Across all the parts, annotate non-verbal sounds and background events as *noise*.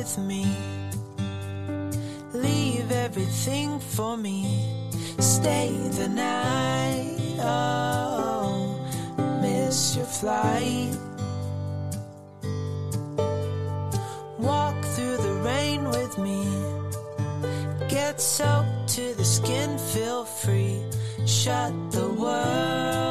with me. Leave everything for me. Stay the night. Oh, miss your flight. Walk through the rain with me. Get soaked to the skin, feel free. Shut the world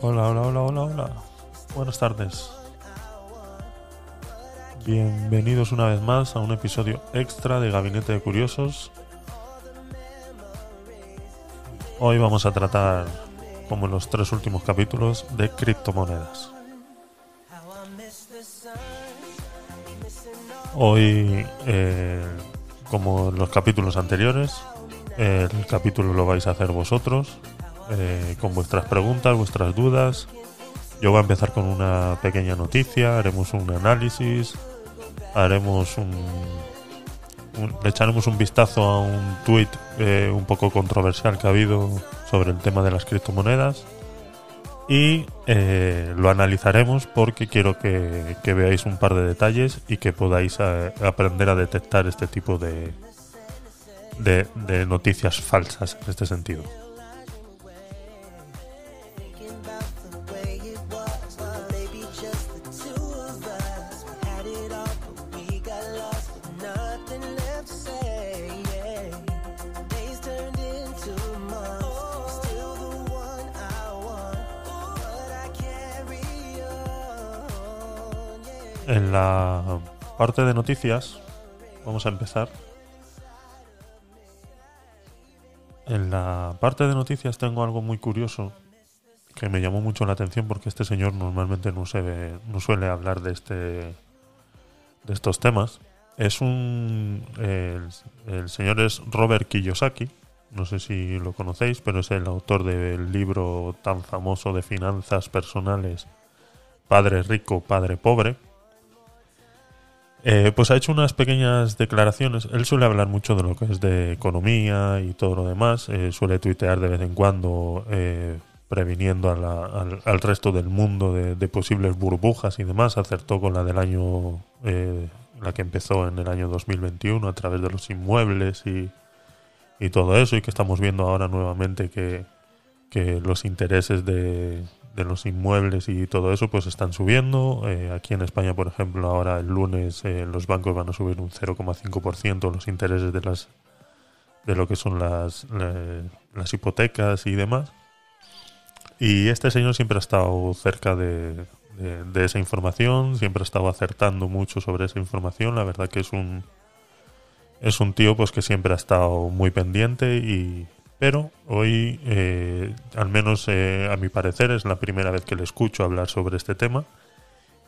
Hola, hola, hola, hola, hola. Buenas tardes. Bienvenidos una vez más a un episodio extra de Gabinete de Curiosos. Hoy vamos a tratar, como en los tres últimos capítulos, de criptomonedas. Hoy, eh, como en los capítulos anteriores, el capítulo lo vais a hacer vosotros, eh, con vuestras preguntas, vuestras dudas. Yo voy a empezar con una pequeña noticia, haremos un análisis, haremos un, echaremos un vistazo a un tuit eh, un poco controversial que ha habido sobre el tema de las criptomonedas y eh, lo analizaremos porque quiero que, que veáis un par de detalles y que podáis eh, aprender a detectar este tipo de, de, de noticias falsas en este sentido. En la parte de noticias, vamos a empezar. En la parte de noticias tengo algo muy curioso que me llamó mucho la atención porque este señor normalmente no, se ve, no suele hablar de este de estos temas. Es un el, el señor es Robert Kiyosaki, no sé si lo conocéis, pero es el autor del libro tan famoso de finanzas personales Padre Rico, Padre Pobre. Eh, pues ha hecho unas pequeñas declaraciones. Él suele hablar mucho de lo que es de economía y todo lo demás. Eh, suele tuitear de vez en cuando eh, previniendo al, resto del mundo de, de, posibles burbujas y demás. Acertó con la del año, la que empezó en el año 2021 a través de los inmuebles y, y todo eso. Y que estamos viendo ahora nuevamente que, que los intereses de, de los inmuebles y todo eso pues están subiendo. Eh, aquí en España, por ejemplo, ahora el lunes eh, los bancos van a subir un 0,5% los intereses de las de lo que son las, las hipotecas y demás. Y este señor siempre ha estado cerca de, de, esa información, siempre ha estado acertando mucho sobre esa información. La verdad que es un es un tío pues que siempre ha estado muy pendiente y, pero hoy, eh, al menos eh, a mi parecer, es la primera vez que le escucho hablar sobre este tema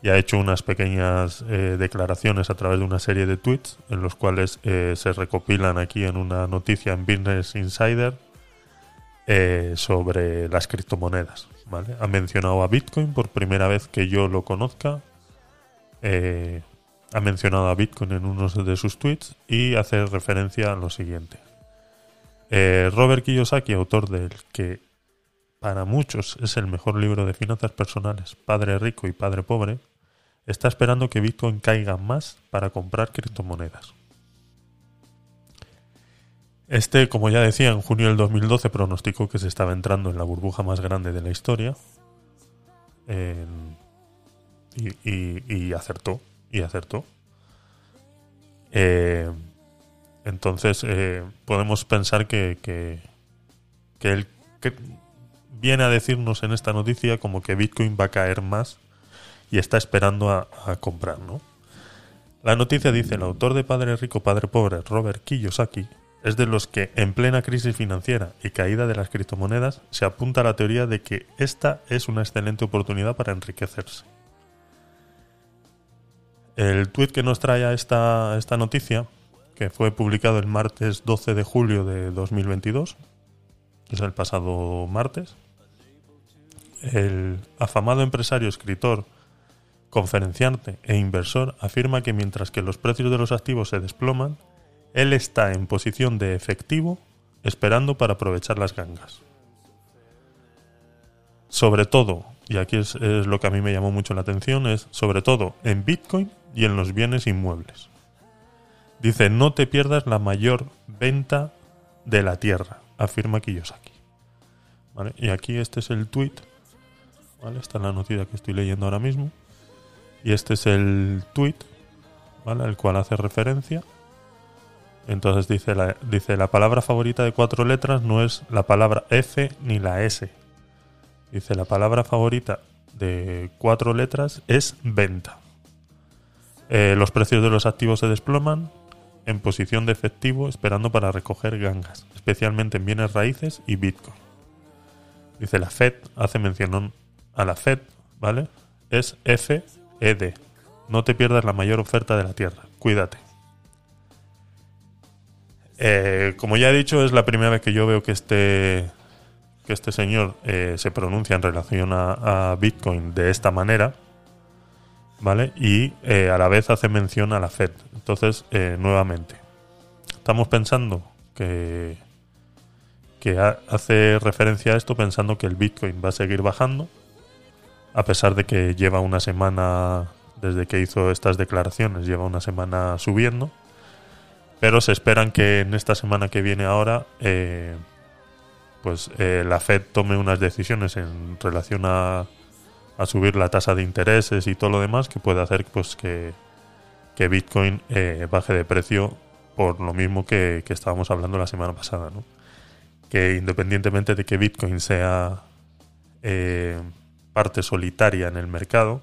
y ha hecho unas pequeñas eh, declaraciones a través de una serie de tweets en los cuales se recopilan aquí en una noticia en Business Insider sobre las criptomonedas. Ha mencionado a Bitcoin por primera vez que yo lo conozca. ha mencionado a Bitcoin en uno de sus tweets y hace referencia a lo siguiente. Eh, Robert Kiyosaki, autor del que para muchos es el mejor libro de finanzas personales, Padre Rico y Padre Pobre, está esperando que Bitcoin caiga más para comprar criptomonedas. Este, como ya decía, en junio del 2012 pronosticó que se estaba entrando en la burbuja más grande de la historia. y, acertó. Y acertó. Eh, entonces, eh, podemos pensar que, que, él viene a decirnos en esta noticia como que Bitcoin va a caer más y está esperando a, comprar, ¿no? La noticia dice, el autor de Padre Rico, Padre Pobre, Robert Kiyosaki, es de los que en plena crisis financiera y caída de las criptomonedas se apunta a la teoría de que esta es una excelente oportunidad para enriquecerse. El tuit que nos trae esta, esta noticia que fue publicado el martes 12 de julio de 2022, es el pasado martes. El afamado empresario, escritor, conferenciante e inversor afirma que mientras que los precios de los activos se desploman, él está en posición de efectivo esperando para aprovechar las gangas. Sobre todo, y aquí es, es, lo que a mí me llamó mucho la atención, es sobre todo en Bitcoin y en los bienes inmuebles. Dice, no te pierdas la mayor venta de la Tierra, afirma Kiyosaki. Y aquí este es el tweet. ¿vale? Esta es la noticia que estoy leyendo ahora mismo. Y este es el tweet ¿vale? al cual hace referencia. Entonces dice la, dice, la palabra favorita de cuatro letras no es la palabra F ni la S. Dice, la palabra favorita de cuatro letras es venta. Eh, los precios de los activos se desploman, en posición de efectivo esperando para recoger gangas, especialmente en bienes raíces y Bitcoin. Dice la Fed, hace mención a la Fed, ¿vale? Es FED. No te pierdas la mayor oferta de la Tierra. Cuídate. Eh, como ya he dicho, es la primera vez que yo veo que este, que este señor eh, se pronuncia en relación a, Bitcoin de esta manera, ¿vale? Y eh, a la vez hace mención a la Fed. Entonces, eh, nuevamente, estamos pensando que, que hace referencia a esto pensando que el Bitcoin va a seguir bajando, a pesar de que lleva una semana, desde que hizo estas declaraciones, lleva una semana subiendo, pero se esperan que en esta semana que viene ahora, eh, pues la Fed tome unas decisiones en relación a, a subir la tasa de intereses y todo lo demás que puede hacer pues que que Bitcoin eh, baje de precio por lo mismo que, estábamos hablando la semana pasada, ¿no? Que independientemente de que Bitcoin sea eh, parte solitaria en el mercado,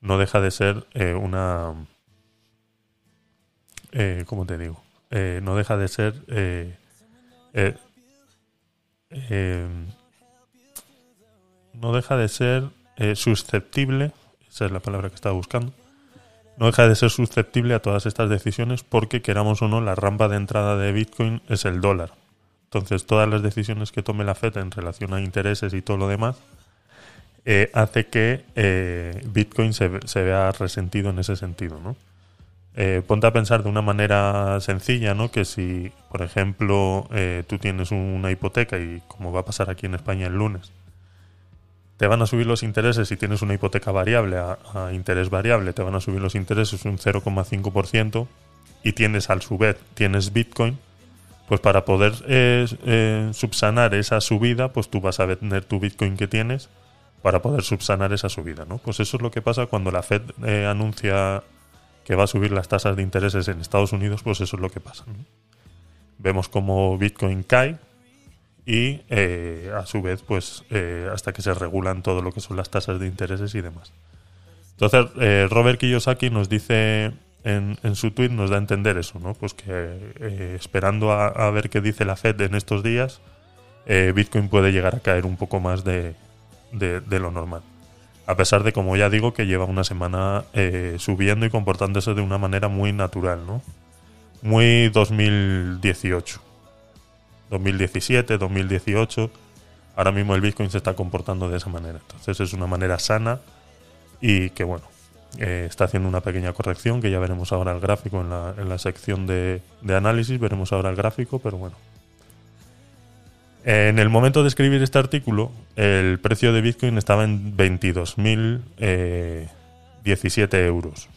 no deja de ser eh, una... ¿Cómo te digo? No deja de ser... No deja de ser eh, susceptible, esa es la palabra que estaba buscando, no deja de ser susceptible a todas estas decisiones porque queramos o no, la rampa de entrada de Bitcoin es el dólar. Entonces todas las decisiones que tome la FED en relación a intereses y todo lo demás eh, hace que eh, Bitcoin se, ve- se vea resentido en ese sentido, ¿no? Ponte a pensar de una manera sencilla, ¿no? Que si, por ejemplo, tú tienes una hipoteca y como va a pasar aquí en España el lunes, te van a subir los intereses si tienes una hipoteca variable a, interés variable, te van a subir los intereses un 0,5% y tienes a su vez, tienes Bitcoin, pues para poder eh, eh, subsanar esa subida, pues tú vas a vender tu Bitcoin que tienes para poder subsanar esa subida, ¿no? Pues eso es lo que pasa cuando la Fed eh, anuncia que va a subir las tasas de intereses en Estados Unidos, pues eso es lo que pasa. Vemos como Bitcoin cae y eh, a su vez, pues eh, hasta que se regulan todo lo que son las tasas de intereses y demás. Entonces, eh, Robert Kiyosaki nos dice en, su tweet, nos da a entender eso, ¿no? Pues que esperando a, ver qué dice la Fed en estos días, Bitcoin puede llegar a caer un poco más de, de- lo normal. A pesar de, como ya digo, que lleva una semana subiendo y comportándose de una manera muy natural, ¿no? Muy 2018. 2017, 2018. Ahora mismo el Bitcoin se está comportando de esa manera. Entonces es una manera sana y que, bueno, eh, está haciendo una pequeña corrección que ya veremos ahora el gráfico en la, en la sección de, de análisis. Veremos ahora el gráfico, pero bueno. En el momento de escribir este artículo, el precio de Bitcoin estaba en 22.017 euros.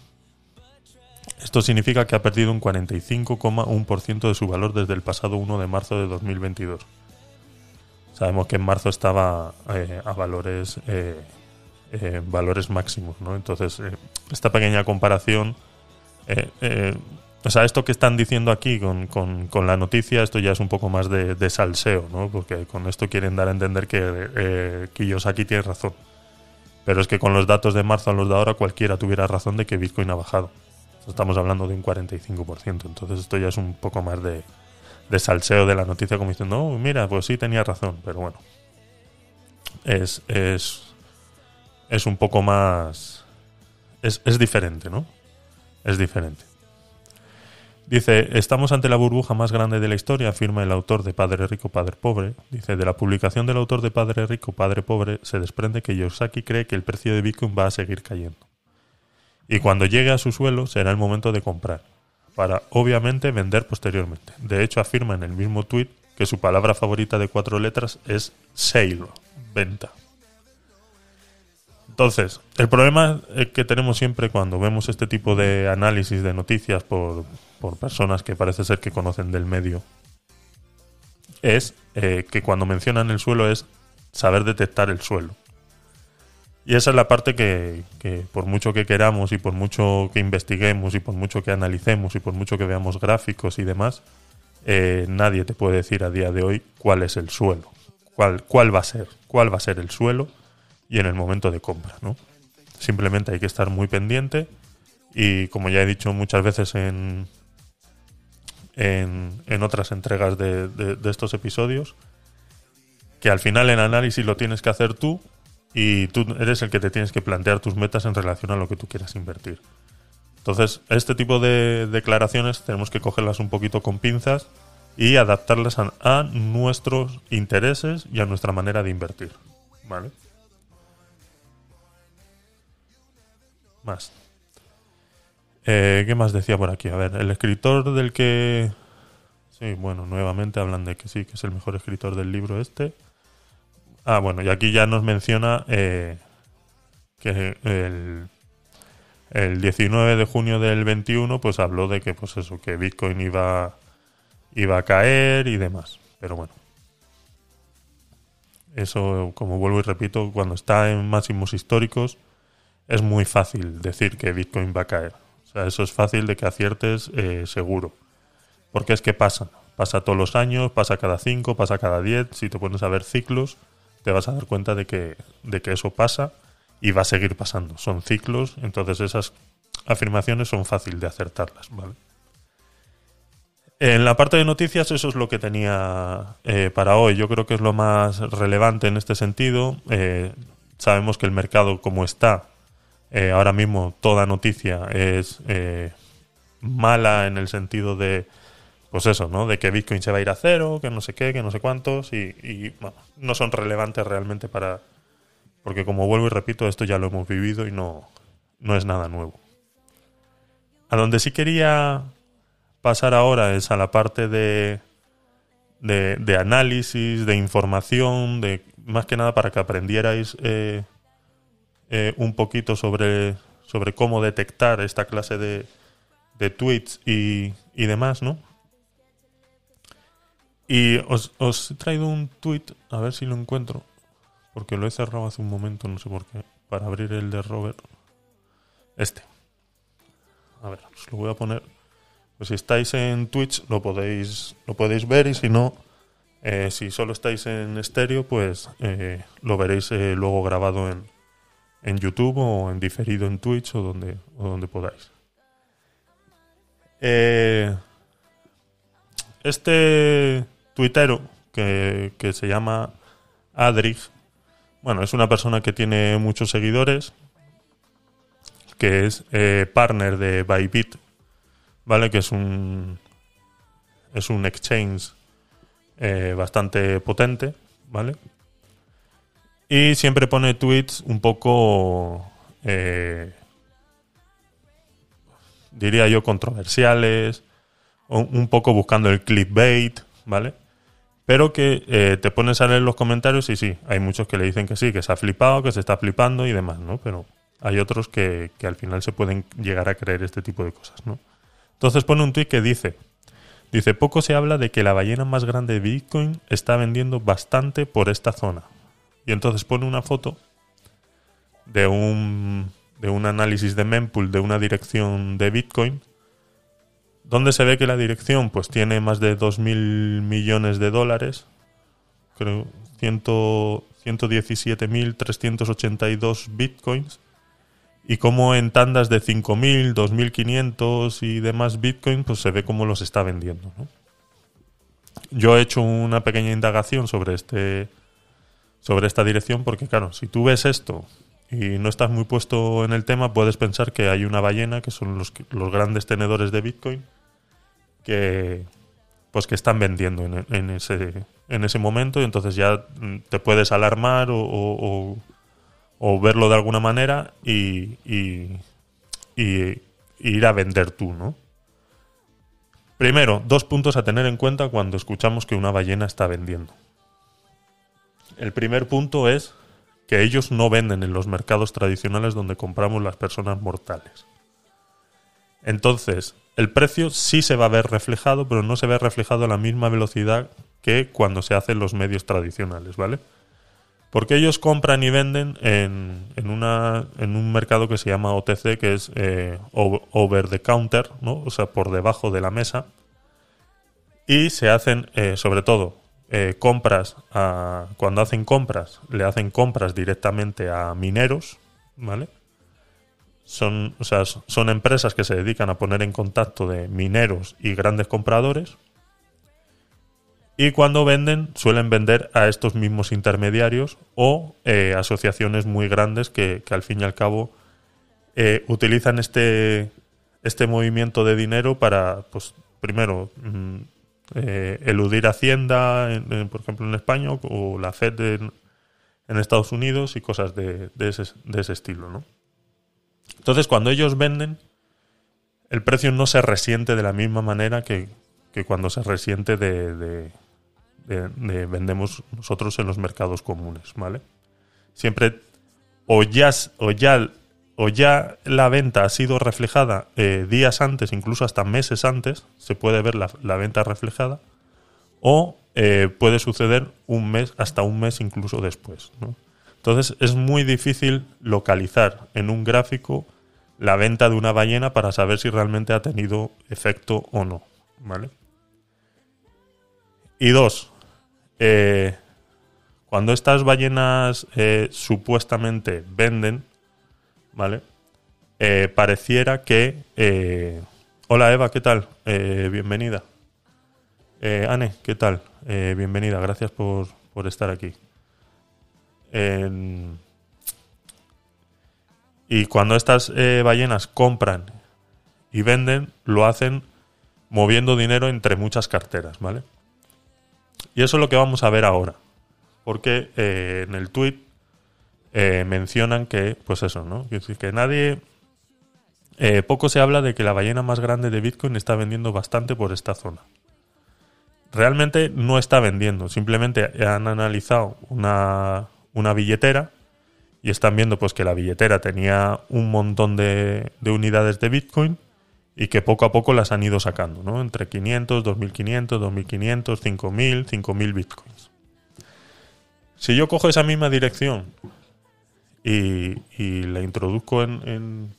Esto significa que ha perdido un 45,1% de su valor desde el pasado 1 de marzo de 2022. Sabemos que en marzo estaba eh, a valores eh, eh, valores máximos, ¿no? Entonces, eh, esta pequeña comparación, eh, o sea, esto que están diciendo aquí con, con- la noticia, esto ya es un poco más de, de salseo, ¿no? Porque con esto quieren dar a entender que Kiyosaki tiene razón. Pero es que con los datos de marzo a los de ahora, cualquiera tuviera razón de que Bitcoin ha bajado. Estamos hablando de un 45%. Entonces, esto ya es un poco más de, de salseo de la noticia, como diciendo, "Oh, mira, pues sí tenía razón, pero bueno. Es, es, es un poco más. Es, es diferente, ¿no? Es diferente. Dice, estamos ante la burbuja más grande de la historia, afirma el autor de Padre Rico, Padre Pobre. Dice, de la publicación del autor de Padre Rico, Padre Pobre, se desprende que Yosaki cree que el precio de Bitcoin va a seguir cayendo. Y cuando llegue a su suelo será el momento de comprar, para obviamente vender posteriormente. De hecho, afirma en el mismo tuit que su palabra favorita de cuatro letras es sale, venta. Entonces, el problema que tenemos siempre cuando vemos este tipo de análisis de noticias por, por personas que parece ser que conocen del medio es eh, que cuando mencionan el suelo es saber detectar el suelo. Y esa es la parte que, por mucho que queramos y por mucho que investiguemos y por mucho que analicemos y por mucho que veamos gráficos y demás, eh, nadie te puede decir a día de hoy cuál es el suelo, cuál, cuál va a ser, cuál va a ser el suelo y en el momento de compra, ¿no? Simplemente hay que estar muy pendiente y como ya he dicho muchas veces en, en, en otras entregas de- de estos episodios, que al final el análisis lo tienes que hacer tú y tú eres el que te tienes que plantear tus metas en relación a lo que tú quieras invertir. Entonces, este tipo de declaraciones tenemos que cogerlas un poquito con pinzas y adaptarlas a, nuestros intereses y a nuestra manera de invertir. ¿Vale? Más. Eh, ¿Qué más decía por aquí? A ver, el escritor del que... Sí, bueno, nuevamente hablan de que sí, que es el mejor escritor del libro este. Ah, bueno, y aquí ya nos menciona eh, que el, el 19 de junio del 21 pues habló de que pues eso, que Bitcoin iba, iba a caer y demás. Pero bueno. Eso, como vuelvo y repito, cuando está en máximos históricos es muy fácil decir que Bitcoin va a caer. O sea, eso es fácil de que aciertes eh, seguro. Porque es que pasa. Pasa todos los años, pasa cada 5, pasa cada 10. Si te pones a ver ciclos, te vas a dar cuenta de que, de que eso pasa y va a seguir pasando. Son ciclos, entonces esas afirmaciones son fácil de acertarlas, ¿vale? En la parte de noticias eso es lo que tenía eh, para hoy. Yo creo que es lo más relevante en este sentido. Eh, sabemos que el mercado como está, eh, ahora mismo toda noticia es mala en el sentido de, pues eso, ¿no? De que Bitcoin se va a ir a cero, que no sé qué, que no sé cuántos, y, no son relevantes realmente para... Porque como vuelvo y repito, esto ya lo hemos vivido y no, no es nada nuevo. A donde sí quería pasar ahora es a la parte de, de, análisis, de información, de más que nada para que aprendierais eh, eh, un poquito sobre, sobre cómo detectar esta clase de, de tweets y, y demás, ¿no? Y os, he traído un tweet, a ver si lo encuentro, porque lo he cerrado hace un momento, no sé por qué, para abrir el de Robert. Este. A ver, os lo voy a poner pues si estáis en Twitch lo podéis, lo podéis ver y si no, eh, si solo estáis en estéreo, pues eh, lo veréis eh, luego grabado en, en, YouTube o en diferido en Twitch o donde, o donde podáis. este tuitero que, que se llama Adrig, bueno, es una persona que tiene muchos seguidores, que es partner de Bybit, ¿vale? Que es un, es un exchange eh, bastante potente, ¿vale? Y siempre pone tweets un poco, eh, diría yo, controversiales, un poco buscando el clickbait, ¿vale? Pero que eh, te pones a leer los comentarios y sí, hay muchos que le dicen que sí, que se ha flipado, que se está flipando y demás, ¿no? Pero hay otros que, que al final se pueden llegar a creer este tipo de cosas, ¿no? Entonces pone un tweet que dice, dice, poco se habla de que la ballena más grande de Bitcoin está vendiendo bastante por esta zona. Y entonces pone una foto de un, de un análisis de mempool de una dirección de Bitcoin, donde se ve que la dirección pues tiene más de 2.000 millones de dólares, creo 117.382 Bitcoins, y como en tandas de 5.000, 2.500 y demás Bitcoin, pues se ve cómo los está vendiendo. Yo he hecho una pequeña indagación sobre, este, sobre esta dirección porque, claro, si tú ves esto y no estás muy puesto en el tema, puedes pensar que hay una ballena, que son los, los grandes tenedores de Bitcoin, que, pues que están vendiendo en, ese, en ese momento y entonces ya te puedes alarmar o o verlo de alguna manera y, ir a vender tú, ¿no? Primero, dos puntos a tener en cuenta cuando escuchamos que una ballena está vendiendo. El primer punto es que ellos no venden en los mercados tradicionales donde compramos las personas mortales. Entonces, el precio sí se va a ver reflejado, pero no se ve reflejado a la misma velocidad que cuando se hace en los medios tradicionales, ¿vale? Porque ellos compran y venden en un mercado que se llama OTC, que es eh, over the counter, ¿no? o sea, por debajo de la mesa. Y se hacen, eh, sobre todo, eh, compras, a, cuando hacen compras, le hacen compras directamente a mineros, ¿vale? Son, o sea, son empresas que se dedican a poner en contacto de mineros y grandes compradores y cuando venden, suelen vender a estos mismos intermediarios o eh, asociaciones muy grandes que, al fin y al cabo eh, utilizan este, este movimiento de dinero para, pues, primero, mm, eh, eludir Hacienda, por ejemplo, en España, o la Fed en, Estados Unidos y cosas de, ese, de estilo, ¿no? Entonces, cuando ellos venden, el precio no se resiente de la misma manera que, cuando se resiente de, vendemos nosotros en los mercados comunes, ¿vale? Siempre o ya, o ya la venta ha sido reflejada eh, días antes, incluso hasta meses antes, se puede ver la, venta reflejada, o eh, puede suceder un mes, hasta un mes incluso después. Entonces es muy difícil localizar en un gráfico la venta de una ballena para saber si realmente ha tenido efecto o no. ¿Vale? Y dos, eh, cuando estas ballenas supuestamente venden, ¿vale? Eh, pareciera que... eh, hola Eva, ¿qué tal? Eh, bienvenida. Anne, ¿qué tal? Bienvenida, gracias por, por estar aquí. Y cuando estas ballenas compran y venden, lo hacen moviendo dinero entre muchas carteras, ¿vale? Y eso es lo que vamos a ver ahora. Porque en el tweet eh, mencionan que, pues eso, ¿no? Que, que nadie. eh, poco se habla de que la ballena más grande de Bitcoin está vendiendo bastante por esta zona. Realmente no está vendiendo, simplemente han analizado una, una billetera y están viendo pues que la billetera tenía un montón de, de unidades de Bitcoin y que poco a poco las han ido sacando, ¿no? Entre 500, 2500, 2500, 5000, 5000 Bitcoins. Si yo cojo esa misma dirección y, y la introduzco en, en,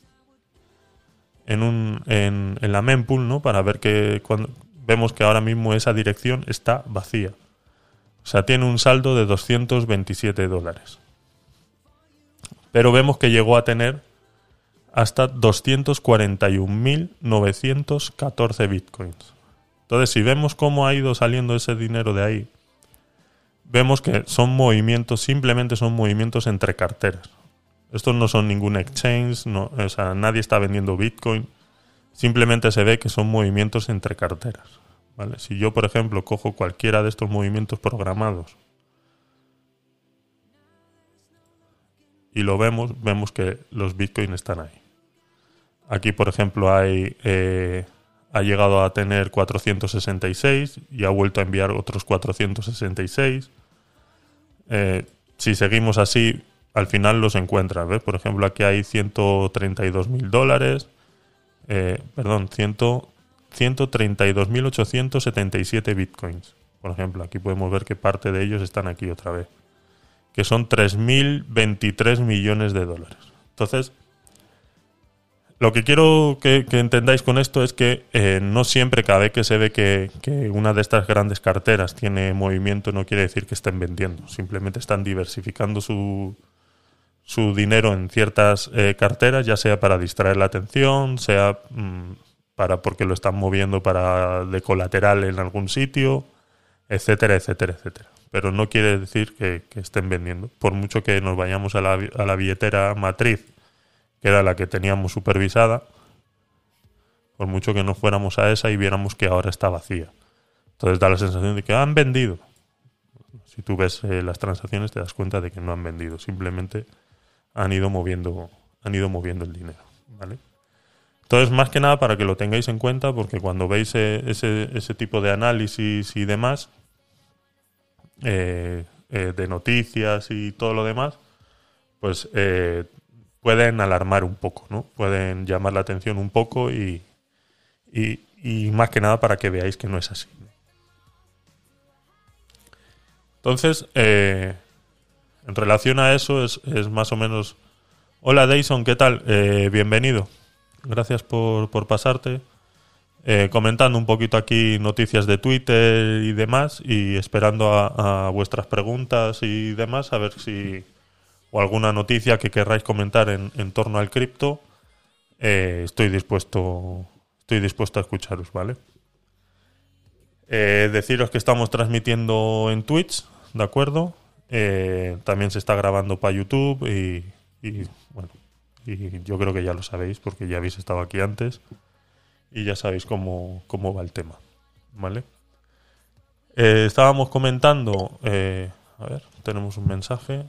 en, un, en, en la mempool, ¿no? Para ver que cuando vemos que ahora mismo esa dirección está vacía. O sea, tiene un saldo de 227 dólares. Pero vemos que llegó a tener hasta 241.914 bitcoins. Entonces, si vemos cómo ha ido saliendo ese dinero de ahí, vemos que son movimientos, simplemente son movimientos entre carteras. Estos no son ningún exchange, no, o sea, nadie está vendiendo bitcoin. Simplemente se ve que son movimientos entre carteras. ¿vale? Si yo, por ejemplo, cojo cualquiera de estos movimientos programados y lo vemos, vemos que los bitcoins están ahí. Aquí, por ejemplo, hay eh, ha llegado a tener 466 y ha vuelto a enviar otros 466. Eh, si seguimos así, al final los encuentras. ¿ves? Por ejemplo, aquí hay 132 mil dólares. Eh, perdón, 100 132.877 bitcoins. Por ejemplo, aquí podemos ver que parte de ellos están aquí otra vez. Que son 3.023 millones de dólares. Entonces, lo que quiero que, entendáis con esto es que eh, no siempre cada vez que se ve que, una de estas grandes carteras tiene movimiento no quiere decir que estén vendiendo. Simplemente están diversificando su, su dinero en ciertas eh, carteras, ya sea para distraer la atención, sea mm, para porque lo están moviendo para de colateral en algún sitio, etcétera, etcétera, etcétera. Pero no quiere decir que, que estén vendiendo. Por mucho que nos vayamos a la, a la billetera matriz, que era la que teníamos supervisada, por mucho que nos fuéramos a esa y viéramos que ahora está vacía. Entonces da la sensación de que han vendido. Si tú ves eh, las transacciones te das cuenta de que no han vendido, simplemente han ido moviendo, han ido moviendo el dinero, ¿vale? Entonces, más que nada para que lo tengáis en cuenta, porque cuando veis eh, ese, ese tipo de análisis y demás, eh, de noticias y todo lo demás, pues pueden alarmar un poco, ¿no? Pueden llamar la atención un poco y, y, más que nada para que veáis que no es así. Entonces, eh, en relación a eso, es, es, más o menos... Hola, Dayson, ¿qué tal? Eh, bienvenido. Gracias por, por pasarte. Eh, comentando un poquito aquí noticias de Twitter y demás y esperando a, a, vuestras preguntas y demás a ver si o alguna noticia que querráis comentar en, torno al cripto eh, estoy dispuesto estoy dispuesto a escucharos vale eh, deciros que estamos transmitiendo en Twitch de acuerdo eh, también se está grabando para YouTube y, bueno y yo creo que ya lo sabéis porque ya habéis estado aquí antes y ya sabéis cómo, cómo va el tema. ¿Vale? Estábamos comentando. A ver, tenemos un mensaje.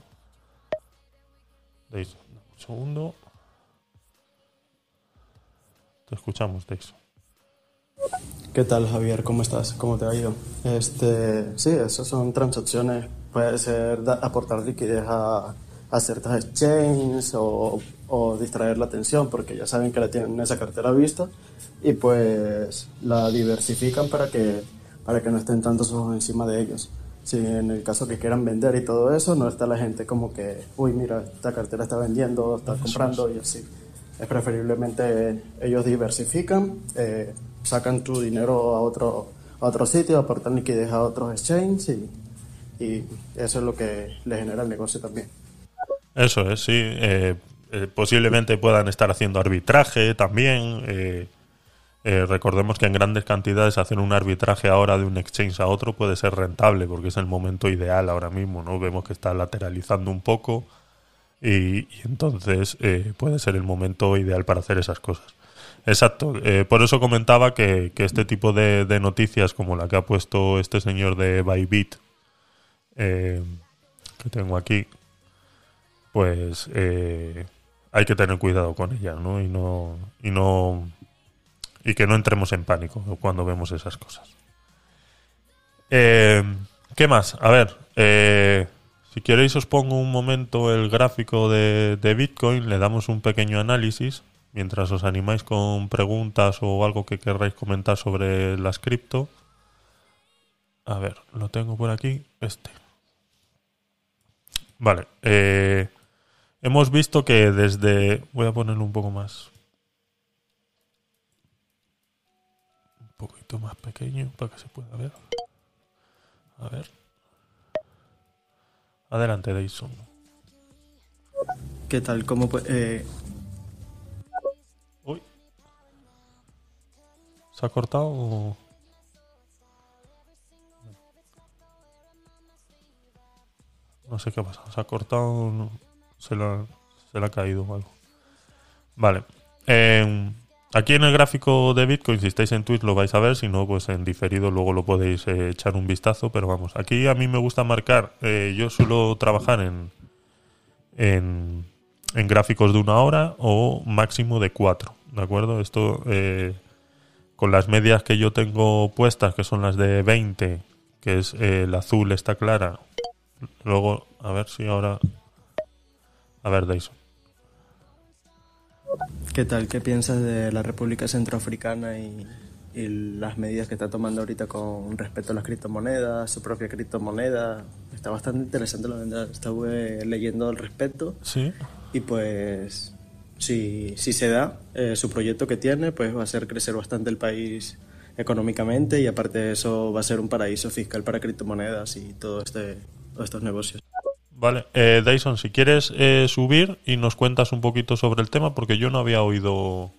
Segundo. Te escuchamos, Deis. ¿Qué tal, Javier? ¿Cómo estás? ¿Cómo te ha ido? Este, sí, esas son transacciones. Puede ser aportar liquidez a, ciertas exchanges o, distraer la atención porque ya saben que la tienen en esa cartera vista y pues la diversifican para que, para que no estén tantos ojos encima de ellos. Si en el caso que quieran vender y todo eso, no está la gente como que, uy, mira, esta cartera está vendiendo, está comprando y así. Es preferiblemente ellos diversifican, eh, sacan tu dinero a otro, a otro sitio, aportan liquidez a otros exchanges y, y eso es lo que le genera el negocio también. Eso es, sí. Eh, eh, posiblemente puedan estar haciendo arbitraje también. Eh, recordemos que en grandes cantidades hacer un arbitraje ahora de un exchange a otro puede ser rentable porque es el momento ideal ahora mismo, ¿no? Vemos que está lateralizando un poco y, entonces eh, puede ser el momento ideal para hacer esas cosas. Exacto, eh, por eso comentaba que, este tipo de, noticias como la que ha puesto este señor de Bybit, que tengo aquí, pues hay que tener cuidado con ella, ¿no? Y no, y no, y que no entremos en pánico cuando vemos esas cosas. Eh, ¿Qué más? A ver, eh, si queréis os pongo un momento el gráfico de, de Bitcoin, le damos un pequeño análisis mientras os animáis con preguntas o algo que querráis comentar sobre las cripto. A ver, lo tengo por aquí, este. Vale, eh, hemos visto que desde... Voy a ponerlo un poco más... poquito más pequeño para que se pueda ver. A ver. Adelante, Dyson. ¿Qué tal? ¿Cómo pu- eh, Uy. ¿Se ha cortado o...? No sé qué ha pasado. ¿Se ha cortado? no- Se le ha, se le ha caído o algo. Vale. Eh, aquí en el gráfico de Bitcoin, si estáis en Twitch lo vais a ver, si no, pues en diferido luego lo podéis eh, echar un vistazo, pero vamos, aquí a mí me gusta marcar, eh, yo suelo trabajar en, en, gráficos de una hora o máximo de cuatro, ¿de acuerdo? Esto eh, con las medias que yo tengo puestas, que son las de 20, que es el azul está clara. Luego, a ver si ahora... A ver, Dyson. ¿Qué tal? ¿Qué piensas de la República Centroafricana y, y las medidas que está tomando ahorita con respecto a las criptomonedas, su propia criptomoneda? Está bastante interesante la verdad. Estuve leyendo al respecto Sí. y pues si, si se da eh, su proyecto que tiene, pues va a hacer crecer bastante el país económicamente y aparte de eso va a ser un paraíso fiscal para criptomonedas y todo este, todos estos negocios. Vale, eh, Dyson, si quieres eh, subir y nos cuentas un poquito sobre el tema, porque yo no había oído.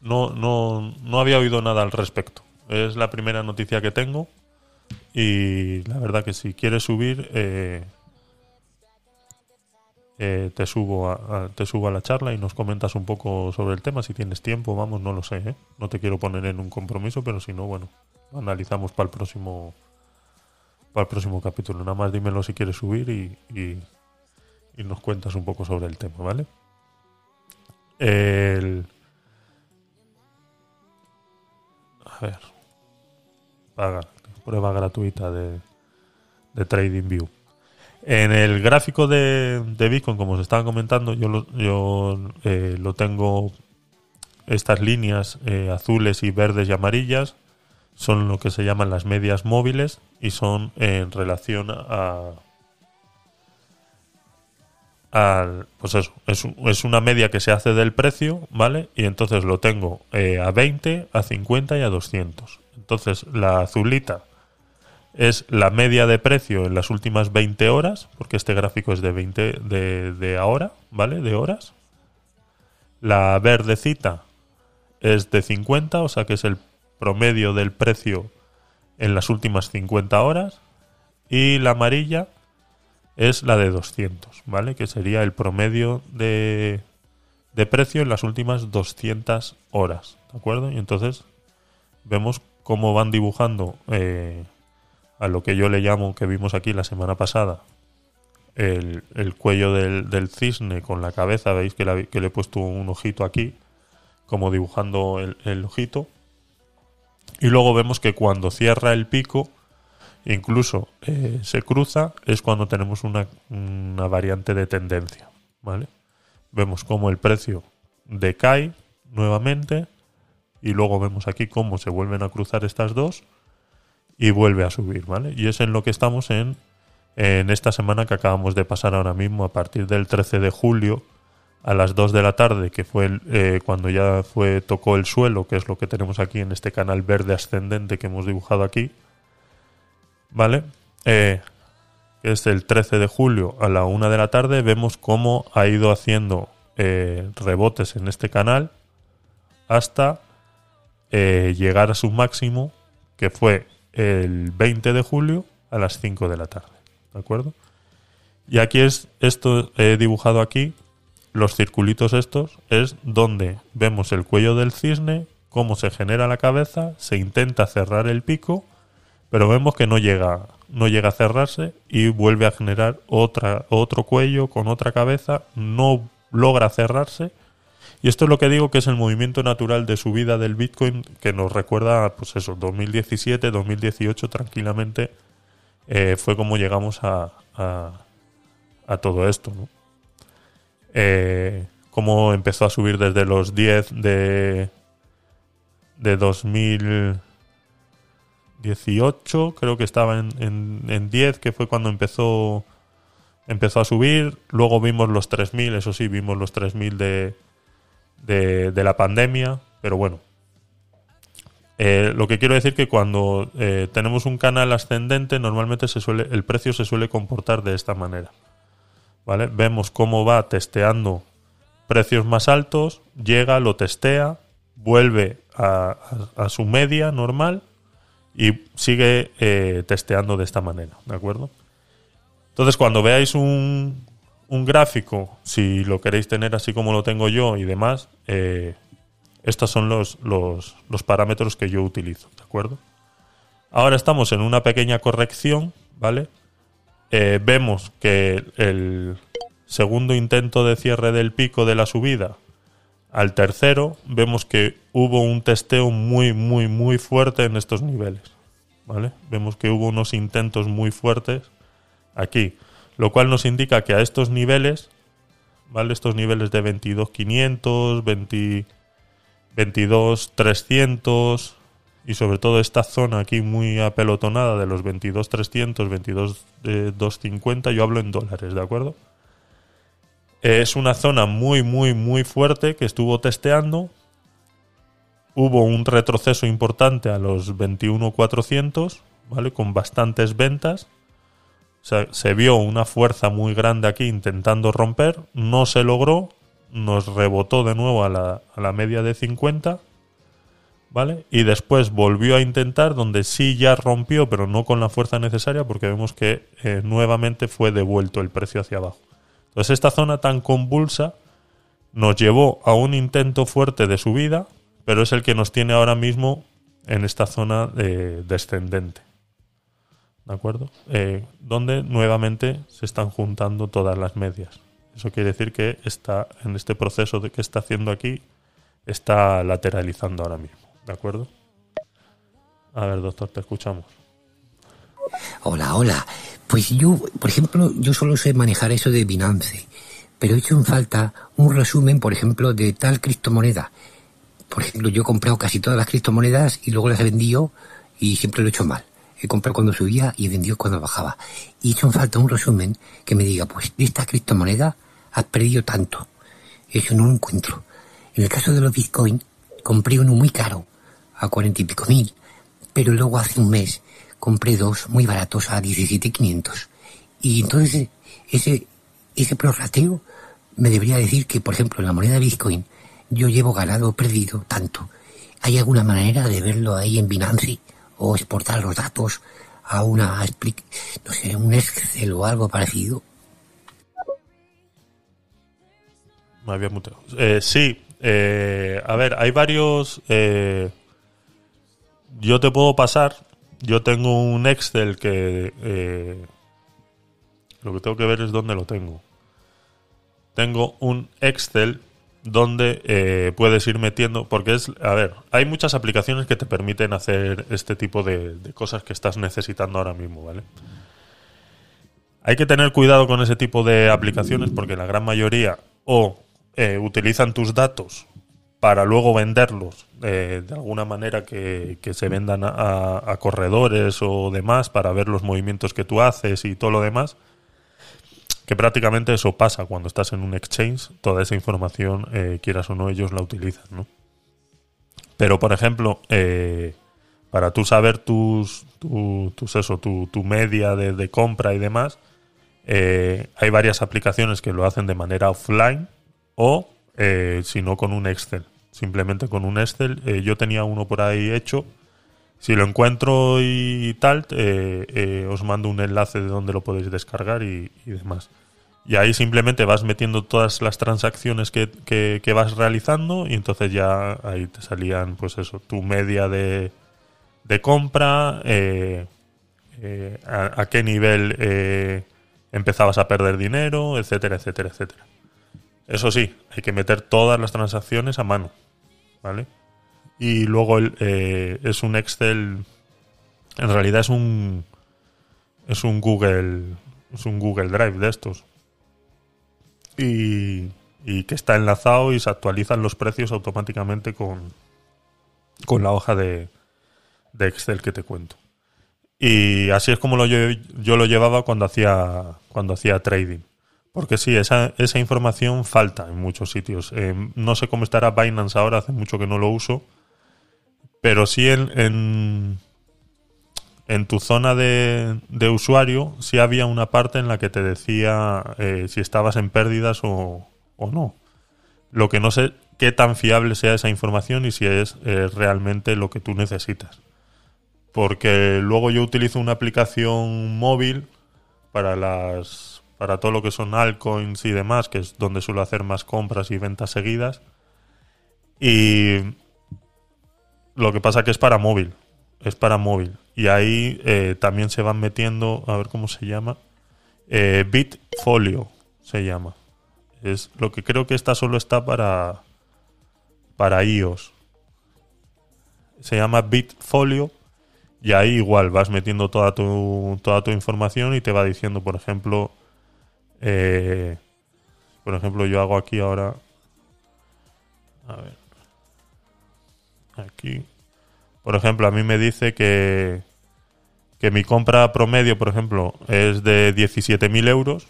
No, no, no había oído nada al respecto. Es la primera noticia que tengo. Y la verdad que si quieres subir, eh, eh, te, subo a, a- te subo a la charla y nos comentas un poco sobre el tema. Si tienes tiempo, vamos, no lo sé. ¿eh? No te quiero poner en un compromiso, pero si no, bueno, analizamos para el próximo para el próximo capítulo. Nada más dímelo si quieres subir y, y, nos cuentas un poco sobre el tema, ¿vale? El... A ver. Paga. Prueba gratuita de, de TradingView. En el gráfico de, de Bitcoin, como os estaba comentando, yo lo, yo, eh, lo tengo estas líneas eh, azules y verdes y amarillas son lo que se llaman las medias móviles y son en relación a al pues eso es, es una media que se hace del precio vale y entonces lo tengo eh, a 20 a 50 y a 200 entonces la azulita es la media de precio en las últimas 20 horas porque este gráfico es de 20 de, de ahora vale de horas. La verdecita es de 50 o sea que es el promedio del precio en las últimas 50 horas y la amarilla es la de 200, ¿vale? Que sería el promedio de, de precio en las últimas 200 horas, ¿de acuerdo? Y entonces vemos cómo van dibujando eh, a lo que yo le llamo, que vimos aquí la semana pasada, el, el cuello del, del cisne con la cabeza, veis que, le he puesto un ojito aquí, como dibujando el ojito. Y luego vemos que cuando cierra el pico, incluso eh, se cruza, es cuando tenemos una, una variante de tendencia. ¿vale? Vemos cómo el precio decae nuevamente y luego vemos aquí cómo se vuelven a cruzar estas dos y vuelve a subir. ¿vale? Y es en lo que estamos en, en esta semana que acabamos de pasar ahora mismo a partir del 13 de julio a las 2 de la tarde, que fue eh, cuando ya fue tocó el suelo, que es lo que tenemos aquí en este canal verde ascendente que hemos dibujado aquí. ¿Vale? Eh, es el 13 de julio a la una de la tarde, vemos cómo ha ido haciendo eh, rebotes en este canal hasta eh, llegar a su máximo, que fue el 20 de julio a las 5 de la tarde. ¿De acuerdo? Y aquí es, esto he dibujado aquí, los circulitos estos, es donde vemos el cuello del cisne, cómo se genera la cabeza, se intenta cerrar el pico, pero vemos que no llega, no llega a cerrarse y vuelve a generar otra, otro cuello con otra cabeza, no logra cerrarse. Y esto es lo que digo que es el movimiento natural de subida del Bitcoin que nos recuerda, pues eso, 2017, 2018 tranquilamente eh, fue como llegamos a, a, todo esto, ¿no? Eh, cómo empezó a subir desde los 10 de, de 2018, creo que estaba en, en, en 10, que fue cuando empezó empezó a subir, luego vimos los 3.000, eso sí, vimos los 3.000 de, de, de, la pandemia, pero bueno. Eh, lo que quiero decir que cuando eh, tenemos un canal ascendente, normalmente se suele, el precio se suele comportar de esta manera. Vemos cómo va testeando precios más altos, llega, lo testea, vuelve a, a, su media normal y sigue eh, testeando de esta manera, ¿de acuerdo? Entonces, cuando veáis un, un gráfico, si lo queréis tener así como lo tengo yo y demás, eh, estos son los, los, los, parámetros que yo utilizo, ¿de acuerdo? Ahora estamos en una pequeña corrección, ¿vale? Eh, vemos que el segundo intento de cierre del pico de la subida al tercero, vemos que hubo un testeo muy, muy, muy fuerte en estos niveles, ¿vale? Vemos que hubo unos intentos muy fuertes aquí, lo cual nos indica que a estos niveles, ¿vale? Estos niveles de 22.500, 20, 22.300 y sobre todo esta zona aquí muy apelotonada de los 22.300, 22.250, yo hablo en dólares, ¿de acuerdo? Es una zona muy, muy, muy fuerte que estuvo testeando. Hubo un retroceso importante a los 21.400, ¿vale? Con bastantes ventas se vio una fuerza muy grande aquí intentando romper, no se logró, nos rebotó de nuevo a la, a la media de 50, ¿vale? Y después volvió a intentar, donde sí ya rompió, pero no con la fuerza necesaria, porque vemos que eh, nuevamente fue devuelto el precio hacia abajo. Entonces esta zona tan convulsa nos llevó a un intento fuerte de subida, pero es el que nos tiene ahora mismo en esta zona de, descendente. ¿de acuerdo? Eh, donde nuevamente se están juntando todas las medias. Eso quiere decir que está en este proceso que está haciendo aquí, está lateralizando ahora mismo, ¿de acuerdo? A ver, doctor, te escuchamos. Hola, hola. Pues yo, por ejemplo, yo solo sé manejar eso de Binance, pero he hecho en falta un resumen, por ejemplo, de tal criptomoneda. Por ejemplo, yo he comprado casi todas las criptomonedas y luego las he vendido y siempre lo he hecho mal he comprado cuando subía y he vendido cuando bajaba. Y hecho falta un resumen que me diga, pues de esta criptomoneda has perdido tanto. Eso no lo encuentro. En el caso de los Bitcoin, compré uno muy caro, a cuarenta y pico mil, pero luego hace un mes compré dos muy baratos a 17.500. Y entonces ese, ese prorrateo me debería decir que, por ejemplo, en la moneda Bitcoin yo llevo ganado o perdido tanto. ¿Hay alguna manera de verlo ahí en Binance? o exportar los datos a una, no sé, un Excel o algo parecido. Me había mutado. Eh, sí, eh, a ver, hay varios. Eh, yo te puedo pasar. Yo tengo un Excel que. Eh, lo que tengo que ver es dónde lo tengo. Tengo un Excel donde eh, puedes ir metiendo, porque es, a ver, hay muchas aplicaciones que te permiten hacer este tipo de, cosas que estás necesitando ahora mismo, ¿vale? Hay que tener cuidado con ese tipo de aplicaciones porque la gran mayoría o eh, utilizan tus datos para luego venderlos eh, de alguna manera que, se vendan a corredores o demás para ver los movimientos que tú haces y todo lo demás que prácticamente eso pasa cuando estás en un exchange, toda esa información, eh, quieras o no, ellos la utilizan, ¿no? Pero, por ejemplo, eh, para tú saber tus, tus eso, tu, tu media de, compra y demás, hay varias aplicaciones que lo hacen de manera offline o si no con un Excel. Simplemente con un Excel. Eh, yo tenía uno por ahí hecho. Si lo encuentro y tal, os mando un enlace de donde lo podéis descargar y, demás. Y ahí simplemente vas metiendo todas las transacciones que, que, vas realizando y entonces ya ahí te salían, pues eso, tu media de, de compra, a, a, qué nivel empezabas a perder dinero, etcétera, etcétera, etcétera. Eso sí, hay que meter todas las transacciones a mano, ¿vale? Y luego eh, es un Excel, en realidad es un es un Google es un Google Drive de estos y, y que está enlazado y se actualizan los precios automáticamente con con la hoja de, de Excel que te cuento. Y así es como lo, yo, yo lo llevaba cuando hacía, cuando hacía trading. Porque sí, esa, esa información falta en muchos sitios. Eh, no sé cómo estará Binance ahora, hace mucho que no lo uso. Pero sí en, en, tu zona de, de, usuario, sí había una parte en la que te decía eh, si estabas en pérdidas o, o, no. Lo que no sé qué tan fiable sea esa información y si es eh, realmente lo que tú necesitas porque luego yo utilizo una aplicación móvil para las para todo lo que son altcoins y demás, que es donde suelo hacer más compras y ventas seguidas. Y lo que pasa que es para móvil, es para móvil. Y ahí eh, también se van metiendo, a ver cómo se llama, eh, Bitfolio se llama. Es lo que creo que esta solo está para para iOS. Se llama Bitfolio y ahí igual vas metiendo toda tu, toda tu información y te va diciendo, por ejemplo, eh, por ejemplo, yo hago aquí ahora, a ver, aquí, por ejemplo, a mí me dice que, que mi compra promedio, por ejemplo, es de 17.000 euros.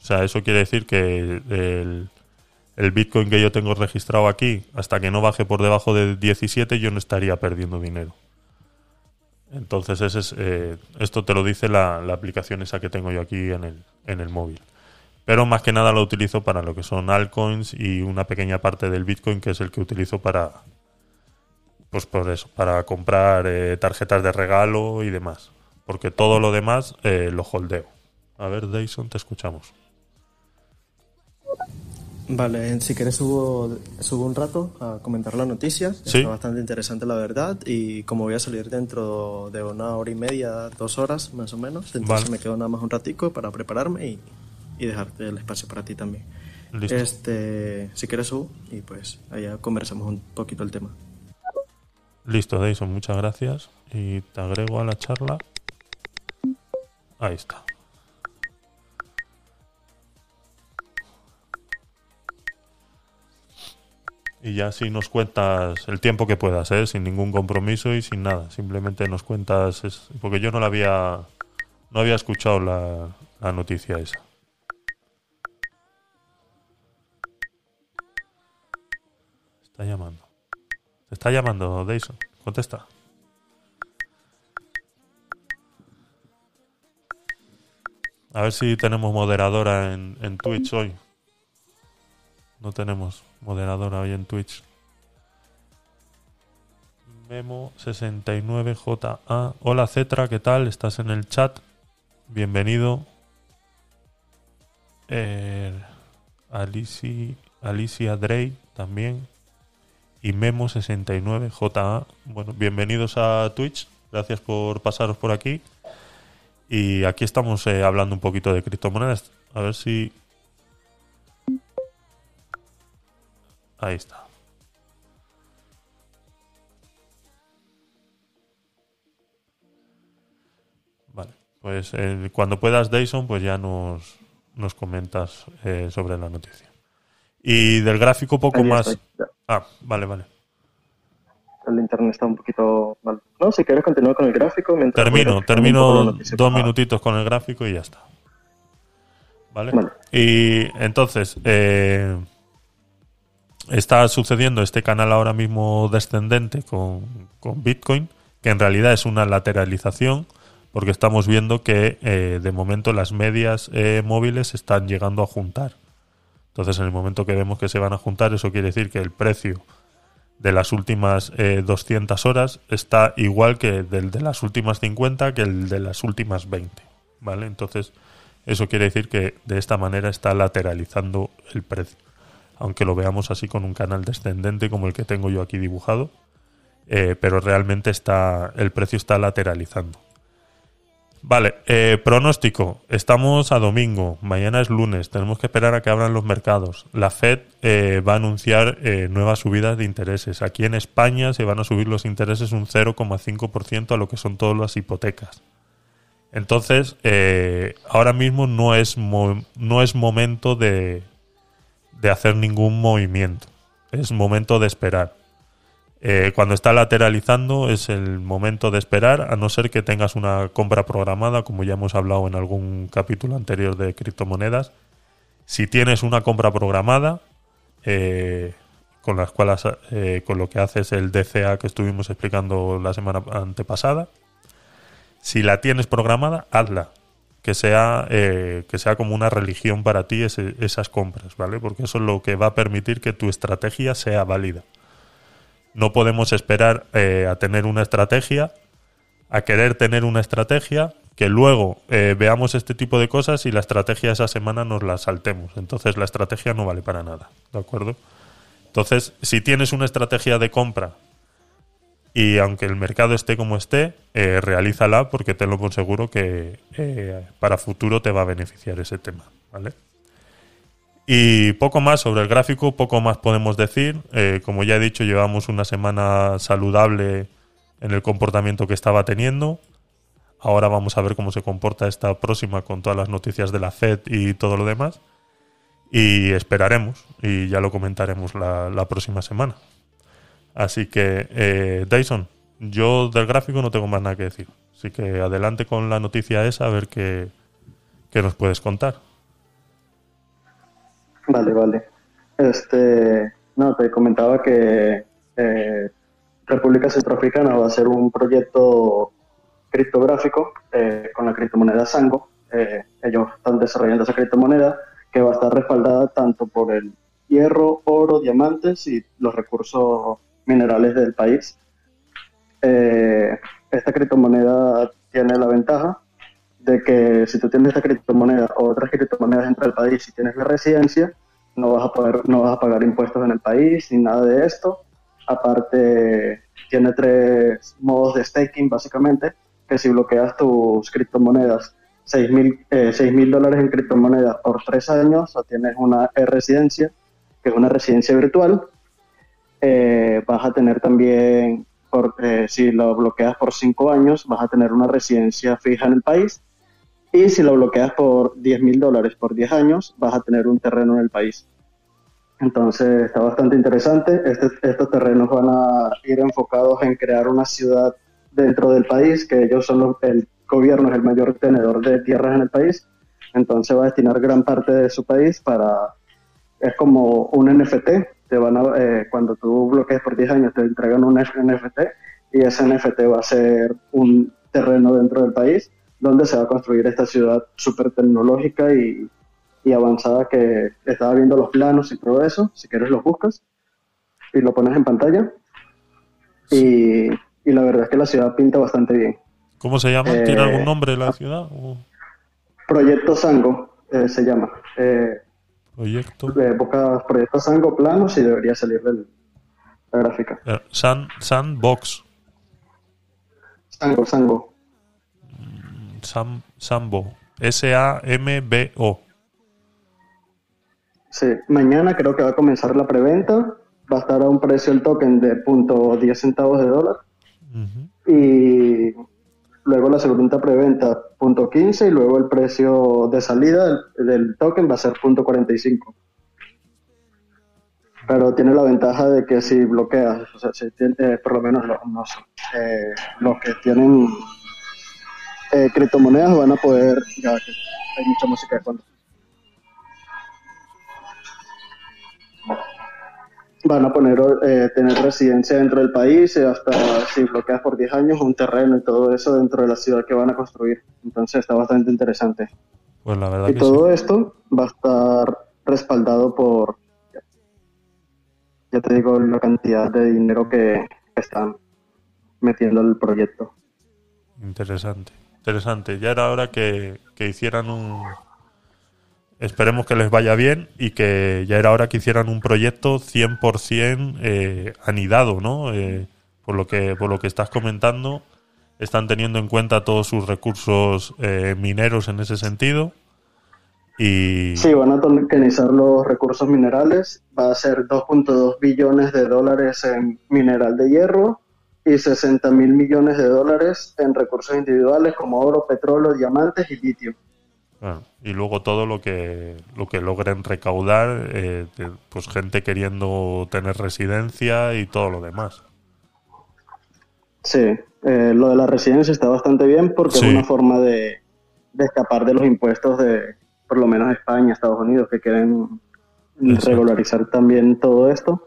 O sea, eso quiere decir que el, el Bitcoin que yo tengo registrado aquí, hasta que no baje por debajo de 17, yo no estaría perdiendo dinero. Entonces, ese es, eh, esto te lo dice la, aplicación esa que tengo yo aquí en el, en el móvil. Pero más que nada lo utilizo para lo que son altcoins y una pequeña parte del Bitcoin que es el que utilizo para, pues por eso, para comprar eh, tarjetas de regalo y demás. Porque todo lo demás eh, lo holdeo. A ver, Dyson, te escuchamos. Vale, si quieres subo, subo un rato a comentar la noticia. Está bastante interesante la verdad y como voy a salir dentro de una hora y media, dos horas más o menos, entonces me quedo nada más un ratico para prepararme y, y dejarte el espacio para ti también. Este, si quieres subo y pues allá conversamos un poquito el tema. Listo, Dyson, muchas gracias y te agrego a la charla. Ahí está. Y ya si nos cuentas el tiempo que puedas, ¿eh? sin ningún compromiso y sin nada. Simplemente nos cuentas, porque yo no la había, no había escuchado la, noticia esa. Está llamando. Te está llamando, Dyson. Contesta. A ver si tenemos moderadora en, en Twitch hoy. No tenemos moderadora hoy en Twitch. Memo69JA. Hola Cetra, ¿qué tal? ¿Estás en el chat? Bienvenido. Eh, Alicia, Alicia Drey también. Y Memo69JA. Bueno, bienvenidos a Twitch. Gracias por pasaros por aquí. Y aquí estamos eh, hablando un poquito de criptomonedas. A ver si Ahí está. Vale, pues eh, cuando puedas, Dyson, pues ya nos, nos comentas eh, sobre la noticia. Y del gráfico poco más... Ah, vale, vale. El internet está un poquito mal. No, si quieres continuar con el gráfico. Termino, termino dos minutitos con el gráfico y ya está. ¿Vale? Y entonces, eh, está sucediendo este canal ahora mismo descendente con, Bitcoin, que en realidad es una lateralización, porque estamos viendo que eh, de momento las medias eh, móviles están llegando a juntar. Entonces, en el momento que vemos que se van a juntar, eso quiere decir que el precio de las últimas 200 horas está igual que el de las últimas 50 que el de las últimas 20. ¿Vale? Entonces, eso quiere decir que de esta manera está lateralizando el precio. Aunque lo veamos así con un canal descendente como el que tengo yo aquí dibujado, eh, pero realmente está el precio está lateralizando. Vale, eh, pronóstico. Estamos a domingo, mañana es lunes, tenemos que esperar a que abran los mercados. La Fed eh, va a anunciar nuevas subidas de intereses. Aquí en España se van a subir los intereses un 0,5% a lo que son todas las hipotecas. Entonces, ahora mismo no es, no es momento de, de, hacer ningún movimiento. Es momento de esperar. Eh, cuando está lateralizando es el momento de esperar, a no ser que tengas una compra programada, como ya hemos hablado en algún capítulo anterior de criptomonedas. Si tienes una compra programada, eh, con las cuales, con lo que haces el DCA que estuvimos explicando la semana antepasada, si la tienes programada, hazla. Que sea, eh, que sea como una religión para ti esas compras, ¿vale? Porque eso es lo que va a permitir que tu estrategia sea válida. No podemos esperar eh, a tener una estrategia, a querer tener una estrategia, que luego eh, veamos este tipo de cosas y la estrategia esa semana nos la saltemos. Entonces la estrategia no vale para nada, ¿de acuerdo? Entonces, si tienes una estrategia de compra y aunque el mercado esté como esté, eh, realízala porque te lo por seguro que eh, para futuro te va a beneficiar ese tema, ¿vale? Y poco más sobre el gráfico, poco más podemos decir. Eh, como ya he dicho, llevamos una semana saludable en el comportamiento que estaba teniendo. Ahora vamos a ver cómo se comporta esta próxima con todas las noticias de la Fed y todo lo demás. Y esperaremos y ya lo comentaremos la próxima semana. Así que, eh, Dyson, yo del gráfico no tengo más nada que decir. Así que adelante con la noticia esa, a ver qué, nos puedes contar. Vale, vale. Este, no, te comentaba que eh, República Centroafricana va a hacer un proyecto criptográfico eh, con la criptomoneda Sango. Eh, ellos están desarrollando esa criptomoneda que va a estar respaldada tanto por el hierro, oro, diamantes y los recursos minerales del país. Eh, esta criptomoneda tiene la ventaja de que si tú tienes esta criptomoneda o otras criptomonedas dentro del país y tienes la residencia, no vas a poder, no vas a pagar impuestos en el país ni nada de esto. Aparte, tiene tres modos de staking básicamente, que si bloqueas tus criptomonedas 6 mil eh, dólares en criptomonedas por tres años, o tienes una residencia, que es una residencia virtual, eh, vas a tener también, por, eh, si lo bloqueas por cinco años, vas a tener una residencia fija en el país. Y si lo bloqueas por 10 mil dólares por 10 años, vas a tener un terreno en el país. Entonces está bastante interesante. Este, estos terrenos van a ir enfocados en crear una ciudad dentro del país, que ellos son el gobierno es el mayor tenedor de tierras en el país. Entonces va a destinar gran parte de su país para, es como un NFT, van eh, cuando tú bloquees por 10 años, te entregan un NFT y ese NFT va a ser un terreno dentro del país donde se va a construir esta ciudad súper tecnológica y, avanzada que estaba viendo los planos y todo eso, si quieres los buscas y lo pones en pantalla. Y, la verdad es que la ciudad pinta bastante bien. ¿Cómo se llama? ¿Tiene eh, algún nombre la ciudad? Proyecto Sango eh, se llama. Proyecto. De Boca, proyecto Sango planos y debería salir de la gráfica. Eh, San, Sandbox. Sango, Sango. Mm, Sam, Sambo. S-A-M-B-O. Sí, mañana creo que va a comenzar la preventa. Va a estar a un precio el token de punto .10 centavos de dólar. Y luego la segunda preventa punto .15 y luego el precio de salida del, token va a ser punto .45. Pero tiene la ventaja de que si bloqueas, tiene, por lo menos los, eh, los que tienen eh, criptomonedas van a poder, ya hay mucha música de fondo. Van a poner eh, tener residencia dentro del país y hasta si bloqueas por 10 años un terreno y todo eso dentro de la ciudad que van a construir. Entonces está bastante interesante. Pues la verdad y que todo sí. esto va a estar respaldado por, ya te digo, la cantidad de dinero que están metiendo al proyecto. Interesante. Interesante. Ya era hora que, que hicieran un... Esperemos que les vaya bien y que ya era hora que hicieran un proyecto 100% eh, anidado, ¿no? Eh, por, lo que, por lo que estás comentando, están teniendo en cuenta todos sus recursos eh, mineros en ese sentido. Y Sí, van a tokenizar los recursos minerales. Va a ser 2.2 billones de dólares en mineral de hierro y 60 mil millones de dólares en recursos individuales como oro, petróleo, diamantes y litio. Y luego todo lo que lo que logren recaudar, eh, pues gente queriendo tener residencia y todo lo demás. Sí, eh, lo de la residencia está bastante bien porque Sí. es una forma de, de escapar de los impuestos de, por lo menos España, Estados Unidos, que quieren Exacto. regularizar también todo esto.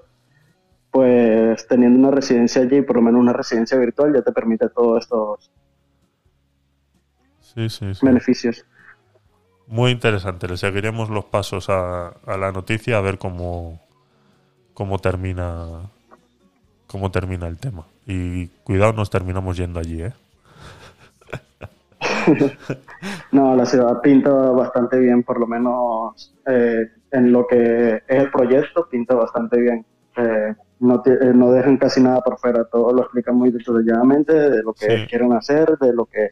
Pues teniendo una residencia allí, por lo menos una residencia virtual, ya te permite todos estos Sí, sí, sí. beneficios. Muy interesante. Le seguiremos los pasos a, a la noticia a ver cómo, cómo termina cómo termina el tema. Y cuidado, nos terminamos yendo allí, ¿eh? *laughs* No, la ciudad pinta bastante bien, por lo menos eh, en lo que es el proyecto, pinta bastante bien. Eh, no, eh, no dejan casi nada por fuera, todo lo explican muy detalladamente de lo que Sí. quieren hacer, de lo que...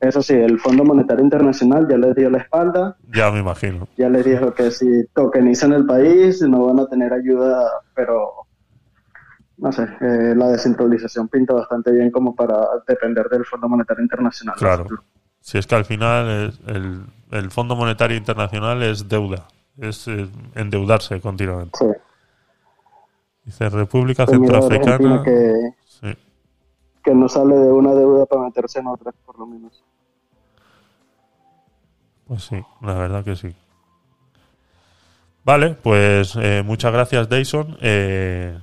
Eso sí, el Fondo Monetario Internacional ya les dio la espalda, Ya me imagino. ya les dijo que si tokenizan el país no van a tener ayuda, pero no sé, eh, la descentralización pinta bastante bien como para depender del Fondo Monetario Internacional. Claro. Si es que al final es- el, el Fondo Monetario Internacional es deuda, es eh, endeudarse continuamente. Sí. Dice República Pues Centroafricana. Que, Sí. que no sale de una deuda para meterse en otra, por lo menos. Pues sí, la verdad que sí. Vale, pues eh, muchas gracias, Dayson. Eh,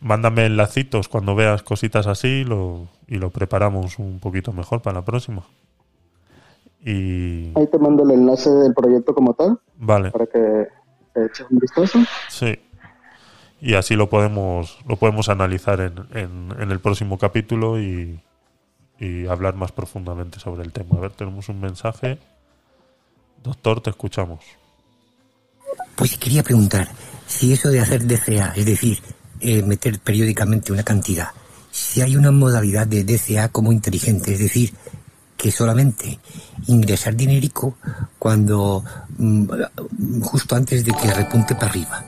mándame enlacitos cuando veas cositas así lo, y lo preparamos un poquito mejor para la próxima. Y Ahí te mando el enlace del proyecto como tal, vale, para que te eches un vistazo. sí. Y así lo podemos, lo podemos analizar en, en, en el próximo capítulo y, y hablar más profundamente sobre el tema. A ver, tenemos un mensaje. Doctor, te escuchamos. Pues quería preguntar si eso de hacer DCA, es decir, eh, meter periódicamente una cantidad, si hay una modalidad de DCA como inteligente, es decir, que solamente ingresar dinerico cuando mm, justo antes de que repunte para arriba,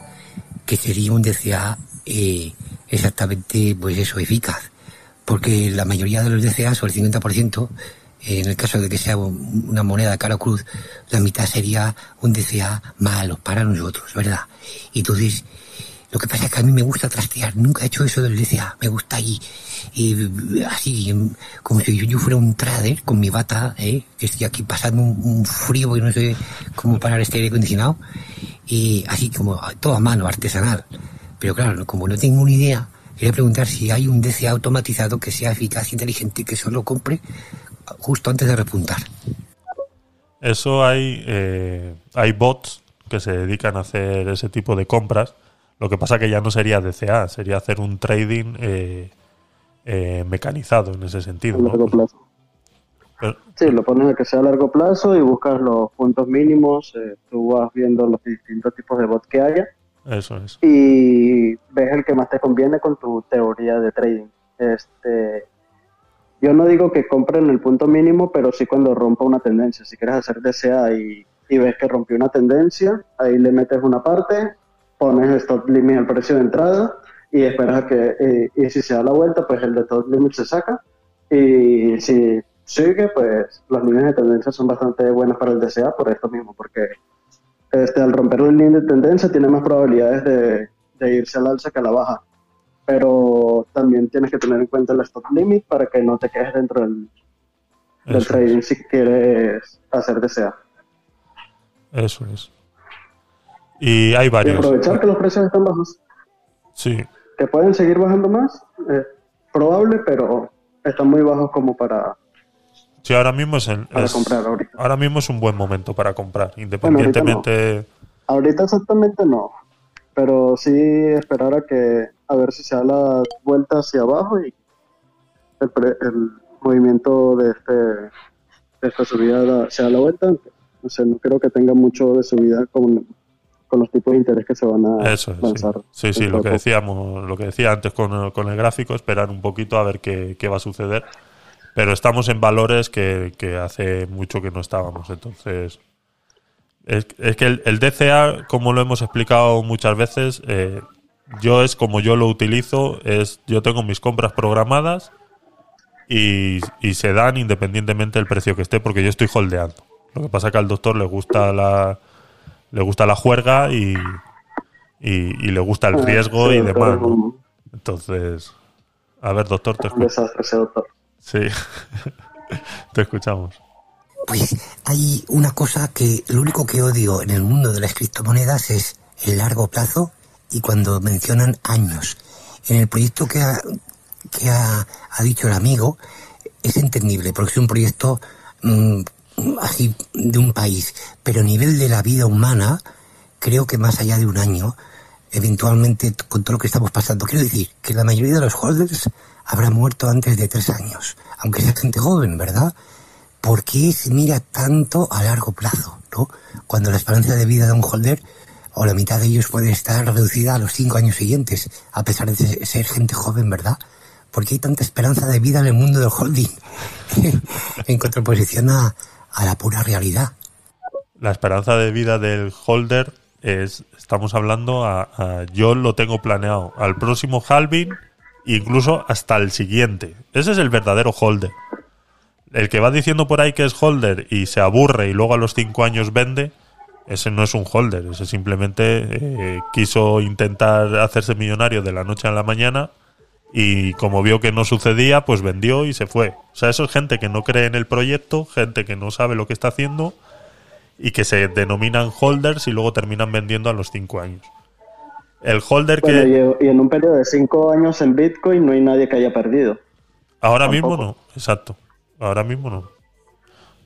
que sería un DCA eh, exactamente, pues eso, eficaz, porque la mayoría de los DCA, o el 50%, eh, en el caso de que sea un- una moneda cara o cruz, la mitad sería un DCA malo para nosotros, ¿verdad? Y entonces, lo que pasa es que a mí me gusta trastear, nunca he hecho eso del DCA, me gusta ahí, y así, em, como si yo, fuera un trader con mi bata, ¿eh? que estoy aquí pasando un, un frío que no sé cómo parar este aire acondicionado, y así como todo a mano, artesanal. Pero claro, como no tengo una idea, quería preguntar si hay un DCA automatizado que sea eficaz, inteligente, que solo compre justo antes de repuntar. Eso hay, eh, hay bots que se dedican a hacer ese tipo de compras. Lo que pasa que ya no sería DCA, sería hacer un trading eh, eh, mecanizado en ese sentido. A ¿no? largo plazo. Pero- Sí, lo pones a que sea a largo plazo y buscas los puntos mínimos, eh, tú vas viendo los distintos tipos de bot que haya eso es. y ves el que más te conviene con tu teoría de trading. Este, yo no digo que compren el punto mínimo, pero sí cuando rompa una tendencia. Si quieres hacer DCA y, ves que rompió una tendencia, ahí le metes una parte, pones stop limit al precio de entrada y esperas a que, eh, y si se da la vuelta, pues el stop limit se saca y si sigue, pues las líneas de tendencia son bastante buenas para el DCA por esto mismo, porque este, al romper la línea de tendencia tiene más probabilidades de, de irse al alza que a la baja. Pero también tienes que tener en cuenta el stop limit para que no te quedes dentro del, trading si quieres hacer DCA. Eso es. Y hay Y varios. aprovechar que los precios están bajos. Sí, Que pueden seguir bajando más, es probable, pero están muy bajos como para, sí, ahora mismo es, el- es- comprar ahorita. ahora mismo es un buen momento para comprar, independientemente. Ahorita exactamente no, pero sí esperar a que a ver si se da la vuelta hacia abajo y el, pre- el movimiento de este de esta subida da- se da la vuelta. O sea, no creo que tenga mucho de subida con, con los tipos de interés que se van a Eso sí. lanzar. Sí, sí, lo que decíamos, lo que decía antes con, con el gráfico, esperar un poquito a ver qué, qué va a suceder. Pero estamos en valores que, que hace mucho que no estábamos, entonces es, es que el, el DCA, como lo hemos explicado muchas veces, eh, yo es como yo lo utilizo, es yo tengo mis compras programadas y, y se dan independientemente del precio que esté, porque yo estoy holdeando. Lo que pasa es que al doctor le gusta la le gusta la juerga y, y, y le gusta el riesgo Sí, y demás. ¿no? Entonces, a ver, doctor, te, un escu- desastre ese doctor. sí. *laughs* te escuchamos. Pues hay una cosa que lo único que odio en el mundo de las criptomonedas es el largo plazo y cuando mencionan años. En el proyecto que ha, que ha, ha dicho el amigo es entendible porque es un proyecto mm, así de un país, pero a nivel de la vida humana creo que más allá de un año, eventualmente con todo lo que estamos pasando, quiero decir que la mayoría de los holders habrá muerto antes de tres años, aunque sea gente joven, ¿verdad? ¿por qué se mira tanto a largo plazo? ¿no? Cuando la esperanza de vida de un holder o la mitad de ellos puede estar reducida a los cinco años siguientes, a pesar de se- ser gente joven, ¿verdad? ¿Por qué hay tanta esperanza de vida en el mundo del holding? *laughs* en contraposición a, la pura realidad. La esperanza de vida del holder es, estamos hablando a- yo lo tengo planeado al próximo halving, incluso hasta el siguiente. Ese es el verdadero holder. El que va diciendo por ahí que es holder y se aburre y luego a los cinco años vende, ese no es un holder, ese simplemente eh, quiso intentar hacerse millonario de la noche a la mañana y como vio que no sucedía, pues vendió y se fue. O sea, eso es gente que no cree en el proyecto, gente que no sabe lo que está haciendo y que se denominan holders y luego terminan vendiendo a los cinco años. El holder Bueno, que y, en un periodo de cinco años en Bitcoin no hay nadie que haya perdido. ahora tampoco. mismo no, exacto. Ahora mismo no.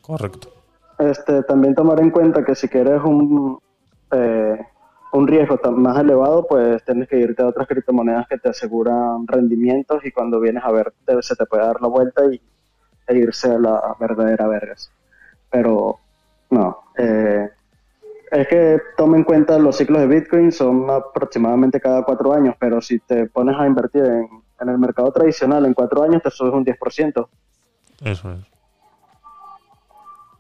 Correcto. Este, también tomar en cuenta que si quieres un, eh, un riesgo más elevado, pues tienes que irte a otras criptomonedas que te aseguran rendimientos y cuando vienes a ver se te puede dar la vuelta y, e irse a la verdadera vergas. Pero no, eh, es que toma en cuenta los ciclos de Bitcoin son aproximadamente cada cuatro años, pero si te pones a invertir en, en el mercado tradicional en cuatro años te subes un 10%. Eso es.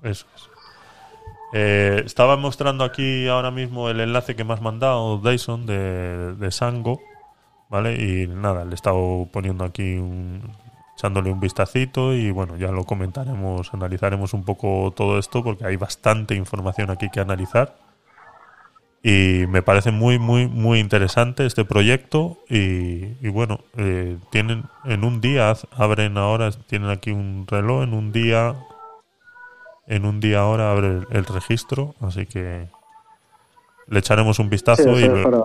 Eso es. Eh, estaba mostrando aquí ahora mismo el enlace que me has mandado, Dyson, de, de Sango, ¿vale? Y nada, le he estado poniendo aquí un, echándole un vistacito y bueno, ya lo comentaremos, analizaremos un poco todo esto porque hay bastante información aquí que analizar. Y me parece muy, muy, muy interesante este proyecto. Y, y bueno, eh, tienen en un día, abren ahora, tienen aquí un reloj, en un día, en un día ahora abre el, el registro. Así que le echaremos un vistazo y, lo, para,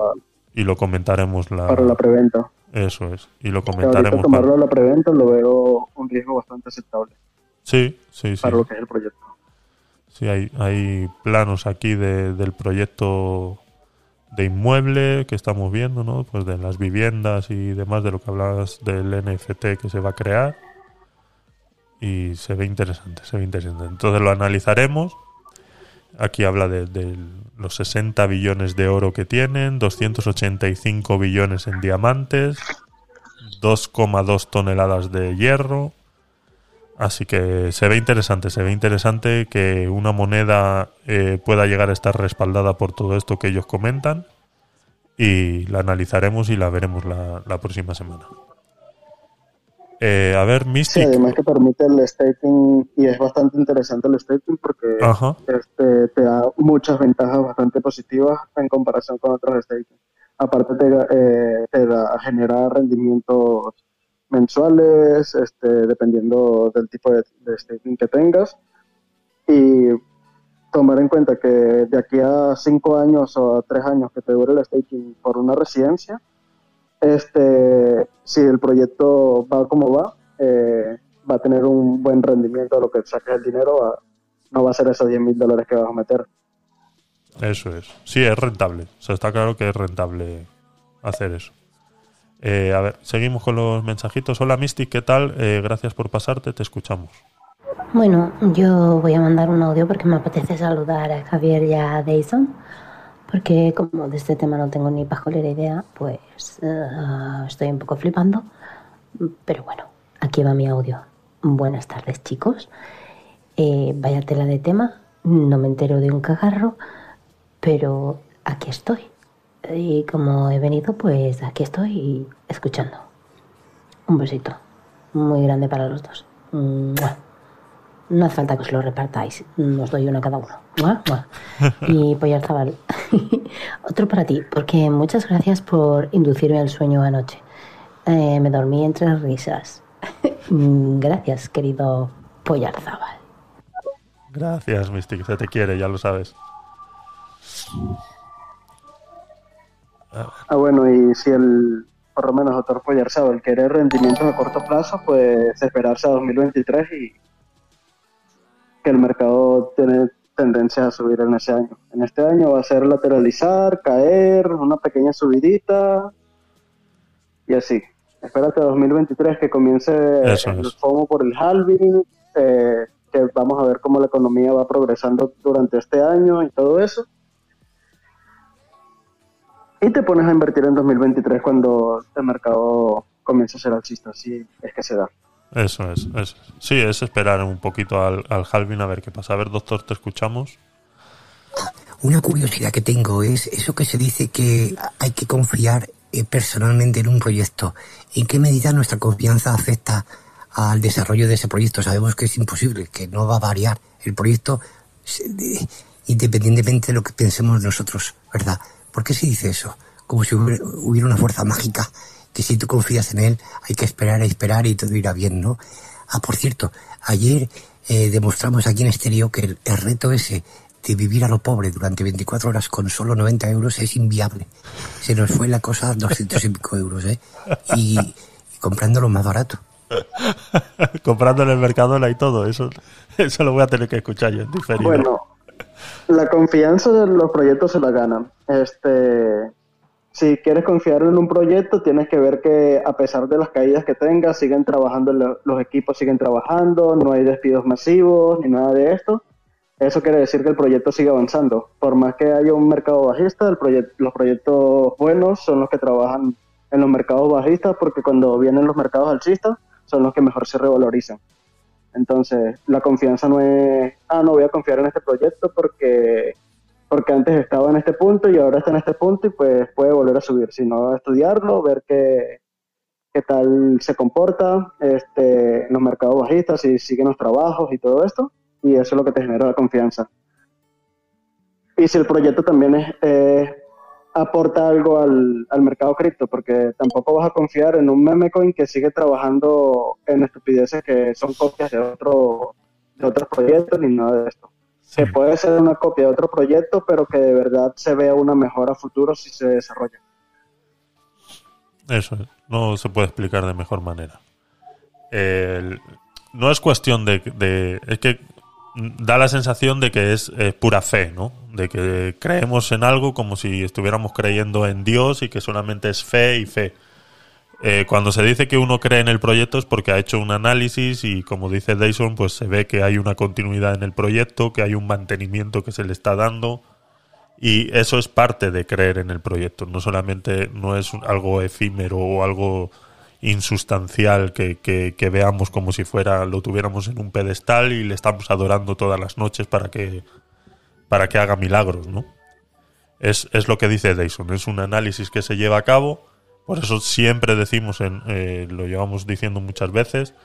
y lo comentaremos. La, para la preventa. eso es, y lo comentaremos. tomarlo para- a la preventa lo veo un riesgo bastante aceptable sí, sí, sí. para lo que es el proyecto. Sí, hay, hay planos aquí de- del proyecto de inmueble que estamos viendo, ¿no? Pues de las viviendas y demás, de lo que hablabas del NFT que se va a crear. Y se ve interesante, se ve interesante. Entonces lo analizaremos. Aquí habla de, de los 60 billones de oro que tienen, 285 billones en diamantes, 2,2 toneladas de hierro, Así que se ve interesante, se ve interesante que una moneda eh, pueda llegar a estar respaldada por todo esto que ellos comentan y la analizaremos y la veremos la, la próxima semana. Eh, a ver, Sí, Mystic. además que permite el staking y es bastante interesante el staking porque Ajá, este, te da muchas ventajas bastante positivas en comparación con otros staking. Aparte te, eh, te da, genera rendimientos mensuales, este, dependiendo del tipo de, de staking que tengas. Y tomar en cuenta que de aquí a cinco años o a tres años que te dure el staking por una residencia, este, si el proyecto va como va, eh, va a tener un buen rendimiento a lo que saques el dinero, no va a ser esos 10 mil dólares que vas a meter. Eso es. Sí, es rentable. O sea, está claro que es rentable hacer eso. Eh, a ver, seguimos con los mensajitos. Hola Mystic, ¿qué tal? Eh, gracias por pasarte, te escuchamos. Bueno, yo voy a mandar un audio porque me apetece saludar a Javier y a Dayson, porque como de este tema no tengo ni pajolera idea, pues eh, estoy un poco flipando. Pero bueno, aquí va mi audio. Buenas tardes, chicos. Eh, vaya tela de tema, no me entero de un cagarro, pero aquí estoy. Y como he venido, pues aquí estoy escuchando. Un besito muy grande para los dos. No hace falta que os lo repartáis, os doy uno a cada uno. ¡Mua! ¡Mua! *laughs* Y Pollar *laughs* Zabal, otro para ti, porque muchas gracias por inducirme al sueño anoche. Eh, me dormí entre risas. *laughs* gracias, querido Pollar Zabal. Gracias, Mystic, se te quiere, ya lo sabes. Ah, bueno, y si el, por lo menos Doctor Poyarzado, el querer rendimientos a corto plazo, pues esperarse a 2023 y que el mercado tiene tendencia a subir en ese año. En este año va a ser lateralizar, caer, una pequeña subidita y así. Espérate a 2023 que comience Eso el. FOMO por el halving, eh, que vamos a ver cómo la economía va progresando durante este año y todo eso. Y te pones a invertir en 2023 cuando el mercado comience a ser alcista, si es que se da. Eso es, es. Sí, es esperar un poquito al, al halving a ver qué pasa. A ver, doctor, te escuchamos. Una curiosidad que tengo es eso que se dice que hay que confiar eh, personalmente en un proyecto. ¿En qué medida nuestra confianza afecta al desarrollo de ese proyecto? Sabemos que es imposible, que no va a variar el proyecto independientemente de lo que pensemos nosotros, ¿verdad? ¿Por qué se dice eso? Como si hubiera una fuerza mágica que si tú confías en él hay que esperar a esperar y todo irá bien, ¿no? Ah, por cierto, ayer eh, demostramos aquí en Estéreo que el, el reto ese de vivir a lo pobre durante 24 horas con solo 90 euros es inviable. Se nos fue la cosa a 200 y pico euros, ¿eh? Y, y comprando lo más barato. *laughs* Comprando en el Mercadona y todo, eso, eso lo voy a tener que escuchar yo en diferido. Bueno, la confianza de los proyectos se la ganan. Este, si quieres confiar en un proyecto, tienes que ver que a pesar de las caídas que tengas, siguen trabajando, lo- los equipos siguen trabajando, no hay despidos masivos ni nada de esto. Eso quiere decir que el proyecto sigue avanzando. Por más que haya un mercado bajista, los proyectos buenos son los que trabajan en los mercados bajistas porque cuando vienen los mercados alcistas son los que mejor se revalorizan. Entonces, la confianza no es, ah, no voy a confiar en este proyecto porque, porque antes estaba en este punto y ahora está en este punto y pues puede volver a subir, sino estudiarlo, ver qué, qué tal se comporta este, los mercados bajistas, si siguen los trabajos y todo esto, y eso es lo que te genera la confianza. Y si el proyecto también es, eh, aporta algo al, al mercado cripto, porque tampoco vas a confiar en un meme coin que sigue trabajando en estupideces que son copias de, otro, de otros proyectos ni nada de esto. Que puede ser una copia de otro proyecto, pero que de verdad se vea una mejora a futuro si se desarrolla. Eso es. no se puede explicar de mejor manera. El- no es cuestión de, de- Es que da la sensación de que es pura fe, ¿no? De que creemos en algo como si estuviéramos creyendo en Dios y que solamente es fe y fe. Eh, cuando se dice que uno cree en el proyecto es porque ha hecho un análisis y como dice Dyson, pues se ve que hay una continuidad en el proyecto, que hay un mantenimiento que se le está dando y eso es parte de creer en el proyecto, no solamente no es algo efímero o algo insustancial que, que- que veamos como si fuera lo tuviéramos en un pedestal y le estamos adorando todas las noches para que para que haga milagros, ¿no? Es, es lo que dice Dyson, es un análisis que se lleva a cabo, por eso siempre decimos, en, eh, lo llevamos diciendo muchas veces,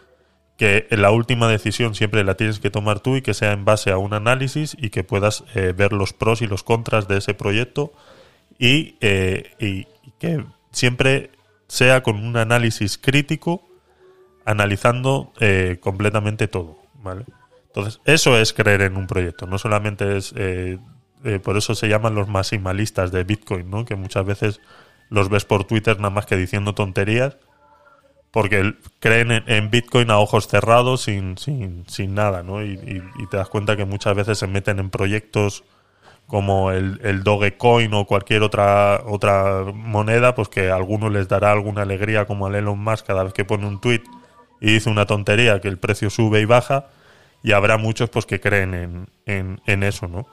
que la última decisión siempre la tienes que tomar tú y que sea en base a un análisis y que puedas eh, ver los pros y los contras de ese proyecto y, eh, y- que siempre sea con un análisis crítico analizando eh, completamente todo, ¿vale? Entonces, eso es creer en un proyecto, no solamente es... por eso se llaman los maximalistas de Bitcoin, ¿no? Que muchas veces los ves por Twitter nada más que diciendo tonterías, porque creen en, Bitcoin a ojos cerrados, sin, sin, sin nada, ¿no? Y, te das cuenta que muchas veces se meten en proyectos como el, el Dogecoin o cualquier otra otra moneda, pues que a algunos les dará alguna alegría, como al Elon Musk cada vez que pone un tweet y dice una tontería, que el precio sube y baja, y habrá muchos pues que creen en, en, en eso, ¿no?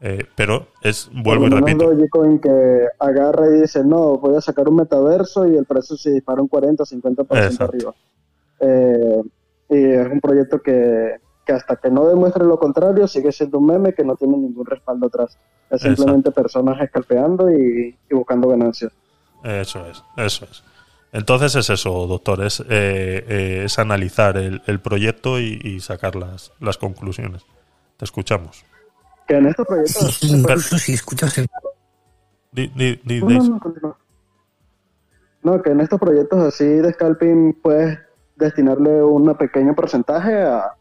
Eh, pero es, vuelvo y repito, Dogecoin que agarra y dice, no, voy a sacar un metaverso y el precio se dispara un 40 o 50% Exacto. arriba. Eh, y es un proyecto que, que hasta que no demuestre lo contrario sigue siendo un meme que no tiene ningún respaldo atrás. Es Exacto. simplemente personas escalpeando y, y buscando ganancias. Eso es, eso es. Entonces es eso, doctor, es, eh, eh, es analizar el, el proyecto y, y sacar las, las conclusiones. Te escuchamos. Que en estos proyectos... sí, incluso si escuchas el Di, di, di, No, no, Daisy. no, continúa. No, que en estos proyectos así de scalping puedes destinarle un pequeño porcentaje a,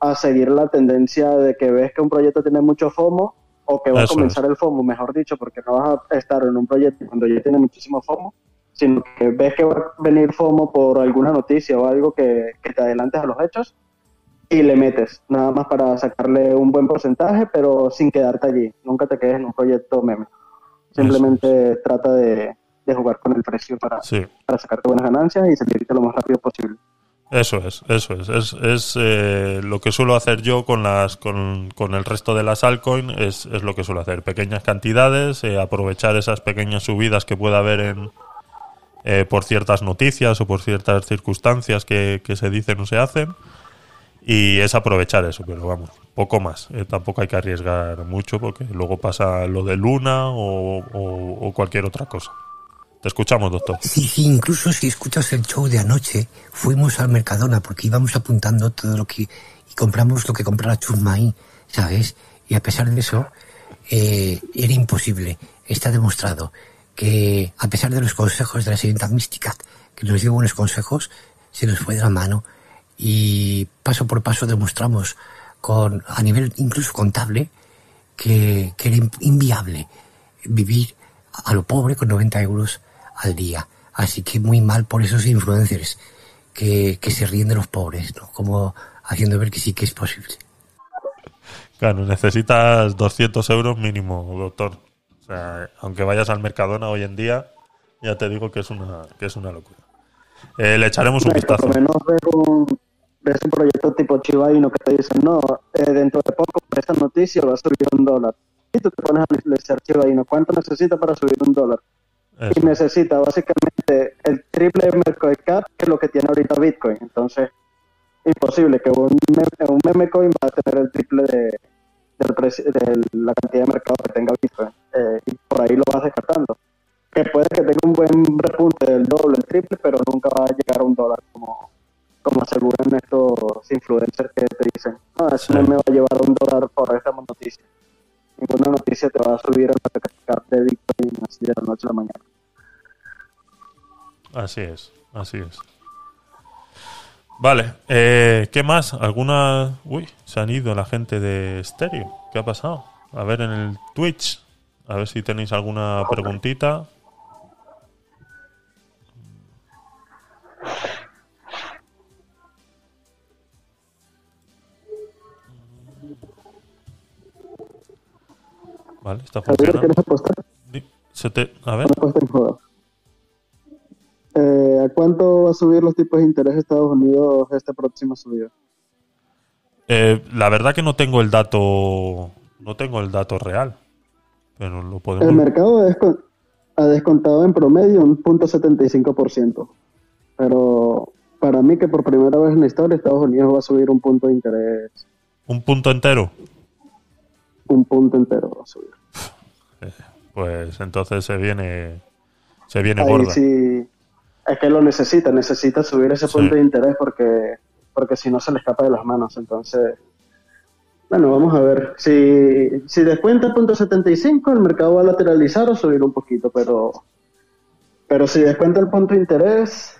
a seguir la tendencia de que ves que un proyecto tiene mucho FOMO o que va Eso a comenzar el FOMO, mejor dicho, porque no vas a estar en un proyecto cuando ya tiene muchísimo FOMO, sino que ves que va a venir FOMO por alguna noticia o algo que, que te adelantes a los hechos y le metes, nada más para sacarle un buen porcentaje, pero sin quedarte allí. Nunca te quedes en un proyecto meme. Simplemente trata de, de jugar con el precio para, Sí, para sacarte buenas ganancias y salirte lo más rápido posible. eso es, eso es. Es, es eh, lo que suelo hacer yo con las con, con el resto de las altcoin, es, es lo que suelo hacer. Pequeñas cantidades, eh, aprovechar esas pequeñas subidas que pueda haber en eh, por ciertas noticias o por ciertas circunstancias que, que se dicen o se hacen. Y es aprovechar eso, pero vamos, poco más. Eh, tampoco hay que arriesgar mucho porque luego pasa lo de Luna o, o- o cualquier otra cosa. Te escuchamos, doctor. Sí, sí, incluso si escuchas el show de anoche, fuimos al Mercadona porque íbamos apuntando todo lo que... y compramos lo que comprara Chusmaí, ¿sabes? Y a pesar de eso, eh, era imposible. Está demostrado que a pesar de los consejos de la señorita Mística, que nos dio buenos consejos, se nos fue de la mano y paso por paso demostramos con a nivel incluso contable que, que era in- inviable vivir a lo pobre con 90 euros al día. Así que muy mal por esos influencers que, que se ríen de los pobres, ¿no? Como haciendo ver que sí que es posible. Claro, necesitas 200 euros mínimo, doctor. O sea, aunque vayas al Mercadona hoy en día, ya te digo que es una, que es una locura. Eh, le echaremos un Por vistazo. Ves un, proyecto tipo Chiba Inu que te dicen, no, eh, dentro de poco por esta noticia va a subir un dólar. Y tú te pones a analizar Chiba Inu, ¿cuánto necesita para subir un dólar? Eso. Y necesita básicamente el triple de market cap que lo que tiene ahorita Bitcoin. Entonces, imposible que un, meme, un meme coin va a tener el triple de, del precio, de la cantidad de mercado que tenga Bitcoin. Eh, y por ahí lo vas descartando. Que puede que tenga un buen repunte del doble, el triple, pero influencers que te dicen, no, ese Sí. meme va a llevar un dólar por esta noticia. Ninguna noticia te va a subir a la cap de Bitcoin así de la noche a la mañana. Así es, así es. Vale, eh, ¿qué más? ¿Alguna...? Uy, se han ido la gente de Stereo. ¿Qué ha pasado? A ver en el Twitch. A ver si tenéis alguna preguntita. Vale, está funcionando. ¿quieres apostar? Di- se te- a ver. Apuesta en. Eh, ¿A cuánto va a subir los tipos de interés de Estados Unidos esta próxima subida? Eh, la verdad que no tengo el dato, no tengo el dato real, pero lo El podemos. mercado ha descon- ha descontado en promedio un punto 75%. Pero para mí que por primera vez en la historia Estados Unidos va a subir un punto de interés, Un punto entero. un punto entero va a subir. Pues entonces se viene, se viene Ahí gorda. sí, es que lo necesita, necesita subir ese Sí. punto de interés porque, porque si no se le escapa de las manos. Entonces, bueno, vamos a ver. Si, si descuenta el punto 75, el mercado va a lateralizar o subir un poquito, pero, pero si descuenta el punto de interés,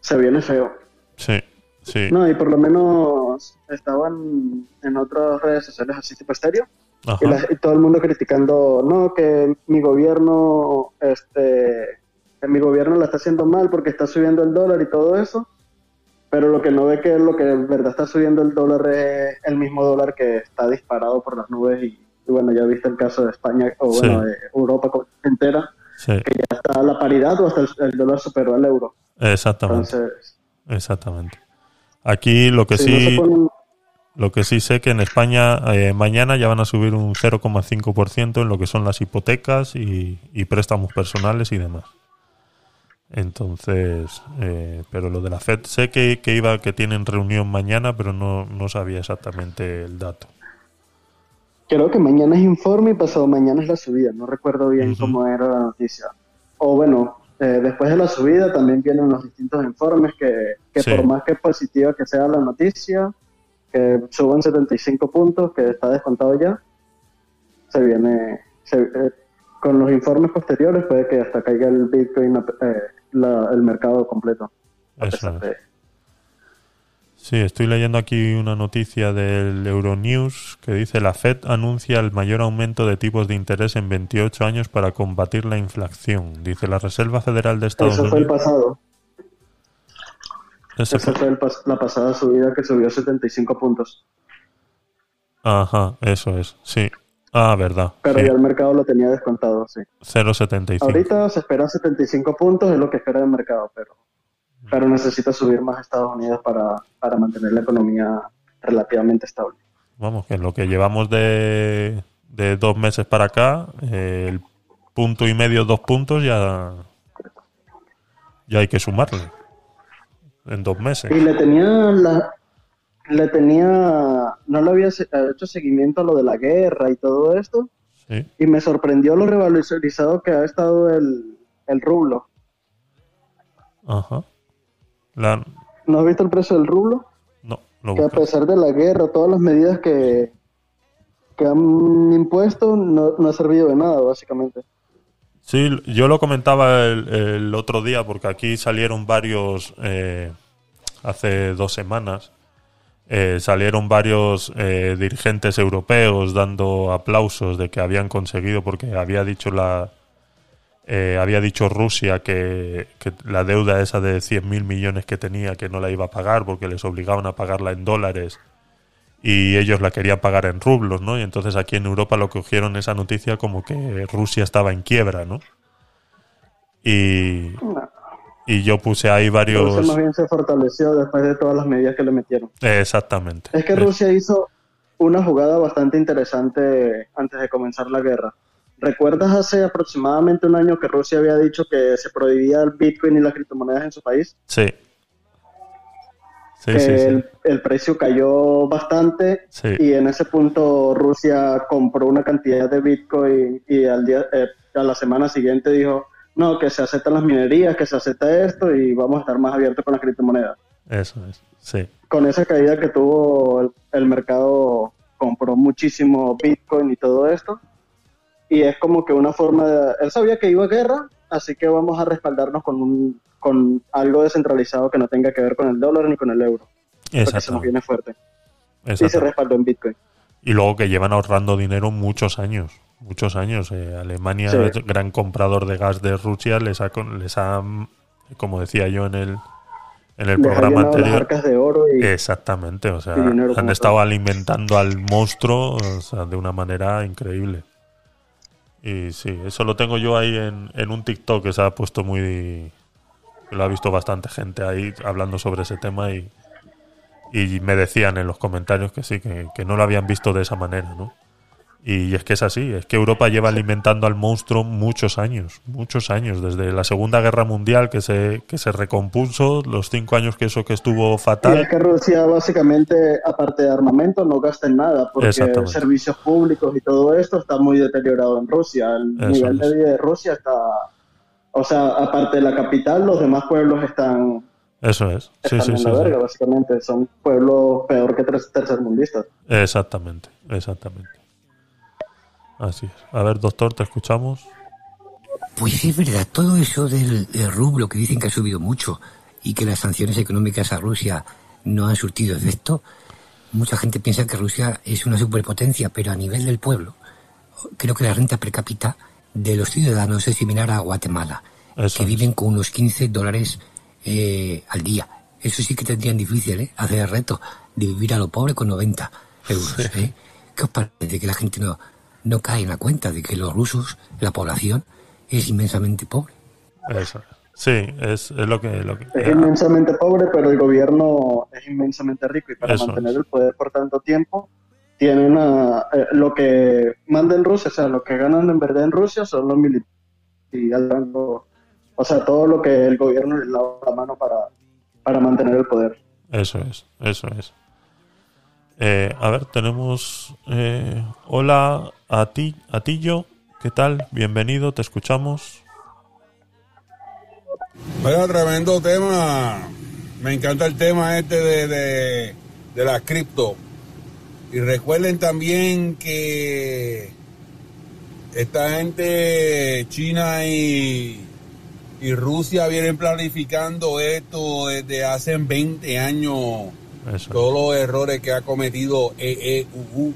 se viene feo. Sí, sí. No, y por lo menos estaban en otras redes sociales así tipo estéreo Ajá. Y, la- y todo el mundo criticando, no, que mi gobierno, este, que mi gobierno la está haciendo mal porque está subiendo el dólar y todo eso. Pero lo que no ve que lo que en verdad está subiendo el dólar es el mismo dólar que está disparado por las nubes. Y, y bueno, ya viste el caso de España, o Sí. bueno, de Europa entera, Sí, que ya está a la paridad o hasta el, el dólar superó al euro. exactamente. Entonces, Exactamente. Aquí lo que no sí, se ponen- lo que sí sé que en España eh, mañana ya van a subir un 0,5% en lo que son las hipotecas y, y préstamos personales y demás. Entonces, eh, pero lo de la Fed sé que, que iba que tienen reunión mañana, pero no, no sabía exactamente el dato. Creo que mañana es informe y pasado mañana es la subida. No recuerdo bien cómo era la noticia. O bueno, eh, después de la subida también vienen los distintos informes que, que Sí. por más que positiva que sea la noticia, que suban 75 puntos, que está descontado ya, se viene... se- eh, con los informes posteriores puede que hasta caiga el Bitcoin, eh, la- el mercado completo. Eso es. de- Sí, estoy leyendo aquí una noticia del Euronews que dice la Fed anuncia el mayor aumento de tipos de interés en 28 años para combatir la inflación. Dice la Reserva Federal de Estados Eso fue el Unidos. pasado. Ese Esa fue- fue el pas- la pasada subida que subió 75 puntos. Ajá, eso es, sí. Ah, verdad. Pero sí. ya el mercado lo tenía descontado, sí. 0,75. Ahorita se espera 75 puntos, es lo que espera el mercado, pero, pero necesita subir más Estados Unidos para, para mantener la economía relativamente estable. Vamos, que en lo que llevamos de, de dos meses para acá, eh, el punto y medio, dos puntos ya, ya hay que sumarle. En dos meses. Y le tenía la, le tenía, no le había se- hecho seguimiento a lo de la guerra y todo esto, Sí. y me sorprendió lo revalorizado que ha estado el, el rublo. Ajá. La, ¿No has visto el precio del rublo? no, lo que a pesar de la guerra, todas las medidas que, que han impuesto, no, no ha servido de nada, básicamente. Sí, yo lo comentaba el, otro día porque aquí salieron varios, eh, hace dos semanas, eh, salieron varios eh, dirigentes europeos dando aplausos de que habían conseguido, porque había dicho la eh, había dicho Rusia que, que la deuda esa de 100.000 millones que tenía que no la iba a pagar porque les obligaban a pagarla en dólares y ellos la querían pagar en rublos, ¿no? Y entonces aquí en Europa lo cogieron esa noticia como que Rusia estaba en quiebra, ¿no? Y, y yo puse ahí varios... Rusia más bien se fortaleció después de todas las medidas que le metieron. Exactamente. Es que Rusia hizo una jugada bastante interesante antes de comenzar la guerra. ¿Recuerdas hace aproximadamente un año que Rusia había dicho que se prohibía el Bitcoin y las criptomonedas en su país? Sí. Sí, que sí, sí. El, el precio cayó bastante y en ese punto Rusia compró una cantidad de Bitcoin y al día, eh, a la semana siguiente dijo, no, que se aceptan las minerías, que se acepta esto y vamos a estar más abiertos con las criptomonedas. Eso es. Sí. Con esa caída que tuvo el, el mercado, compró muchísimo Bitcoin y todo esto. Y es como que una forma de... Él sabía que iba a guerra, así que vamos a respaldarnos con, un, con algo descentralizado que no tenga que ver con el dólar ni con el euro. Porque se nos viene fuerte. Y se respaldó en Bitcoin. Y luego que llevan ahorrando dinero muchos años. Muchos años. Eh, Alemania, Sí. es gran comprador de gas de Rusia, les ha, les ha como decía yo en el, en el Les programa llenado las anterior. arcas de oro y Exactamente, o sea, han estado alimentando al monstruo o sea, de una manera increíble. Y sí, eso lo tengo yo ahí en, en un TikTok que se ha puesto muy... Lo ha visto bastante gente ahí hablando sobre ese tema y, y me decían en los comentarios que sí, que, que no lo habían visto de esa manera, ¿no? Y es que es así, es que Europa lleva alimentando al monstruo muchos años, muchos años, desde la Segunda Guerra Mundial que se, que se recompuso, los cinco años que eso que estuvo Y fatal. es que Rusia básicamente, aparte de armamento, no gasta en nada, porque servicios públicos y todo esto está muy deteriorado en Rusia. El Eso nivel es. de vida de Rusia está... O sea, aparte de la capital, los demás pueblos están, Eso es, sí, están sí, en sí, la sí. verga, básicamente. Son pueblos peor que tres tercermundistas. Exactamente, exactamente. Así es. A ver, doctor, te escuchamos. Pues es verdad, todo eso del, del rublo que dicen que ha subido mucho y que las sanciones económicas a Rusia no han surtido efecto, mucha gente piensa que Rusia es una superpotencia, pero a nivel del pueblo, creo que la renta per cápita de los ciudadanos es similar a Guatemala, Eso que es. viven con unos 15 dólares eh, al día. Eso sí que tendrían difícil, ¿eh? Hacer el reto de vivir a lo pobre con 90 euros, ¿eh? ¿Qué os parece de que la gente no, no cae en la cuenta de que los rusos, la población, es inmensamente pobre? Eso es. Sí, es, es lo que... Lo que Es inmensamente pobre, pero el gobierno es inmensamente rico y para Eso mantener es. el poder por tanto tiempo tienen a, eh, lo que manda en Rusia, o sea, lo que ganan en verdad en Rusia son los militares y o sea, todo lo que el gobierno les lava la mano para, para mantener el poder. Eso es, eso es. Eh, a ver, tenemos... eh, hola a ti, a Tillo. ¿Qué tal? Bienvenido, te escuchamos. Vaya tremendo tema. Me encanta el tema este de, de, de las cripto. Y recuerden también que esta gente, China y, y Rusia, vienen planificando esto desde hace 20 años. Eso. Todos los errores que ha cometido EEUU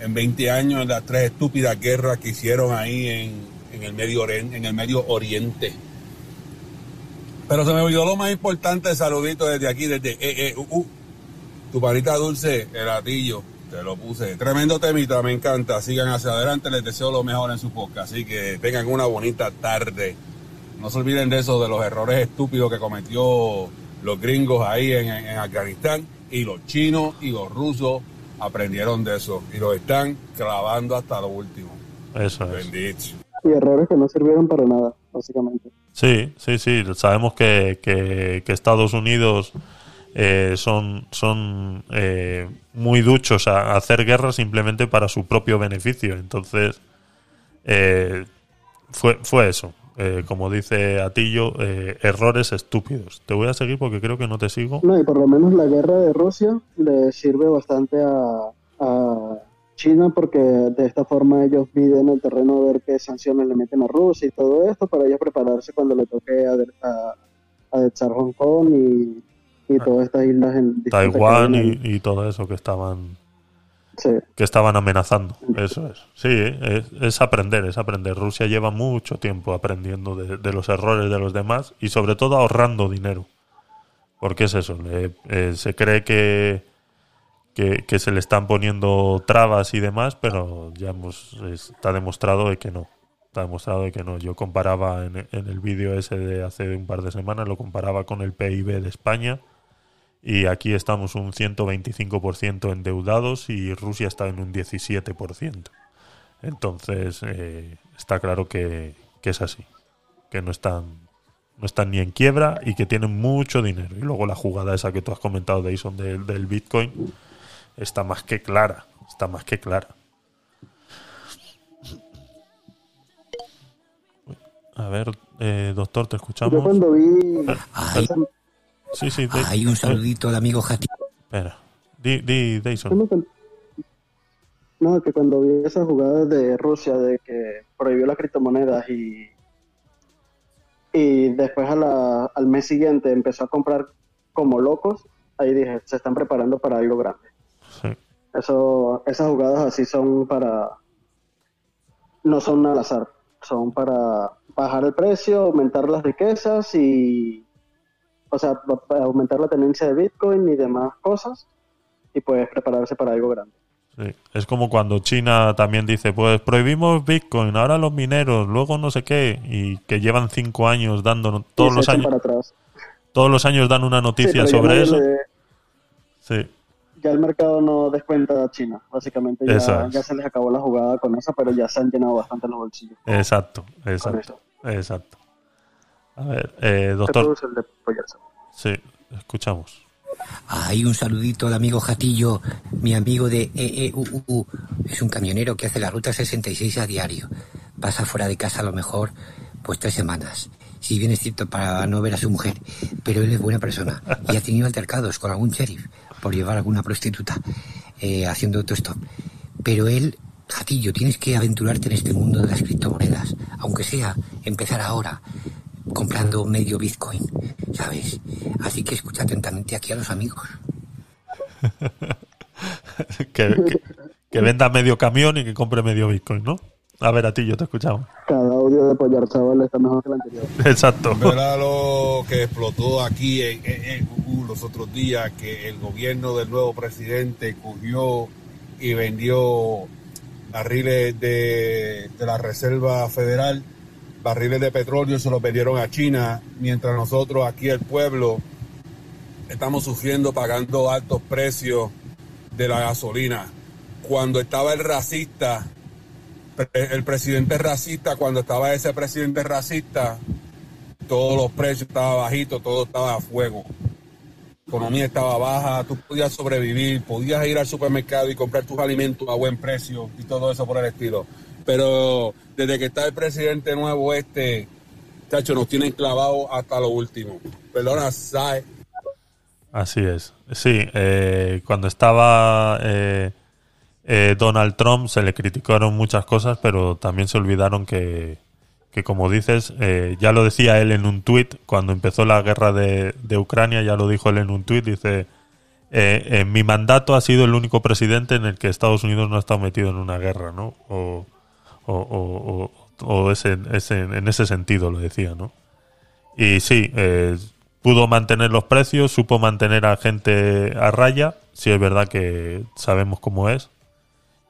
en 20 años, las tres estúpidas guerras que hicieron ahí en, en el Medio Oriente, en el Medio Oriente. Pero se me olvidó lo más importante, saludito desde aquí, desde EEUU. Tu panita dulce, el atillo, te lo puse. Tremendo temita, me encanta. Sigan hacia adelante, les deseo lo mejor en su podcast. Así que tengan una bonita tarde. No se olviden de eso, de los errores estúpidos que cometió los gringos ahí en, en- Afganistán. Y los chinos y los rusos aprendieron de eso. Y lo están clavando hasta lo último. Eso es. Bendito. Y errores que no sirvieron para nada, básicamente. Sí, sí, sí. Sabemos que, que- que Estados Unidos eh, son, son eh, muy duchos a, a hacer guerra simplemente para su propio beneficio. Entonces, eh, fue, fue eso. Eh, como dice Atillo, eh, errores estúpidos. Te voy a seguir porque creo que no te sigo. No, y por lo menos la guerra de Rusia le sirve bastante a, a China porque de esta forma ellos miden el terreno a ver qué sanciones le meten a Rusia y todo esto para ellos prepararse cuando le toque a- adexar Hong Kong y, y todas estas islas en Taiwán y, todo eso que estaban Sí, que estaban amenazando. Eso es. Sí, es, es aprender, es aprender. Rusia lleva mucho tiempo aprendiendo de, de los errores de los demás y sobre todo ahorrando dinero. Porque es eso, le- eh, se cree que, que, que se le están poniendo trabas y demás, pero ya hemos, está demostrado de que no. Está demostrado de que no. Yo comparaba en, en el vídeo ese de hace un par de semanas, lo comparaba con el PIB de España y aquí estamos un 125% endeudados y Rusia está en un 17%. Entonces, eh, está claro que, que es así, que no están, no están ni en quiebra y que tienen mucho dinero. Y luego la jugada esa que tú has comentado, Deison, del, del Bitcoin, está más que clara, está más que clara. A ver, eh, doctor, te yo escuchamos. cuando vi Ay, Sí, sí, de- hay un eh, saludito al amigo Jati. espera. Di, di, Deison. No, que- No, que cuando vi esas jugadas de Rusia de que prohibió las criptomonedas y, y después a la- al mes siguiente empezó a comprar como locos, ahí dije, se están preparando para algo grande. Sí. Eso, esas jugadas así son para, no son al azar, son para bajar el precio, aumentar las riquezas y, o sea, aumentar la tenencia de Bitcoin y demás cosas y pues prepararse para algo grande. Sí, Es como cuando China también dice, pues prohibimos Bitcoin, ahora los mineros, luego no sé qué, y que llevan cinco años dando, todos los años, para atrás. todos los años dan una noticia sobre eso. le- Sí, ya el mercado no descuenta a China, básicamente ya, ya se les acabó la jugada con eso, pero ya se han llenado bastante los bolsillos. exacto, exacto, exacto. A ver, eh, doctor, el de pollarse. sí, escuchamos. Hay un saludito al amigo Jatillo, mi amigo de EEUU. Es un camionero que hace la ruta 66 a diario. Pasa fuera de casa a lo mejor pues tres semanas. Si bien es cierto para no ver a su mujer, pero él es buena persona y ha tenido altercados con algún sheriff por llevar a alguna prostituta eh, haciendo autostop. Pero él, Jatillo, tienes que aventurarte en este mundo de las criptomonedas, aunque sea empezar ahora comprando medio Bitcoin, ¿sabes? Así que escucha atentamente aquí a los amigos. *laughs* que, que- que venda medio camión y que compre medio Bitcoin, ¿no? A ver, a ti, yo te escuchaba. Cada audio de Pollar Chaval está mejor que el anterior. Exacto. Era lo que explotó aquí en, en- los otros días, que el gobierno del nuevo presidente cogió y vendió barriles de, de la Reserva Federal, barriles de petróleo, se los vendieron a China, mientras nosotros aquí el pueblo estamos sufriendo, pagando altos precios de la gasolina. Cuando estaba el racista, el presidente racista, cuando estaba ese presidente racista, todos los precios estaban bajitos, todo estaba a fuego. La economía estaba baja, tú podías sobrevivir, podías ir al supermercado y comprar tus alimentos a buen precio y todo eso por el estilo. Pero desde que está el presidente nuevo este, chacho, nos tienen clavados hasta lo último. Perdona, Sai. Así es. Sí, eh, cuando estaba eh, eh, Donald Trump se le criticaron muchas cosas, pero también se olvidaron que, que como dices, eh, ya lo decía él en un tuit, cuando empezó la guerra de, de Ucrania, ya lo dijo él en un tuit, dice, eh, en mi mandato ha sido el único presidente en el que Estados Unidos no ha estado metido en una guerra, ¿no? O, o, o- ese, ese- en ese sentido lo decía, ¿no? Y sí, eh, pudo mantener los precios, supo mantener a gente a raya. Sí, es verdad que sabemos cómo es.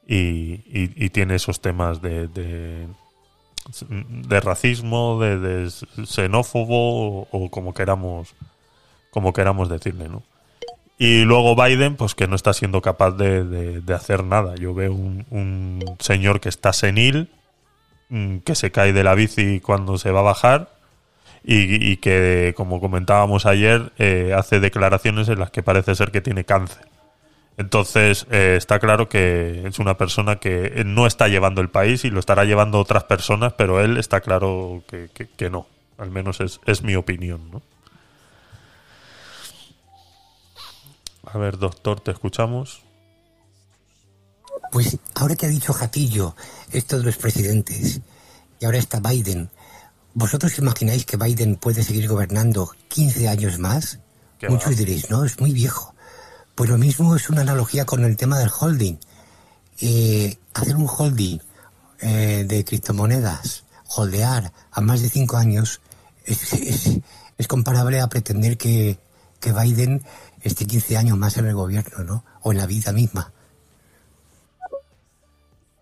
Y, y- tiene esos temas de, de, racismo, de, de xenófobo o, o como queramos como queramos decirle, ¿no? Y luego Biden, pues que no está siendo capaz de, de- hacer nada. Yo veo un, un señor que está senil, mm, que se cae de la bici cuando se va a bajar y, y que, como comentábamos ayer, eh, hace declaraciones en las que parece ser que tiene cáncer. Entonces, eh, está claro que es una persona que no está llevando el país y lo estará llevando otras personas, pero él está claro que, que- que no. Al menos es, es mi opinión, ¿no? A ver, doctor, te escuchamos. Pues ahora que ha dicho Jatillo esto de los presidentes y ahora está Biden, ¿vosotros imagináis que Biden puede seguir gobernando 15 años más? ¿Qué Muchos va? diréis, no, es muy viejo. Pues lo mismo es una analogía con el tema del holding. Eh, hacer un holding eh, de criptomonedas, holdear a más de 5 años, es, es- es comparable a pretender que, que Biden esté 15 años más en el gobierno, ¿no? O en la vida misma.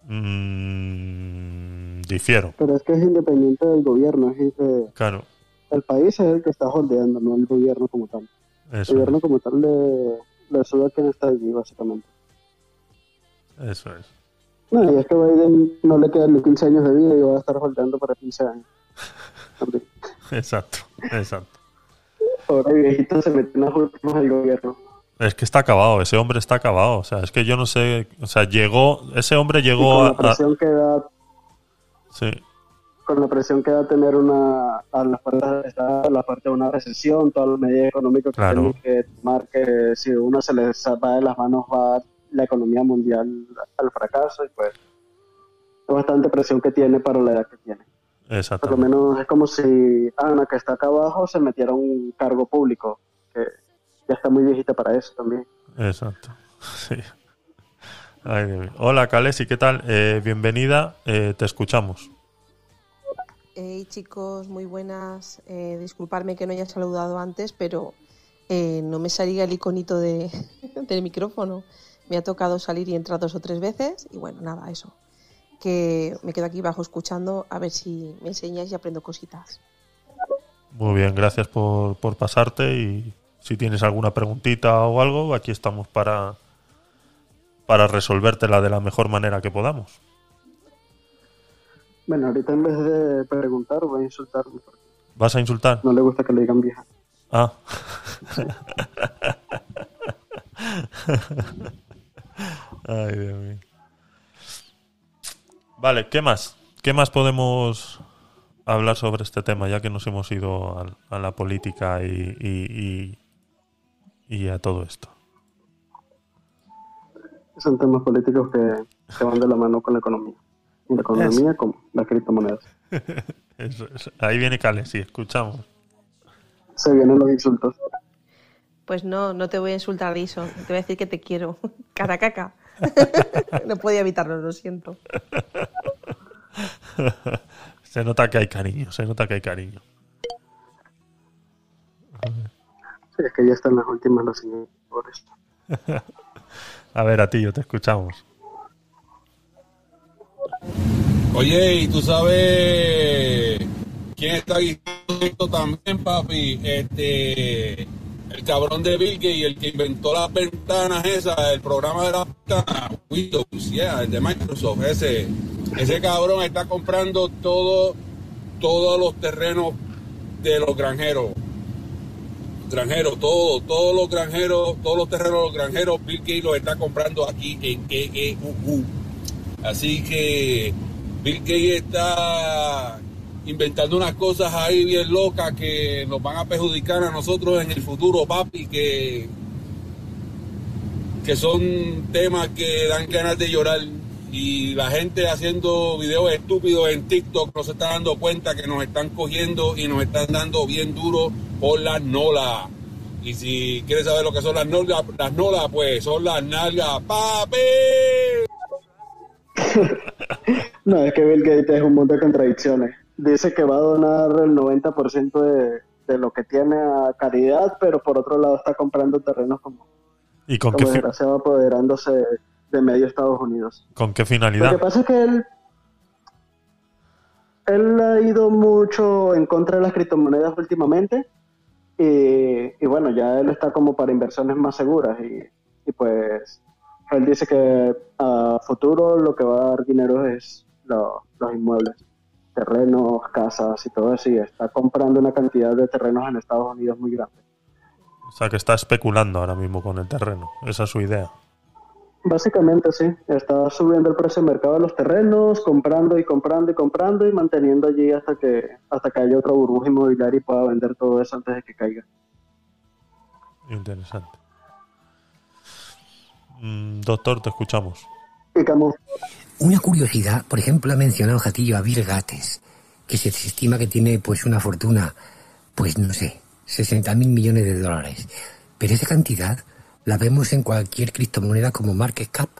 Mm, difiero, Pero es que es independiente del gobierno, es eh, claro. el país es el que está holdeando, no el gobierno como tal. El gobierno como tal le, le sube a quien está allí, básicamente. eso es. No, y es que Biden no le quedan ni 15 años de vida y va a estar holdeando para 15 años. *laughs* Exacto, exacto. Viejito se gobierno. Es que está acabado, ese hombre está acabado. O sea, es que yo no sé. O sea, llegó. Ese hombre llegó con a. la a- presión que da sí, con la presión que da tener una a la parte, a la parte de una recesión, todas las medidas económicas que Claro. tienen que tomar, que si uno se les va de las manos va la economía mundial al fracaso y pues es bastante presión que tiene para la edad que tiene. Por lo menos es como si Ana, que está acá abajo, se metiera a un cargo público, que ya está muy viejita para eso también. Exacto. *laughs* Sí. Ay, Dios mío. Hola, Kalesi, ¿qué tal? Eh, bienvenida, eh, te escuchamos. Hey chicos, muy buenas. Eh, disculparme que no haya saludado antes, pero eh, no me salía el iconito de, *laughs* del micrófono. Me ha tocado salir y entrar dos o tres veces y bueno, nada, eso. Que me quedo aquí bajo escuchando a ver si me enseñáis y aprendo cositas. Muy bien, gracias por, por pasarte y si tienes alguna preguntita o algo, aquí estamos para, para resolvértela de la mejor manera que podamos. Bueno, ahorita en vez de preguntar voy a insultarme, porque ¿Vas a insultar? no le gusta que le digan vieja. Ah. *laughs* *laughs* Ay, Dios mío. Vale, ¿qué más? ¿Qué más podemos hablar sobre este tema, ya que nos hemos ido a, la política y, y, y- y a todo esto? Son temas políticos que, que van de la mano con la economía. Y la economía con las criptomonedas. *laughs* Eso. Ahí viene Cale, sí, escuchamos. Se vienen los insultos. Pues no, no te voy a insultar, Dison. Te voy a decir que te quiero. *laughs* Caracaca. No podía evitarlo, lo siento. se nota que hay cariño, se nota que hay cariño. Sí, es que ya están las últimas los señores. *laughs* A ver, a ti, yo te escuchamos. Oye, ¿y tú sabes quién está guiando esto también, papi? Este, el cabrón de Bill Gates, el que inventó las ventanas esas, el programa de las ventanas, Windows, yeah, el de Microsoft, ese, ese cabrón está comprando todo, todos los terrenos de los granjeros. Granjeros, todo, todos los granjeros, todos los terrenos de los granjeros, Bill Gates los está comprando aquí en EEUU. Así que Bill Gates está inventando unas cosas ahí bien locas que nos van a perjudicar a nosotros en el futuro, papi, que, que son temas que dan ganas de llorar. Y la gente haciendo videos estúpidos en TikTok no se está dando cuenta que nos están cogiendo y nos están dando bien duro por las nolas. Y si quieres saber lo que son las nolas, las nolas, pues son las nalgas, papi. *laughs* No, es que Bill Gates es un montón de contradicciones. Dice que va a donar el 90% de, de lo que tiene a caridad, pero por otro lado está comprando terrenos como, ¿Y con qué, como fi- desgraciado apoderándose de medio Estados Unidos. con qué Lo que finalidad? pasa es que él, él ha ido mucho en contra de las criptomonedas últimamente y, y bueno, ya él está como para inversiones más seguras y, y pues él dice que a futuro lo que va a dar dinero es lo- los inmuebles, terrenos, casas y todo eso y está comprando una cantidad de terrenos en Estados Unidos muy grande. O sea, que está especulando ahora mismo con el terreno. Esa es su idea. Básicamente sí, está subiendo el precio de mercado de los terrenos, comprando y comprando y comprando y manteniendo allí hasta que hasta que haya otra burbuja inmobiliaria y pueda vender todo eso antes de que caiga. Interesante. Mm, doctor, te escuchamos. Y Camus, Una curiosidad, por ejemplo, ha mencionado Jatillo a Bill Gates, que se estima que tiene pues una fortuna, pues no sé, 60 mil millones de dólares. Pero esa cantidad la vemos en cualquier criptomoneda como market cap.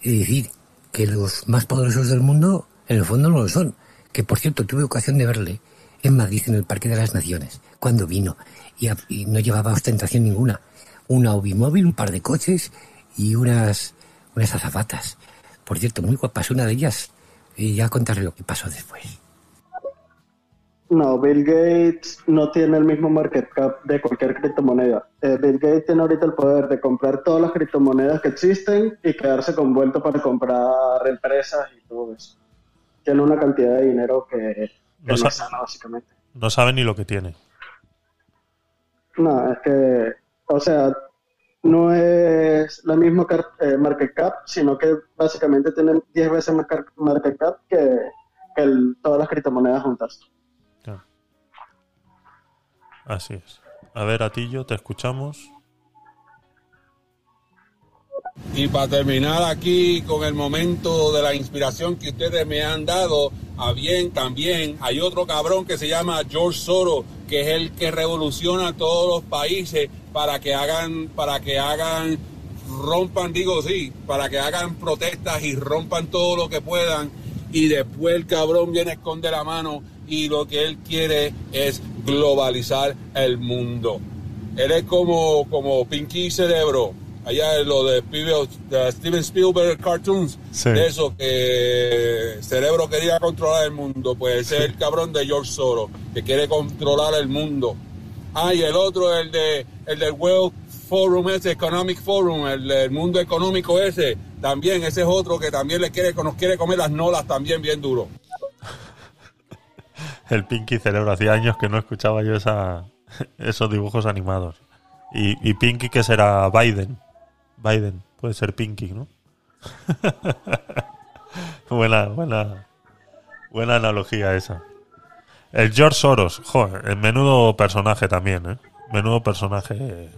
Es decir, que los más poderosos del mundo en el fondo no lo son. Que por cierto, tuve ocasión de verle en Madrid en el Parque de las Naciones, cuando vino, y, no llevaba ostentación ninguna. Una automóvil, un par de coches y unas, unas azafatas. Por cierto, muy guapas una de ellas. Y ya contaré lo que pasó después. no, Bill Gates no tiene el mismo market cap de cualquier criptomoneda. Eh, Bill Gates tiene ahorita el poder de comprar todas las criptomonedas que existen y quedarse con vuelto para comprar empresas y todo eso. Tiene una cantidad de dinero que, que No no, sana, básicamente. No sabe ni lo que tiene. No, es que, o sea, no es la misma eh, market cap, sino que básicamente tienen 10 veces más market cap que, que todas las criptomonedas juntas. Claro. Así es. A ver, Atillo, te escuchamos. Y para terminar aquí con el momento de la inspiración que ustedes me han dado, a bien también hay otro cabrón que se llama George Soros, que es el que revoluciona todos los países para que hagan, para que hagan, rompan, digo sí, para que hagan protestas y rompan todo lo que puedan. Y después el cabrón viene a esconder la mano y lo que él quiere es globalizar el mundo. Él es como, como Pinky Cerebro. Allá lo de, Steven Spielberg Cartoons. Sí. De eso que Cerebro quería controlar el mundo. Pues ese es el cabrón de George Soros, que quiere controlar el mundo. Ah, y el otro, el de el del World Forum ese, Economic Forum, el del mundo económico ese, también, ese es otro que también le quiere, nos quiere comer las nolas también bien duro. *laughs* El Pinky Cerebro. Hacía años que no escuchaba yo esa, *laughs* esos dibujos animados. Y, y Pinky, que será Biden. Biden. Puede ser Pinky, ¿no? *laughs* buena, buena, buena analogía esa. El George Soros. Joder, el menudo personaje también, ¿eh? Menudo personaje.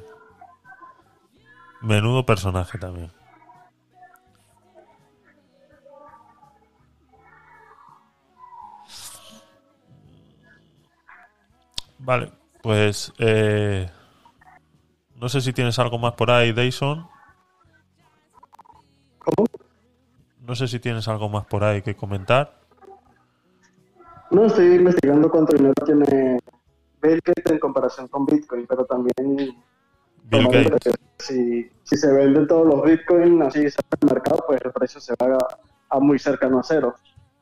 Menudo personaje también. Vale, pues eh, No sé si tienes algo más por ahí, Dayson. ¿Cómo? No sé si tienes algo más por ahí que comentar. No, estoy investigando cuánto dinero tiene Bill Gates en comparación con Bitcoin, pero también Bill Gates. si, si se venden todos los Bitcoin así en el mercado, pues el precio se va a, a muy cercano a cero.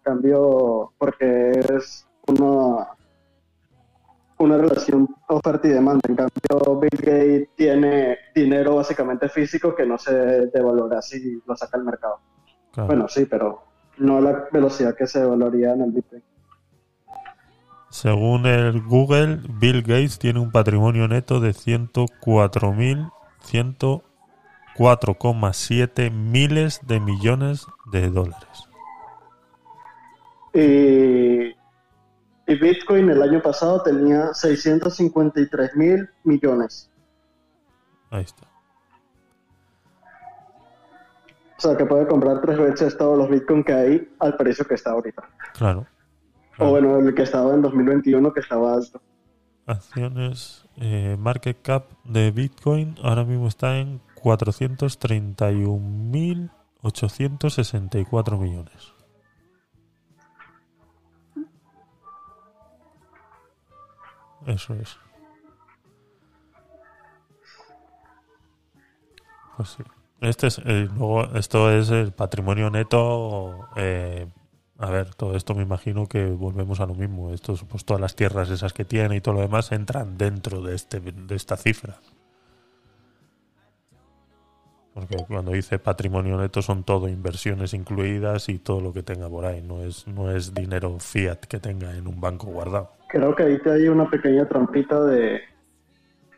Cambio, porque es una, una relación oferta y demanda. En cambio, Bill Gates tiene dinero básicamente físico que no se devalora si lo saca al mercado. Claro. Bueno, sí, pero no a la velocidad que se valoría en el Bitcoin. Según el Google, Bill Gates tiene un patrimonio neto de 104.104,7 miles de millones de dólares. Y, y Bitcoin el año pasado tenía 653 mil millones. Ahí está. O sea, que puede comprar tres veces todos los Bitcoin que hay al precio que está ahorita. Claro. O bueno, el que estaba en 2021, que estaba alto. Acciones, eh, market cap de Bitcoin ahora mismo está en 431.864 millones. Eso es. Pues sí. Este es, eh, luego, esto es el patrimonio neto. eh, a ver, todo esto me imagino que volvemos a lo mismo. Estos, pues todas las tierras esas que tiene y todo lo demás entran dentro de este, de esta cifra. Porque cuando dice patrimonio neto son todo inversiones incluidas y todo lo que tenga por ahí. No es, no es dinero fiat que tenga en un banco guardado. Creo que ahí te hay una pequeña trampita de,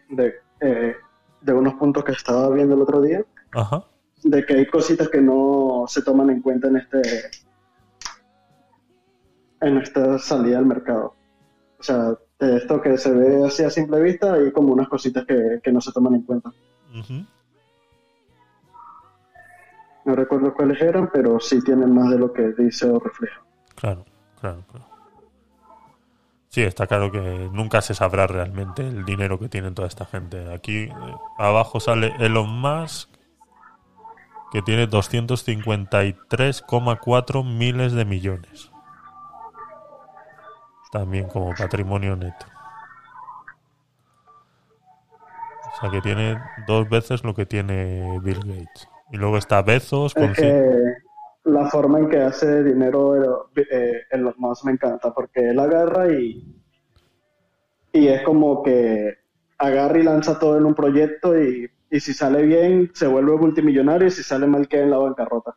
de, eh, de unos puntos que estaba viendo el otro día. Ajá. de que hay cositas que no se toman en cuenta en este en esta salida al mercado. O sea, de esto que se ve así a simple vista, hay como unas cositas que, que no se toman en cuenta. Ujú. No recuerdo cuáles eran, pero sí tienen más de lo que dice o refleja. Claro, claro, claro. Sí, está claro que nunca se sabrá realmente el dinero que tiene toda esta gente. Aquí eh, abajo sale Elon Musk, que tiene 253,4 miles de millones. También como patrimonio neto. O sea que tiene dos veces lo que tiene Bill Gates. Y luego está Bezos con Es que la forma en que hace dinero eh, en los más me encanta, porque él agarra y, y es como que agarra y lanza todo en un proyecto y, y si sale bien se vuelve multimillonario y si sale mal queda en la bancarrota.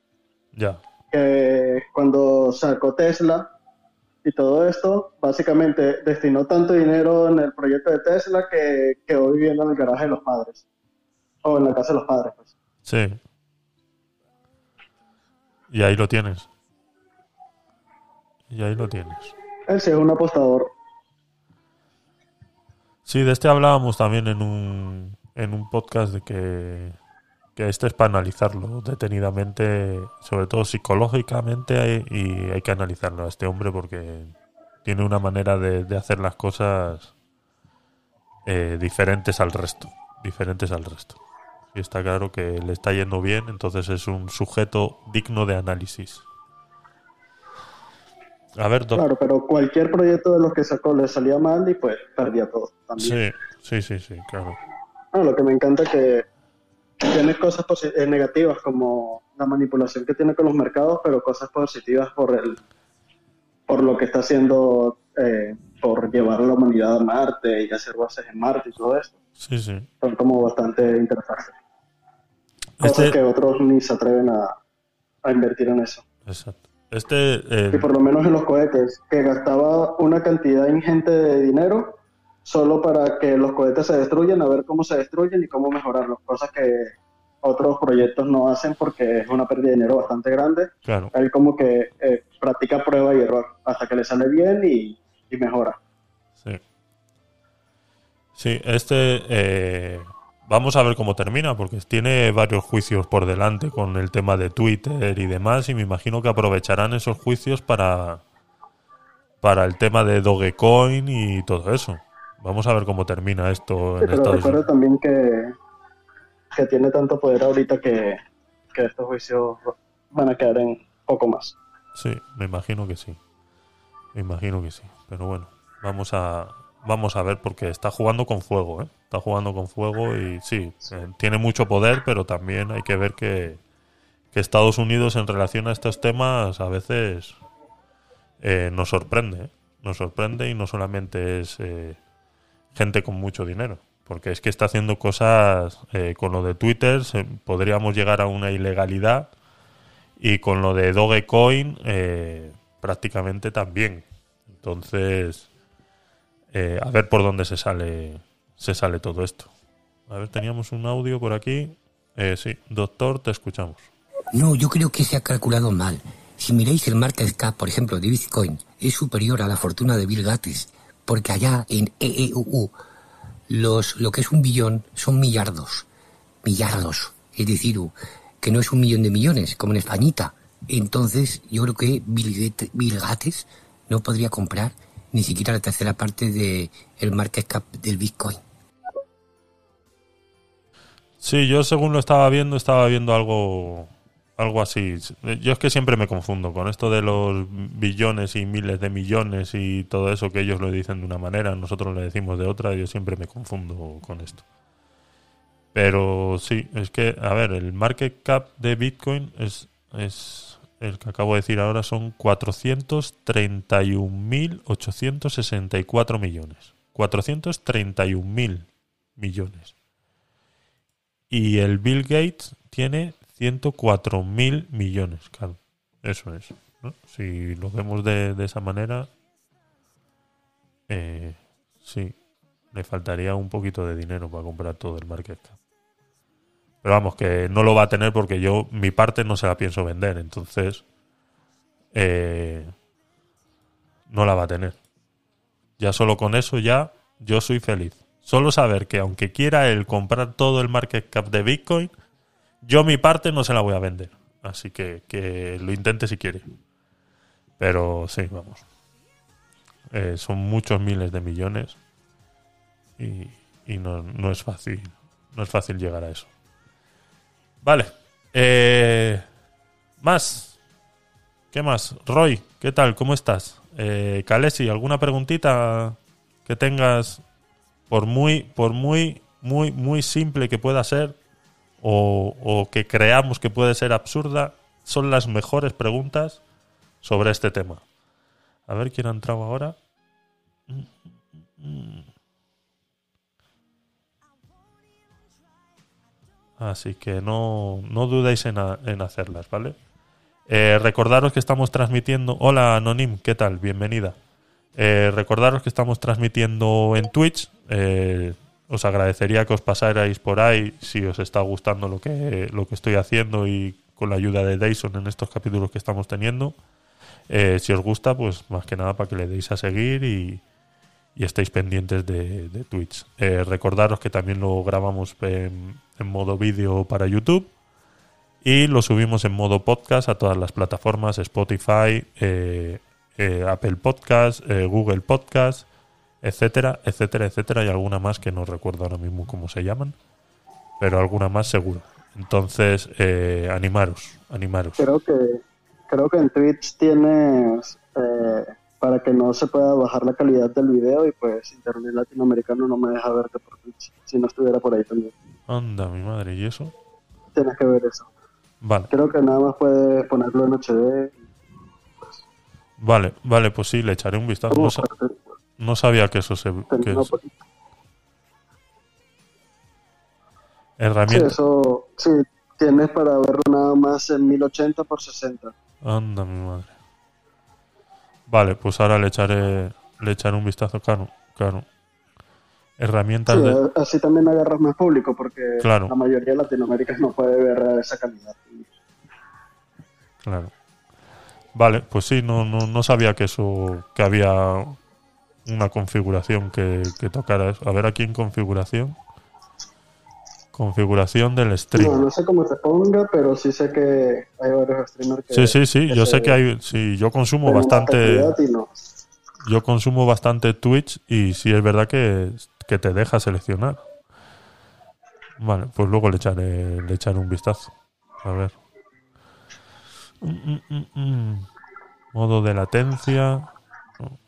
Ya, que cuando sacó Tesla y todo esto, básicamente destinó tanto dinero en el proyecto de Tesla que quedó viviendo en el garaje de los padres. O en la casa de los padres, pues. sí. Y ahí lo tienes. Y ahí lo tienes. Él sí es un apostador. Sí, de este hablábamos también en un, en un podcast de que, que este es para analizarlo detenidamente, sobre todo psicológicamente, y hay que analizarlo a este hombre porque tiene una manera de, de hacer las cosas eh, diferentes al resto. Diferentes al resto. Y está claro que le está yendo bien, entonces es un sujeto digno de análisis. A ver, Claro, pero cualquier proyecto de los que sacó le salía mal y pues perdía todo también. sí, sí, sí, sí, claro. Lo que me encanta es que tiene cosas eh, negativas como la manipulación que tiene con los mercados, pero cosas positivas por el por lo que está haciendo eh, por llevar a la humanidad a Marte y hacer bases en Marte y todo esto. Sí, sí. Son como bastante interesantes. Cosas Este, que otros ni se atreven a, a invertir en eso. exacto. Este, eh, Y por lo menos en los cohetes, que gastaba una cantidad ingente de dinero solo para que los cohetes se destruyan, a ver cómo se destruyen y cómo mejorarlos. Cosas que otros proyectos no hacen porque es una pérdida de dinero bastante grande. claro. Él como que eh, practica prueba y error hasta que le sale bien y, y mejora. Sí. Sí, este. eh, vamos a ver cómo termina, porque tiene varios juicios por delante con el tema de Twitter y demás, y me imagino que aprovecharán esos juicios para. para el tema de Dogecoin y todo eso. Vamos a ver cómo termina esto Sí, en pero Estados recuerda Unidos. también que, que tiene tanto poder ahorita que, que estos juicios van a quedar en poco más. Sí, me imagino que sí. Me imagino que sí. Pero bueno, vamos a, vamos a ver porque está jugando con fuego, ¿eh? Está jugando con fuego y sí, eh, tiene mucho poder, pero también hay que ver que, Estados Unidos en relación a estos temas a veces eh, nos sorprende, ¿eh? nos sorprende y no solamente es gente con mucho dinero, porque es que está haciendo cosas con lo de Twitter, se- podríamos llegar a una ilegalidad y con lo de Dogecoin prácticamente también. Entonces, eh, a ver por dónde se sale se sale todo esto. A ver, teníamos un audio por aquí. Eh, sí, doctor, te escuchamos. No, yo creo que se ha calculado mal. Si miráis el market cap, por ejemplo, de Bitcoin, es superior a la fortuna de Bill Gates, porque allá en EEUU los, lo que es un billón son millardos. Millardos. Es decir, que no es un millón de millones, como en Españita. Entonces, yo creo que Bill Gates no podría comprar ni siquiera la tercera parte de el market cap del Bitcoin. Sí, yo según lo estaba viendo, estaba viendo algo, algo así. Yo es que siempre me confundo con esto de los billones y miles de millones y todo eso que ellos lo dicen de una manera, nosotros le decimos de otra, yo siempre me confundo con esto. Pero sí, es que, a ver, el market cap de Bitcoin es, es el que acabo de decir ahora, son 431.864 millones. 431.000 millones. Y el Bill Gates tiene 104.000 millones. Claro, eso es. ¿no? Si lo vemos de, esa manera, eh, sí, le faltaría un poquito de dinero para comprar todo el market. Pero vamos, que no lo va a tener porque yo mi parte no se la pienso vender. Entonces, eh, no la va a tener. Ya solo con eso ya yo soy feliz. Solo saber que aunque quiera él comprar todo el market cap de Bitcoin, yo mi parte no se la voy a vender. Así que que lo intente si quiere. Pero sí, vamos. Eh, son muchos miles de millones y, y no, no es fácil. No es fácil llegar a eso. Vale. Eh, más. ¿Qué más? Roy, ¿qué tal? ¿Cómo estás? Eh, Kalesi, ¿alguna preguntita que tengas por muy, por muy, muy, muy simple que pueda ser o, o que creamos que puede ser absurda? Son las mejores preguntas sobre este tema. A ver quién ha entrado ahora. Así que no, no dudéis en, en hacerlas, ¿vale? Eh, recordaros que estamos transmitiendo. Hola, Anonim, ¿qué tal? Bienvenida. Eh, recordaros que estamos transmitiendo en Twitch. Eh, os agradecería que os pasarais por ahí si os está gustando lo que, lo que estoy haciendo y con la ayuda de Dyson en estos capítulos que estamos teniendo. Si os gusta, pues más que nada para que le deis a seguir y, y estéis pendientes de, de Twitch. Recordaros que también lo grabamos en, en modo vídeo para YouTube y lo subimos en modo podcast a todas las plataformas Spotify, eh, eh, Apple Podcast, eh, Google Podcast, etcétera, etcétera, etcétera y alguna más que no recuerdo ahora mismo cómo se llaman, pero alguna más seguro. Entonces, animaros, animaros. Creo que, creo que en Twitch tienes para que no se pueda bajar la calidad del video y pues Internet Latinoamericano no me deja verte por Twitch, si no estuviera por ahí también. Anda, mi madre, ¿y eso? Tienes que ver eso. Vale, Creo que nada más puedes ponerlo en HD. vale, vale, pues sí, le echaré un vistazo. No, sabía que eso se... Que tenga- es- sí, herramienta. eso, sí, tienes para verlo nada más en 1080 por 60. Anda, mi madre. Vale, pues ahora le echaré, le echaré un vistazo, claro, claro. Herramientas Sí, de... así también agarras más público porque Claro. la mayoría de Latinoamérica no puede ver esa calidad. Claro. Vale, pues sí, no, no, no sabía que eso, que había una configuración que, que tocara eso. A ver aquí en configuración. Configuración del stream. No, no sé cómo se ponga, pero sí sé que hay varios streamers que... Sí, sí, sí, yo sé que hay, sí, yo consumo bastante, no. yo consumo bastante Twitch y sí es verdad que, que te deja seleccionar. Vale, pues luego le echaré, le echaré un vistazo. A ver. Modo de latencia.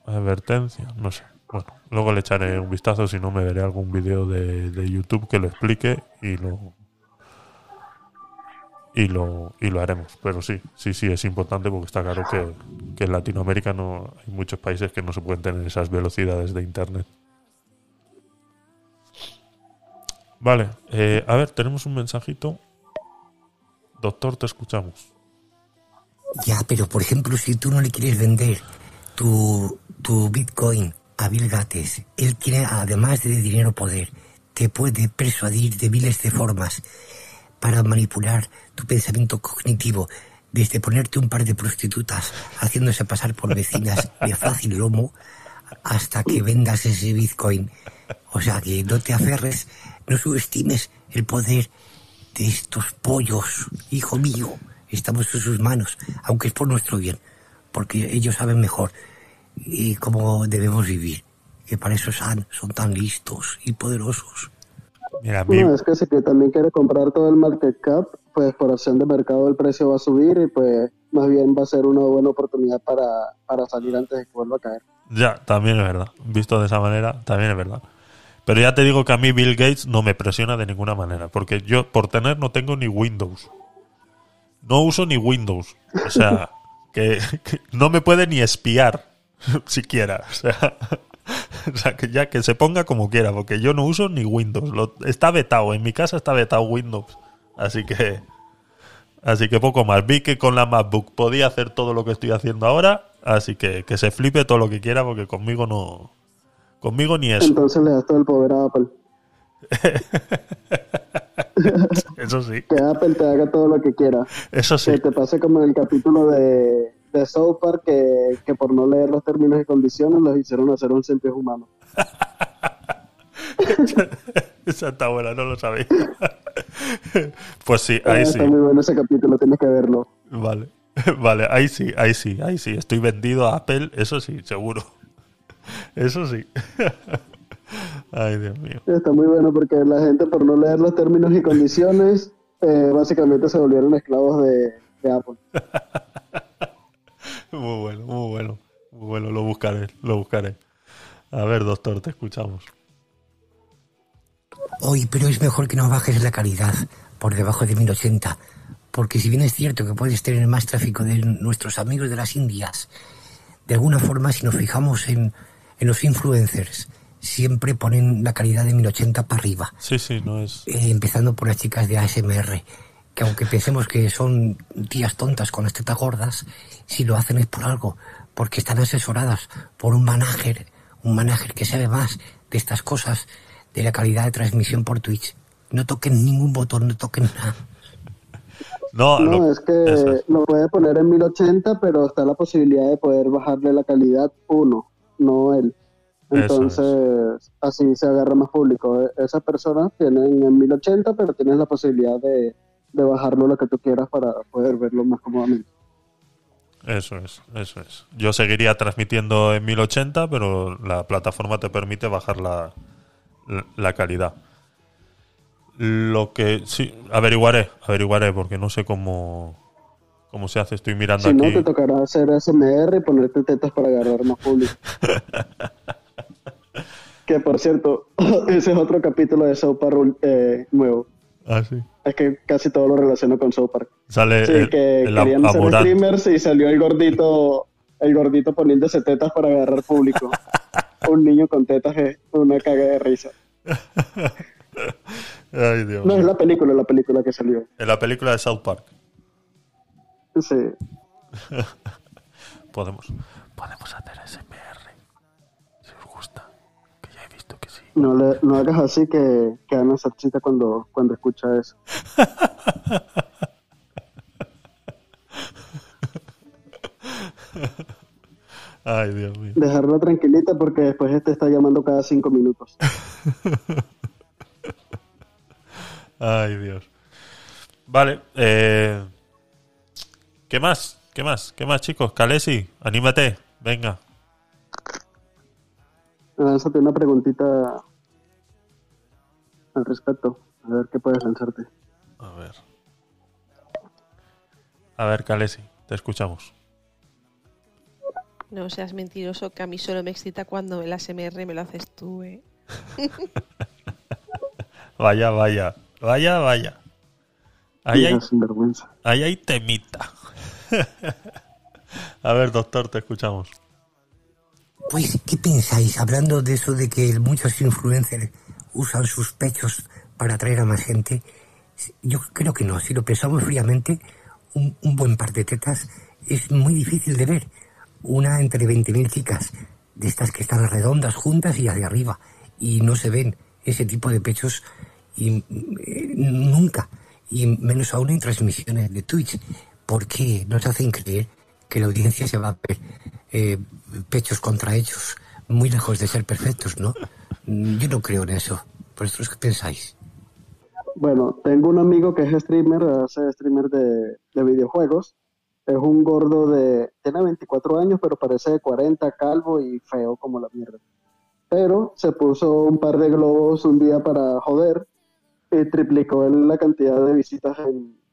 Advertencia, no sé. Bueno, luego le echaré un vistazo, si no me veré algún vídeo de, de YouTube que lo explique y lo y lo y lo haremos. Pero sí, sí, sí es importante porque está claro que, que en Latinoamérica no hay muchos países que no se pueden tener esas velocidades de internet. Vale, eh, a ver, tenemos un mensajito. Doctor, te escuchamos. Ya, pero por ejemplo, si tú no le quieres vender tu, tu Bitcoin a Bill Gates, él quiere, además de dinero poder, te puede persuadir de miles de formas para manipular tu pensamiento cognitivo, desde ponerte un par de prostitutas haciéndose pasar por vecinas de fácil lomo hasta que vendas ese Bitcoin. O sea, que no te aferres, no subestimes el poder de estos pollos, hijo mío. Estamos en sus manos, aunque es por nuestro bien, porque ellos saben mejor y cómo debemos vivir, que para eso son, son tan listos y poderosos. Mira, No, es que si que también quiere comprar todo el market cap, pues por acción de mercado el precio va a subir y pues más bien va a ser una buena oportunidad para, para salir antes de que vuelva a caer. ya, también es verdad. Visto de esa manera, también es verdad. Pero ya te digo que a mí Bill Gates no me presiona de ninguna manera, porque yo por tener no tengo ni Windows. No uso ni Windows. O sea, *laughs* que, que no me puede ni espiar *laughs* siquiera. O sea, *laughs* o sea, que ya que se ponga como quiera, porque yo no uso ni Windows. Lo- está vetado, en mi casa está vetado Windows. Así que así que poco más. Vi que con la MacBook podía hacer todo lo que estoy haciendo ahora, así que que se flipe todo lo que quiera, porque conmigo no conmigo ni eso. Entonces le das todo el poder a Apple. *laughs* Eso sí, Que Apple te haga todo lo que quiera. eso sí. Que te pase como en el capítulo de, de South Park que, que por no leer los términos y condiciones los hicieron hacer un simple humano. *laughs* Esa está buena, no lo sabía. *laughs* Pues sí, Ah, ahí sí. Está muy bueno ese capítulo, tienes que verlo. Vale, vale, ahí sí, ahí sí, ahí sí. Estoy vendido a Apple, eso sí, seguro. Eso sí. *laughs* Ay, Dios mío. Está muy bueno porque la gente por no leer los términos y condiciones eh, básicamente se volvieron esclavos de, de Apple. *laughs* Muy bueno, muy bueno. Muy bueno, lo buscaré, lo buscaré. A ver, doctor, te escuchamos. Hoy, pero es mejor que no bajes la calidad por debajo de 1080, porque si bien es cierto que puedes tener más tráfico de nuestros amigos de las Indias, de alguna forma si nos fijamos en, en los influencers, siempre ponen la calidad de 1080 para arriba, Sí, sí, no es. eh, empezando por las chicas de ASMR, que aunque pensemos que son tías tontas con las tetas gordas, si lo hacen es por algo, porque están asesoradas por un manager, un manager que sabe más de estas cosas, de la calidad de transmisión por Twitch. No toquen ningún botón, no toquen nada. No, No, lo- es que es. lo puede poner en 1080, pero está la posibilidad de poder bajarle la calidad uno, no él. Entonces, así se agarra más público. E- Esas personas tienen en 1080, pero tienes la posibilidad de, de bajarlo lo que tú quieras para poder verlo más cómodamente. Eso es, eso es. Yo seguiría transmitiendo en 1080, pero la plataforma te permite bajar la, la, la calidad. Lo que sí, averiguaré, averiguaré, porque no sé cómo, cómo se hace. Estoy mirando Si no, aquí. te tocará hacer SMR y ponerte tetas para agarrar más público. *laughs* que por cierto, *clears throat* ese es otro capítulo de South Park eh, nuevo. Ah, sí. Es que casi todo lo relaciono con South Park. Sale Sí, el, que el querían ser streamers y salió el gordito, el gordito poniéndose tetas para agarrar público. *laughs* Un niño con tetas es una caga de risa. *laughs* Ay, Dios No, es mío. la película, la película que salió. En la película de South Park. Sí. *laughs* Podemos, podemos hacer SMR. Si os gusta. Que ya he visto que sí. No, le, no hagas así que, que Ana se excita cuando, cuando escucha eso. *laughs* Ay, Dios mío. Dejarla tranquilita porque después este está llamando cada cinco minutos. *laughs* Ay, Dios. Vale. Eh, ¿Qué más? ¿Qué más? ¿Qué más, chicos? Kalesi, anímate. Venga. Lánzate una preguntita al respecto. A ver qué puedes lanzarte. A ver. A ver, Calesi, te escuchamos. No seas mentiroso, que a mí solo me excita cuando el ASMR me lo haces tú, ¿eh? *laughs* Vaya, vaya. Vaya, vaya. Ahí hay, ahí hay temita. *laughs* A ver, doctor, te escuchamos. Pues, ¿qué pensáis? Hablando de eso de que muchos influencers usan sus pechos para atraer a más gente, yo creo que no. Si lo pensamos fríamente, un, un buen par de tetas es muy difícil de ver. Una entre 20.000 chicas, de estas que están redondas, juntas y hacia arriba, y no se ven ese tipo de pechos y, eh, nunca, y menos aún en transmisiones de Twitch, porque nos hacen creer que la audiencia se va a ver eh, pechos contra hechos, muy lejos de ser perfectos, ¿no? Mm, Yo no creo en eso. ¿Vosotros qué pensáis? Bueno, tengo un amigo que es streamer, hace streamer de, de videojuegos. Es un gordo de... Tiene 24 años, pero parece de 40, calvo y feo como la mierda. Pero se puso un par de globos un día para joder y triplicó la cantidad de visitas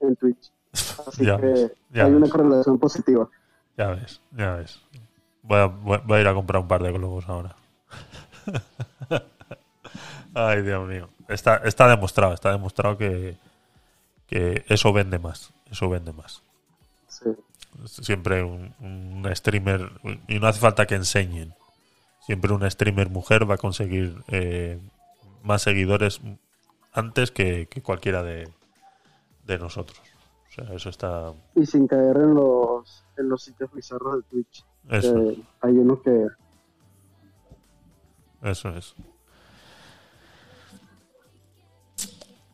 en Twitch. Así Ya que ves, ya hay una correlación positiva. Ya ves, ya ves. Voy a, voy a ir a comprar un par de globos ahora. *laughs* Ay, Dios mío. Está, está demostrado, está demostrado que, que eso vende más. Eso vende más. Sí. Siempre un, un streamer, y no hace falta que enseñen. Siempre un streamer mujer va a conseguir eh, más seguidores antes que, que cualquiera de, de nosotros. O sea, eso está. Y sin caer en los, en los sitios bizarros de Twitch. Eso. hay unos que... Eso es.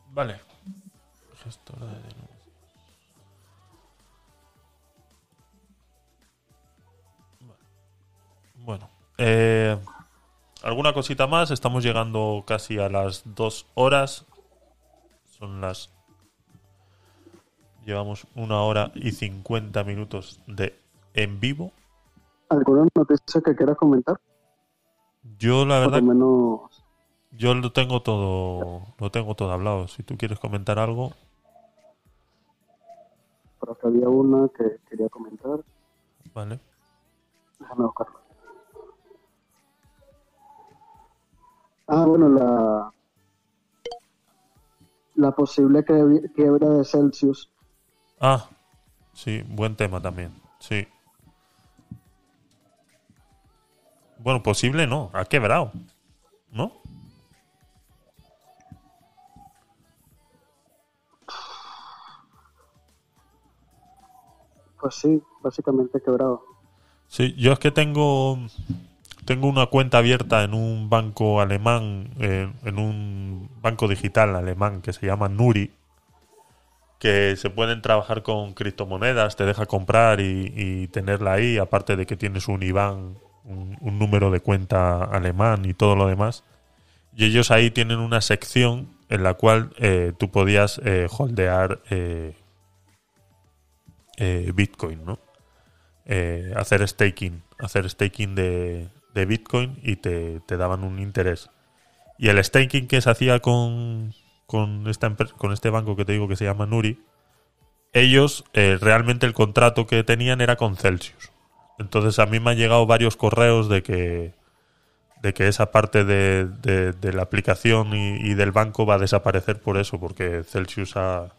Vale. Gestora de denuncias. Vale. Bueno. eh, ¿Alguna cosita más? Estamos llegando casi a las dos horas. Son las... Llevamos una hora y cincuenta minutos de en vivo. ¿Alguna noticia que quieras comentar? Yo la verdad menos... Yo lo tengo todo, lo tengo todo hablado. Si tú quieres comentar algo, Por acá había una que quería comentar. vale. Déjame buscarla. Ah, bueno, la, la posible que- quiebra de Celsius. Ah, sí, buen tema también. Sí. Bueno, posible no, ha quebrado, ¿no? Pues sí, básicamente quebrado. Sí, yo es que tengo tengo una cuenta abierta en un banco alemán, eh, en un banco digital alemán que se llama Nuri, que se pueden trabajar con criptomonedas, te deja comprar y, y tenerla ahí, aparte de que tienes un IBAN, un, número de cuenta alemán y todo lo demás. Y ellos ahí tienen una sección en la cual eh, tú podías eh, holdear eh, Bitcoin, ¿no? hacer staking, hacer staking de, de Bitcoin y te, te daban un interés. Y el staking que se hacía con, con, esta con este banco que te digo que se llama Nuri, ellos eh, realmente el contrato que tenían era con Celsius. Entonces a mí me han llegado varios correos de que, de que esa parte de, de- la aplicación y, y del banco va a desaparecer por eso, porque Celsius ha,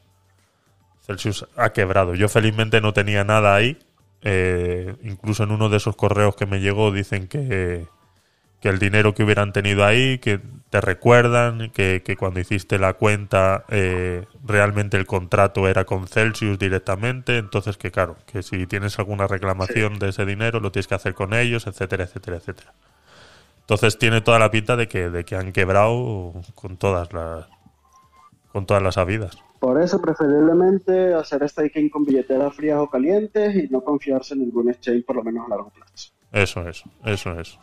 Celsius ha quebrado. Yo felizmente no tenía nada ahí. Eh, incluso en uno de esos correos que me llegó dicen que, que el dinero que hubieran tenido ahí, que te recuerdan, que, que cuando hiciste la cuenta eh, realmente el contrato era con Celsius directamente, entonces que claro, que si tienes alguna reclamación de ese dinero lo tienes que hacer con ellos, etcétera, etcétera, etcétera. Entonces tiene toda la pinta de que, de que han quebrado con todas las con todas las habidas. Por eso, preferiblemente hacer staking con billeteras frías o calientes y no confiarse en ningún exchange, por lo menos a largo plazo. Eso es, eso es.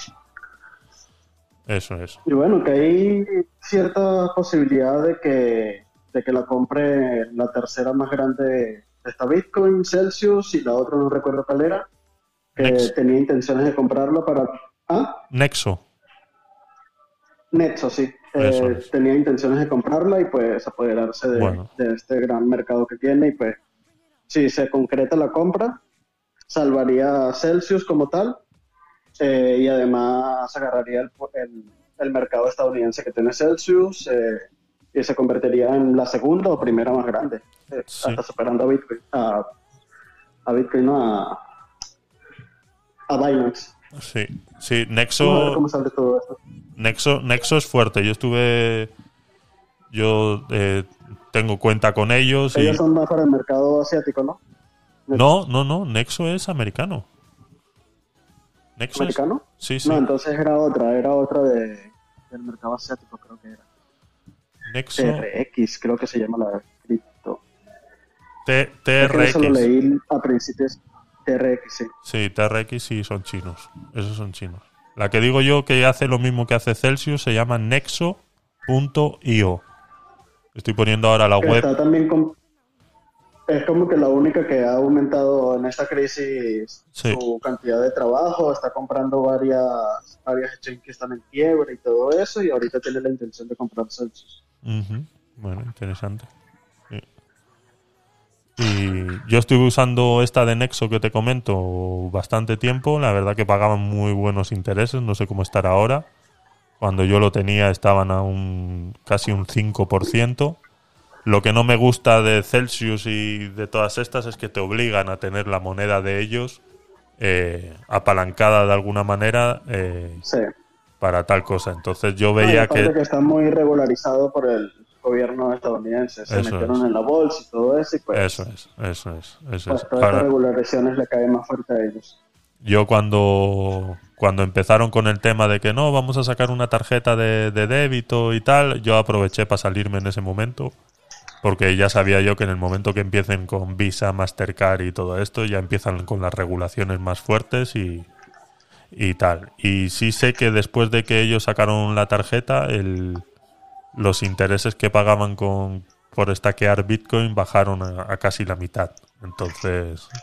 Eso es. Y bueno, que hay cierta posibilidad de que, de que la compre la tercera más grande de esta Bitcoin, Celsius, y la otra no recuerdo cuál era, que tenía intenciones de comprarlo para... Ah, Nexo. Nexo, sí. eh, es. tenía intenciones de comprarla y pues apoderarse de, Bueno. de este gran mercado que tiene y pues si se concreta la compra, salvaría a Celsius como tal eh, y además agarraría el, el- el mercado estadounidense que tiene Celsius eh, y se convertiría en la segunda o primera más grande, eh, Sí. hasta superando a Bitcoin, a, a Bitcoin, no, a, a Binance. Sí, sí, Nexo, cómo sale todo esto. Nexo, Nexo es fuerte. Yo estuve. Yo eh, tengo cuenta con ellos y. Ellos son más para el mercado asiático, ¿no? No, no, no. Nexo es americano. Nexo es- ¿Americano? Sí, sí. No, entonces era otra, era otra de, del mercado asiático, creo que era. Nexo TRX, creo que se llama la cripto. T- que eso lo TRX. leí a principios. TRX, sí. Sí, TRX sí son chinos. Esos son chinos. La que digo yo que hace lo mismo que hace Celsius se llama Nexo.io. Estoy poniendo ahora la web. está también con- es como que la única que ha aumentado en esta crisis Sí. su cantidad de trabajo, está comprando varias, varias exchanges que están en quiebra y todo eso, y ahorita tiene la intención de comprar Celsius. Bueno, interesante. Sí. Y yo estuve usando esta de Nexo que te comento bastante tiempo. La verdad que pagaban muy buenos intereses. No sé cómo estar ahora. Cuando yo lo tenía estaban a un casi un 5%. Lo que no me gusta de Celsius y de todas estas es que te obligan a tener la moneda de ellos eh, apalancada de alguna manera eh, Sí. para tal cosa. Entonces yo No, veía aparte que... que está muy regularizado por el gobierno estadounidense. Se Eso metieron es. en la bolsa y todo eso, y pues, Eso es, eso es, eso pues es. todas estas regularizaciones le caen más fuerte a ellos. Yo cuando, cuando empezaron con el tema de que no, vamos a sacar una tarjeta de, de débito y tal, yo aproveché para salirme en ese momento, porque ya sabía yo que en el momento que empiecen con Visa, Mastercard y todo esto, ya empiezan con las regulaciones más fuertes y, y tal. Y sí sé que después de que ellos sacaron la tarjeta, el, los intereses que pagaban con, por estaquear Bitcoin bajaron a, a casi la mitad. Entonces,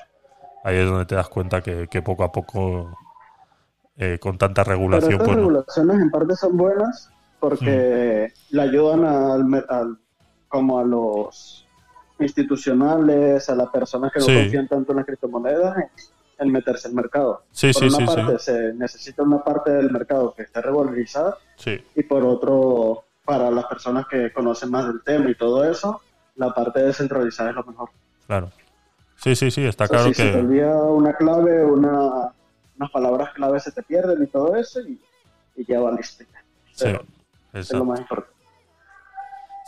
ahí es donde te das cuenta que, que poco a poco, eh, con tanta Pero regulación, estas pues regulaciones en parte son buenas porque le ayudan al, al- como a los institucionales, a las personas que no Sí. confían tanto en las criptomonedas, en, meterse al mercado. Sí, por sí, una sí, sí. parte se necesita una parte del mercado que esté regularizada Sí, y por otro, para las personas que conocen más del tema y todo eso, la parte descentralizada es lo mejor. claro. Sí, sí, sí, está O sea, claro si se te que... olvida una clave, una, unas palabras clave se te pierden y todo eso y, y ya valiste. Sí, Pero es exacto. lo más importante.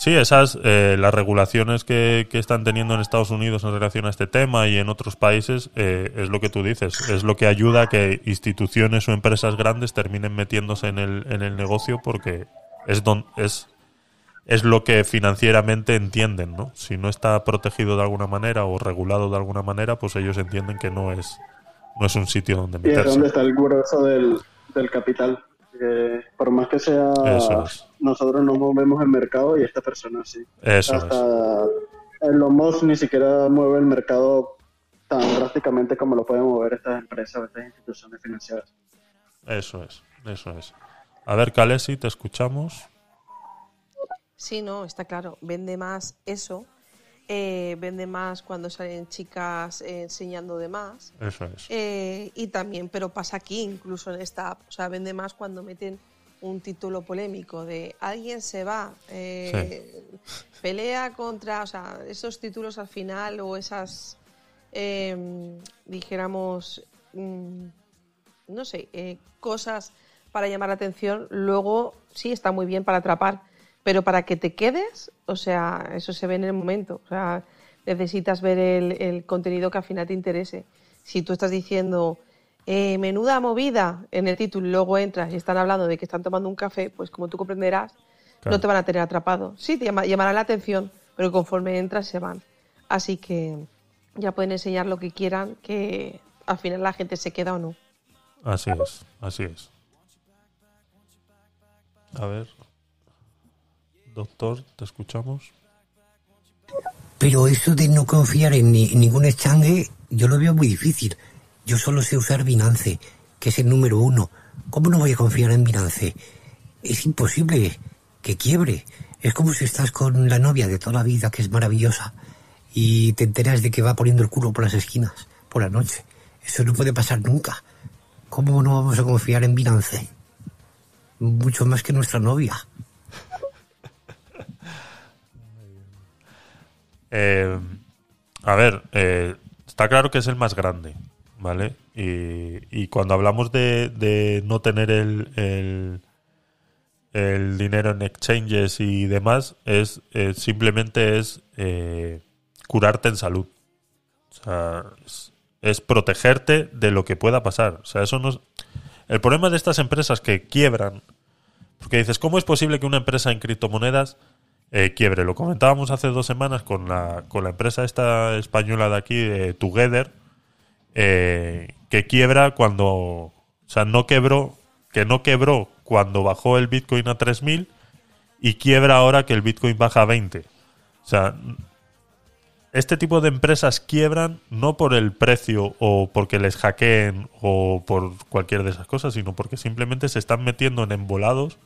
Sí, esas, eh, las regulaciones que, que están teniendo en Estados Unidos en relación a este tema y en otros países, eh, es lo que tú dices, es lo que ayuda a que instituciones o empresas grandes terminen metiéndose en el, en el negocio porque es, don, es, es lo que financieramente entienden, ¿no? Si no está protegido de alguna manera o regulado de alguna manera, pues ellos entienden que no es, no es un sitio donde Y es meterse. donde está el grueso del, del capital. Por más que sea, es. nosotros nos movemos el mercado y esta persona sí. Eso es. Hasta Elon Musk ni siquiera mueve el mercado tan drásticamente como lo pueden mover estas empresas o estas instituciones financieras. Eso es, eso es. A ver, Kalesi, te escuchamos. Sí, no, está claro. Vende más eso. Eh, vende más cuando salen chicas eh, enseñando de más. Eso es. Eh, y también, pero pasa aquí, incluso en esta app. O sea, vende más cuando meten un título polémico de alguien se va, pelea contra. O sea, esos títulos al final o esas, eh, dijéramos, mm, no sé, cosas para llamar la atención, luego sí está muy bien para atrapar, pero para que te quedes, o sea, eso se ve en el momento. O sea, necesitas ver el, el contenido que al final te interese. Si tú estás diciendo eh, menuda movida en el título y luego entras y están hablando de que están tomando un café, pues como tú comprenderás, Claro. no te van a tener atrapado. Sí, te llama- llamará la atención, pero conforme entras se van. Así que ya pueden enseñar lo que quieran, que al final la gente se queda o no. Así es, así es. A ver. Doctor, ¿te escuchamos? Pero eso de no confiar en, ni- ningún exchange, yo lo veo muy difícil. Yo solo sé usar Binance, que es el número uno. ¿Cómo no voy a confiar en Binance? Es imposible. que quiebre. Es como si estás con la novia de toda la vida, que es maravillosa, y te enteras de que va poniendo el culo por las esquinas, por la noche. Eso no puede pasar nunca. ¿Cómo no vamos a confiar en Binance? Mucho más que nuestra novia. Eh, a ver, eh, está claro que es el más grande, ¿vale? Y, cuando hablamos de, no tener el, dinero en exchanges y demás, es eh, simplemente es curarte en salud. O sea, es, es protegerte de lo que pueda pasar. O sea, eso no es- El problema de estas empresas que quiebran, porque dices, ¿cómo es posible que una empresa en criptomonedas eh, quiebre? Lo comentábamos hace dos semanas con la, con la empresa esta española de aquí, eh, Together, que quiebra cuando, o sea, no quebró, que no quebró cuando bajó el Bitcoin a 3000 y quiebra ahora que el Bitcoin baja a 20. O sea, este tipo de empresas quiebran no por el precio o porque les hackeen o por cualquier de esas cosas, sino porque simplemente se están metiendo en embolados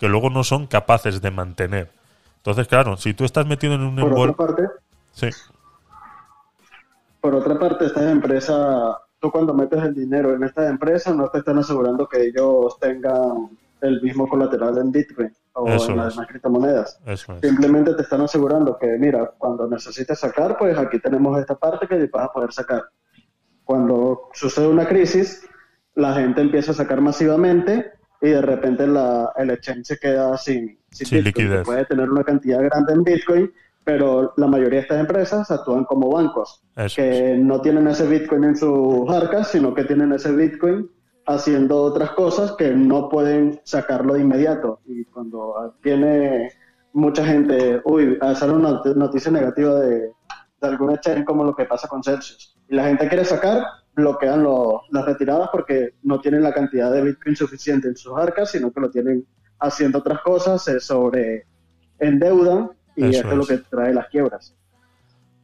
que luego no son capaces de mantener. Entonces, claro, si tú estás metido en un Por otra parte, Sí, por otra parte, estas empresas, tú cuando metes el dinero en estas empresas no te están asegurando que ellos tengan el mismo colateral en Bitcoin o Eso en las demás criptomonedas. eso es. Simplemente te están asegurando que, mira, cuando necesites sacar, pues aquí tenemos esta parte que vas a poder sacar. Cuando sucede una crisis, la gente empieza a sacar masivamente y de repente la, el exchange se queda sin, sin Sin Bitcoin. liquidez. Puede tener una cantidad grande en Bitcoin, pero la mayoría de estas empresas actúan como bancos, Eso que no tienen ese Bitcoin en sus arcas, sino que tienen ese Bitcoin haciendo otras cosas que no pueden sacarlo de inmediato. Y cuando tiene mucha gente, uy, sale una not- noticia negativa de, de algún exchange como lo que pasa con Celsius. Y la gente quiere sacar, bloquean lo- las retiradas porque no tienen la cantidad de Bitcoin suficiente en sus arcas, sino que lo tienen haciendo otras cosas, se sobre endeudan y Eso esto es lo que trae las quiebras.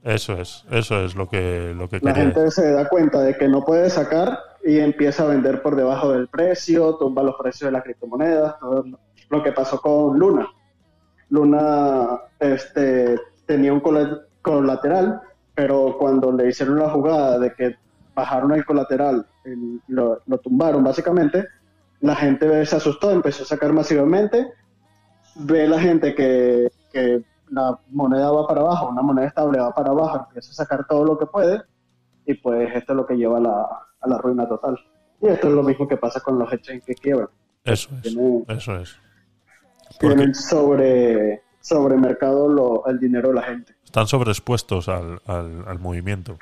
Eso es, eso es lo que, lo que La quería gente se da cuenta de que no puede sacar y empieza a vender por debajo del precio, tumba los precios de las criptomonedas, todo lo que pasó con Luna. Luna este, tenía un colateral, pero cuando le hicieron la jugada de que bajaron el colateral, el- lo, lo tumbaron básicamente, la gente se asustó, empezó a sacar masivamente, ve la gente que, que la moneda va para abajo, una moneda estable va para abajo, empieza a sacar todo lo que puede y pues esto es lo que lleva a la, a la ruina total. Y esto es lo mismo que pasa con los exchanges que quiebran. Eso es, Tiene- eso es. Tienen sobre, sobre mercado lo- el dinero de la gente. están sobreexpuestos al, al, al movimiento.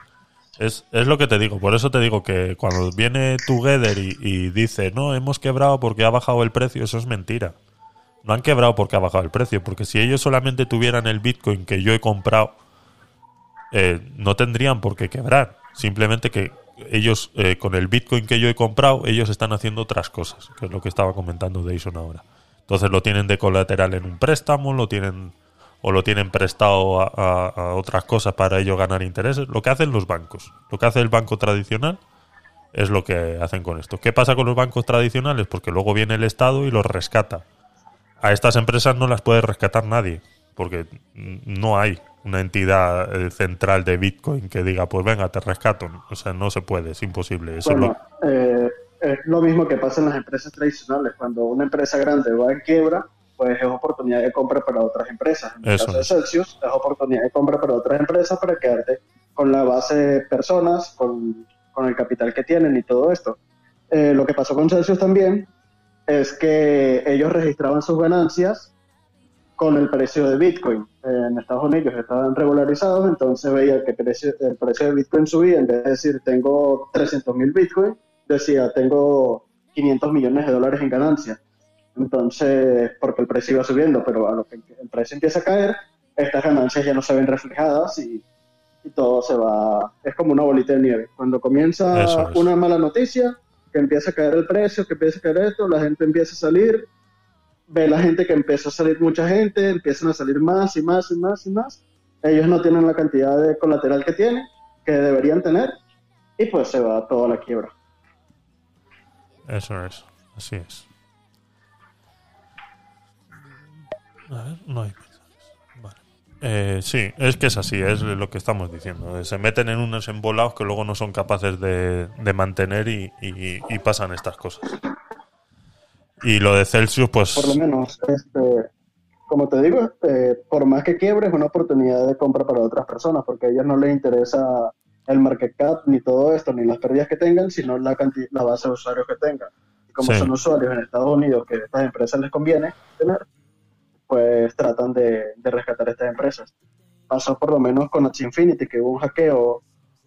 Es, es lo que te digo, por eso te digo que cuando viene Together y, y dice, no, hemos quebrado porque ha bajado el precio, eso es mentira. No han quebrado porque ha bajado el precio, porque si ellos solamente tuvieran el Bitcoin que yo he comprado, eh, no tendrían por qué quebrar. Simplemente que ellos, eh, con el Bitcoin que yo he comprado, ellos están haciendo otras cosas, que es lo que estaba comentando Dyson ahora. Entonces lo tienen de colateral en un préstamo, lo tienen o lo tienen prestado a, a- a otras cosas para ellos ganar intereses. Lo que hacen los bancos, lo que hace el banco tradicional es lo que hacen con esto. ¿Qué pasa con los bancos tradicionales? Porque luego viene el Estado y los rescata. A estas empresas no las puede rescatar nadie, porque no hay una entidad eh, central de Bitcoin que diga, pues venga, te rescato. O sea, no se puede, es imposible. Eso Bueno, lo- eh, es lo mismo que pasa en las empresas tradicionales. Cuando una empresa grande va en quiebra, pues es oportunidad de compra para otras empresas. En el Eso caso de Celsius, es oportunidad de compra para otras empresas para quedarte con la base de personas, con, con el capital que tienen y todo esto. Eh, lo que pasó con Celsius también es que ellos registraban sus ganancias con el precio de Bitcoin. Eh, en Estados Unidos estaban regularizados, entonces veía que precio- el precio de Bitcoin subía, en vez de decir tengo 300 mil Bitcoin, decía tengo 500 millones de dólares en ganancias. Entonces, porque el precio iba subiendo, pero a lo que el precio empieza a caer, estas ganancias ya no se ven reflejadas y, y todo se va, es como una bolita de nieve. Cuando comienza es. una mala noticia, que empieza a caer el precio, que empieza a caer esto, la gente empieza a salir, ve la gente que empieza a salir mucha gente, empiezan a salir más y más y más y más. Ellos no tienen la cantidad de colateral que tienen, que deberían tener, y pues se va toda la quiebra. Eso es, así es. A ver, no hay mensajes. Vale. Eh, sí, es que es así, es lo que estamos diciendo. Se meten en unos embolados que luego no son capaces de, de mantener y, y- y pasan estas cosas. Y lo de Celsius, pues. Por lo menos, este, como te digo, este, por más que quiebre, es una oportunidad de compra para otras personas, porque a ellos no les interesa el market cap, ni todo esto, ni las pérdidas que tengan, sino la, canti- la base de usuarios que tengan. Y como Sí. son usuarios en Estados Unidos que a estas empresas les conviene tener, pues tratan de, de rescatar estas empresas. Pasó por lo menos con Axie Infinity, que hubo un hackeo,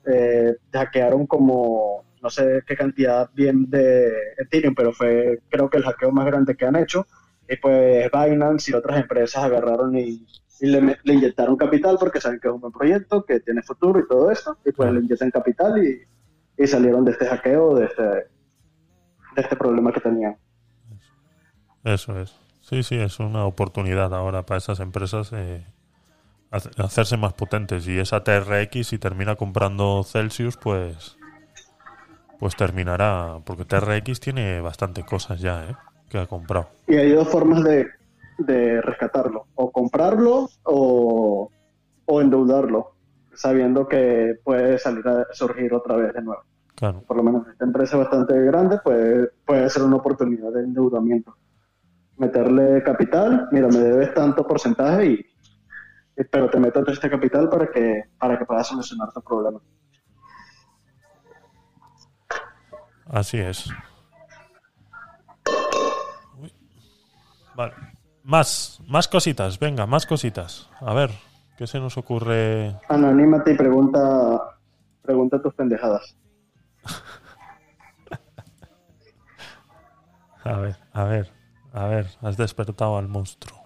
eh, hackearon como no sé qué cantidad bien de Ethereum, pero fue creo que el hackeo más grande que han hecho. Y pues Binance y otras empresas agarraron y, y le, le inyectaron capital porque saben que es un buen proyecto, que tiene futuro y todo esto. Y pues le inyectan capital y, y salieron de este hackeo, de este, de este problema que tenían. Eso es. Sí, sí, es una oportunidad ahora para esas empresas eh, hace- hacerse más potentes. Y esa TRX, si termina comprando Celsius, pues pues terminará. Porque TRX tiene bastante cosas ya, ¿eh? Que ha comprado. Y hay dos formas de, de rescatarlo, o comprarlo o, o endeudarlo, sabiendo que puede salir a surgir otra vez de nuevo. Claro. Por lo menos esta empresa es bastante grande, pues puede ser una oportunidad de endeudamiento. Meterle capital, mira, me debes tanto porcentaje y, pero te meto este capital para que para que puedas solucionar tu problema. Así es. Uy. Vale. Más, más cositas, venga, más cositas. A ver, ¿qué se nos ocurre? Anonímate y pregunta pregunta tus pendejadas. *laughs* A ver, a ver, a ver, has despertado al monstruo.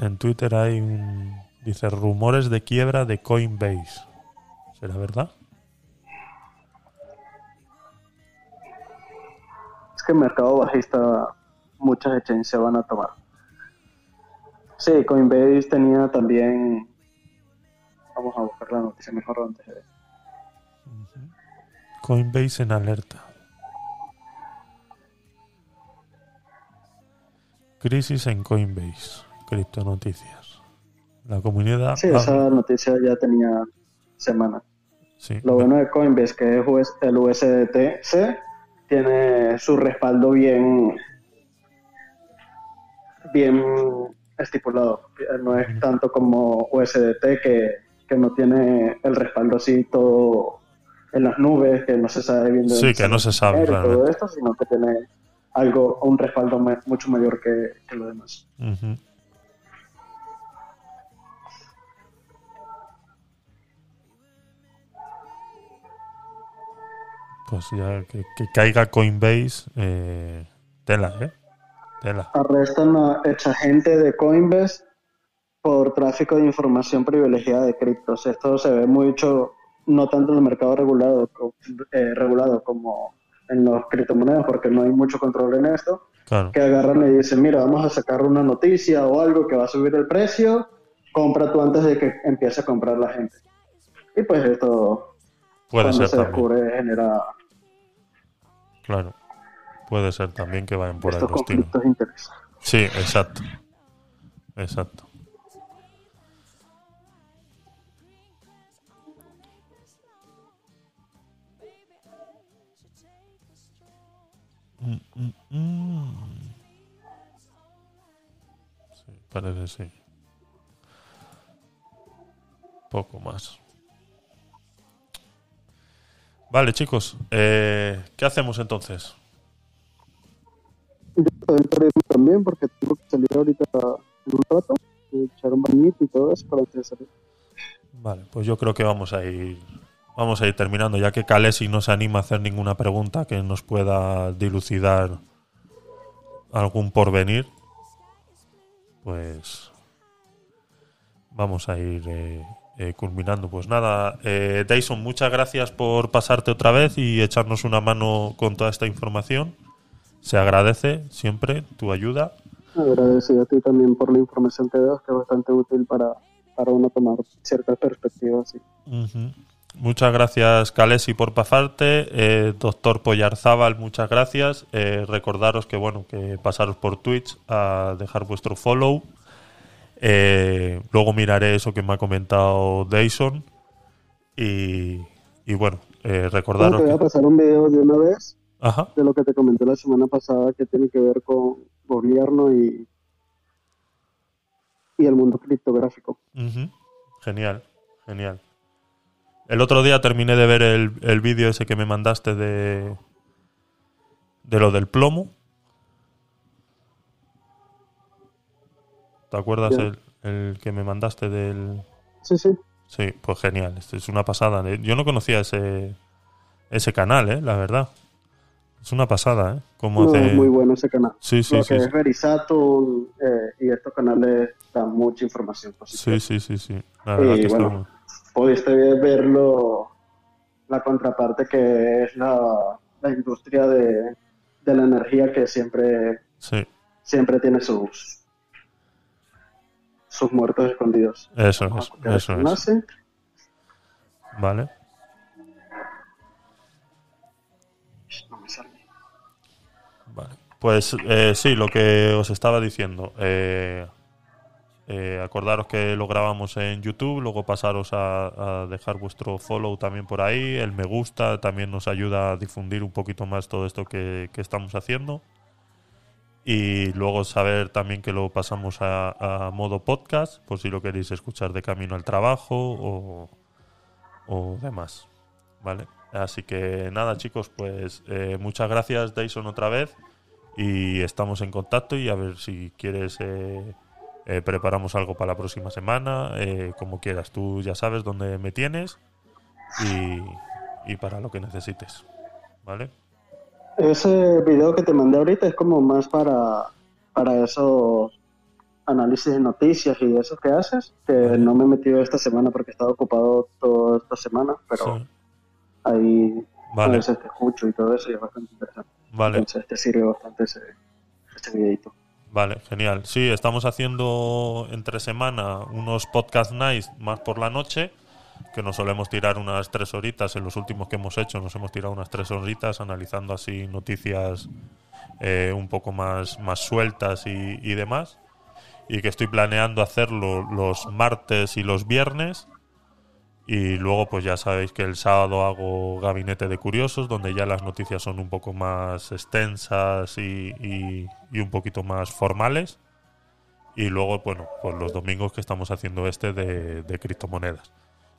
En Twitter hay un... Dice rumores de quiebra de Coinbase. ¿Será verdad? Es que el mercado bajista, muchas exchanges se van a tomar. Sí, Coinbase tenía también. Vamos a buscar la noticia mejor antes de. Coinbase en alerta. Crisis en Coinbase. Criptonoticias. La comunidad. Sí, esa noticia ya tenía semanas. Sí, Lo bueno de Coinbase, que es US el USDT-C, tiene su respaldo bien, bien estipulado. No es tanto como USDT que, que no tiene el respaldo así todo en las nubes, que no se sabe bien de Sí, que no se sabe todo esto, sino que tiene algo, un respaldo mucho mayor que, que lo demás. Pues ya que, que caiga Coinbase, eh, tela, ¿eh? Tela. arrestan a ex gente de Coinbase por tráfico de información privilegiada de criptos. Esto se ve mucho, no tanto en el mercado regulado, eh, regulado como en los criptomonedas, porque no hay mucho control en esto, Claro. que agarran y dicen, mira, vamos a sacar una noticia o algo que va a subir el precio, compra tú antes de que empiece a comprar la gente. Y pues esto, Puede cuando ser se también. descubre, genera Claro. Puede ser también que vayan por ahí estos los tiros. conflictos. Sí, exacto. Exacto. Mm, mm, mm. Sí, parece sí. Poco más. Vale, chicos. eh, ¿Qué hacemos entonces? Yo también porque tengo que salir ahorita en un rato, echar un bañito y todo eso para salir. Vale, pues yo creo que vamos a ir vamos a ir terminando, ya que Kalesi no se anima a hacer ninguna pregunta que nos pueda dilucidar algún porvenir. Pues vamos a ir eh, eh, culminando. Pues nada, eh, Dyson, muchas gracias por pasarte otra vez y echarnos una mano con toda esta información. Se agradece siempre tu ayuda. Agradecido a ti también por la información que das, que es bastante útil para, para uno tomar ciertas perspectivas. sí. Muchas gracias, Calesi, por pasarte. Eh, doctor Pollarzábal, muchas gracias. Eh, recordaros que, bueno, que pasaros por Twitch a dejar vuestro follow. Eh, luego miraré eso que me ha comentado Dayson. Y, y bueno, Bueno, recordaros te voy a pasar un video de una vez Ajá. de lo que te comenté la semana pasada que tiene que ver con gobierno y, y el mundo criptográfico. Genial, genial. El otro día terminé de ver el, el vídeo ese que me mandaste de, de lo del plomo. ¿Te acuerdas el, el que me mandaste del... Sí, sí. Sí, pues genial, esto es una pasada. ¿eh? Yo no conocía ese, ese canal, ¿eh? la verdad. Es una pasada, ¿eh? Cómo No, hace... es muy bueno ese canal. Sí, sí, lo sí, que sí. es Verisatum eh, y estos canales dan mucha información positiva. Sí, sí, sí, sí. La verdad que está bueno, muy- pudiste verlo, la contraparte que es la, la industria de, de la energía que siempre, Sí, siempre tiene sus, sus muertos escondidos. eso es, eso es. enlace. Vale. No me sale. Vale. Pues eh, sí, lo que os estaba diciendo. eh, eh, acordaros que lo grabamos en YouTube, luego pasaros a, dejar vuestro follow también por ahí, el me gusta también nos ayuda a difundir un poquito más todo esto que, que estamos haciendo. Y luego saber también que lo pasamos a, a modo podcast, por si lo queréis escuchar de camino al trabajo o, o demás. ¿Vale? Así que nada, chicos, pues eh, muchas gracias, Dyson, otra vez. Y estamos en contacto y a ver si quieres, eh, eh, preparamos algo para la próxima semana, eh, como quieras. Tú ya sabes dónde me tienes y, y para lo que necesites. ¿Vale? Ese video que te mandé ahorita es como más para, para esos análisis de noticias y eso que haces, que no me he metido esta semana porque he estado ocupado toda esta semana, pero Sí. ahí a Vale, veces te escucho y todo eso y es bastante interesante. vale. Entonces te sirve bastante ese, ese videito. Vale, genial. Sí, estamos haciendo entre semana unos podcast nights más por la noche, que nos solemos tirar unas tres horitas. En los últimos que hemos hecho nos hemos tirado unas tres horitas analizando así noticias eh, un poco más, más sueltas y, y demás. Y que estoy planeando hacerlo los martes y los viernes. Y luego, pues ya sabéis que el sábado hago Gabinete de Curiosos, donde ya las noticias son un poco más extensas y, y- un poquito más formales. Y luego, bueno, pues los domingos que estamos haciendo este de, de criptomonedas.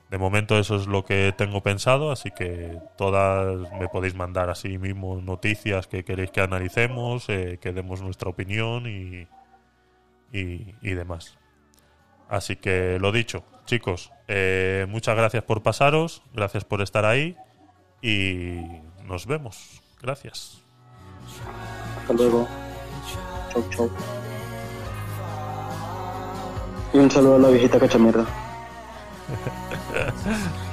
De momento eso es lo que tengo pensado, así que todas me podéis mandar así mismo noticias que queréis que analicemos, eh, que demos nuestra opinión y, y, y demás. Así que lo dicho, chicos, eh, muchas gracias por pasaros, gracias por estar ahí y nos vemos. Gracias. Hasta luego. Chau, chau. Y un saludo a la viejita cachamierda. *laughs*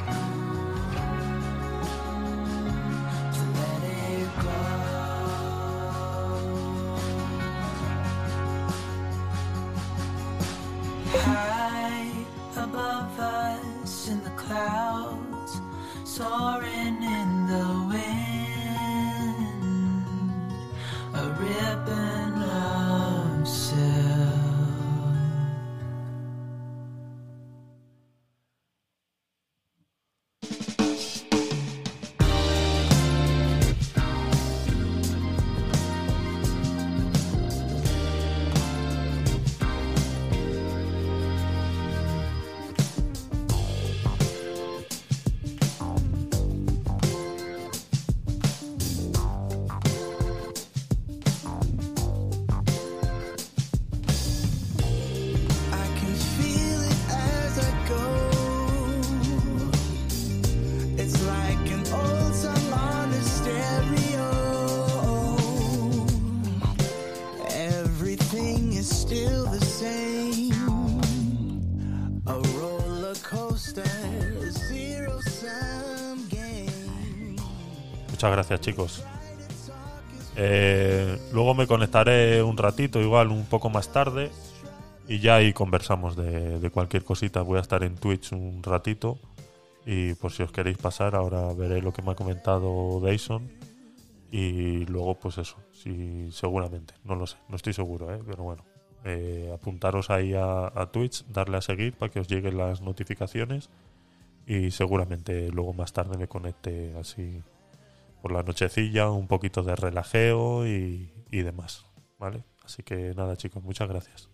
Gracias, chicos. Eh, luego me conectaré un ratito, igual un poco más tarde, y ya ahí conversamos de, cualquier cosita. Voy a estar en Twitch un ratito Y por si os queréis pasar, ahora veré lo que me ha comentado Dyson. Y luego, pues eso, sí, seguramente, no lo sé, no estoy seguro, ¿eh? pero bueno, eh, apuntaros ahí a Twitch, darle a seguir para que os lleguen las notificaciones y seguramente luego más tarde me conecte así por la nochecilla, un poquito de relajeo y, y demás, ¿vale? Así que nada chicos, muchas gracias.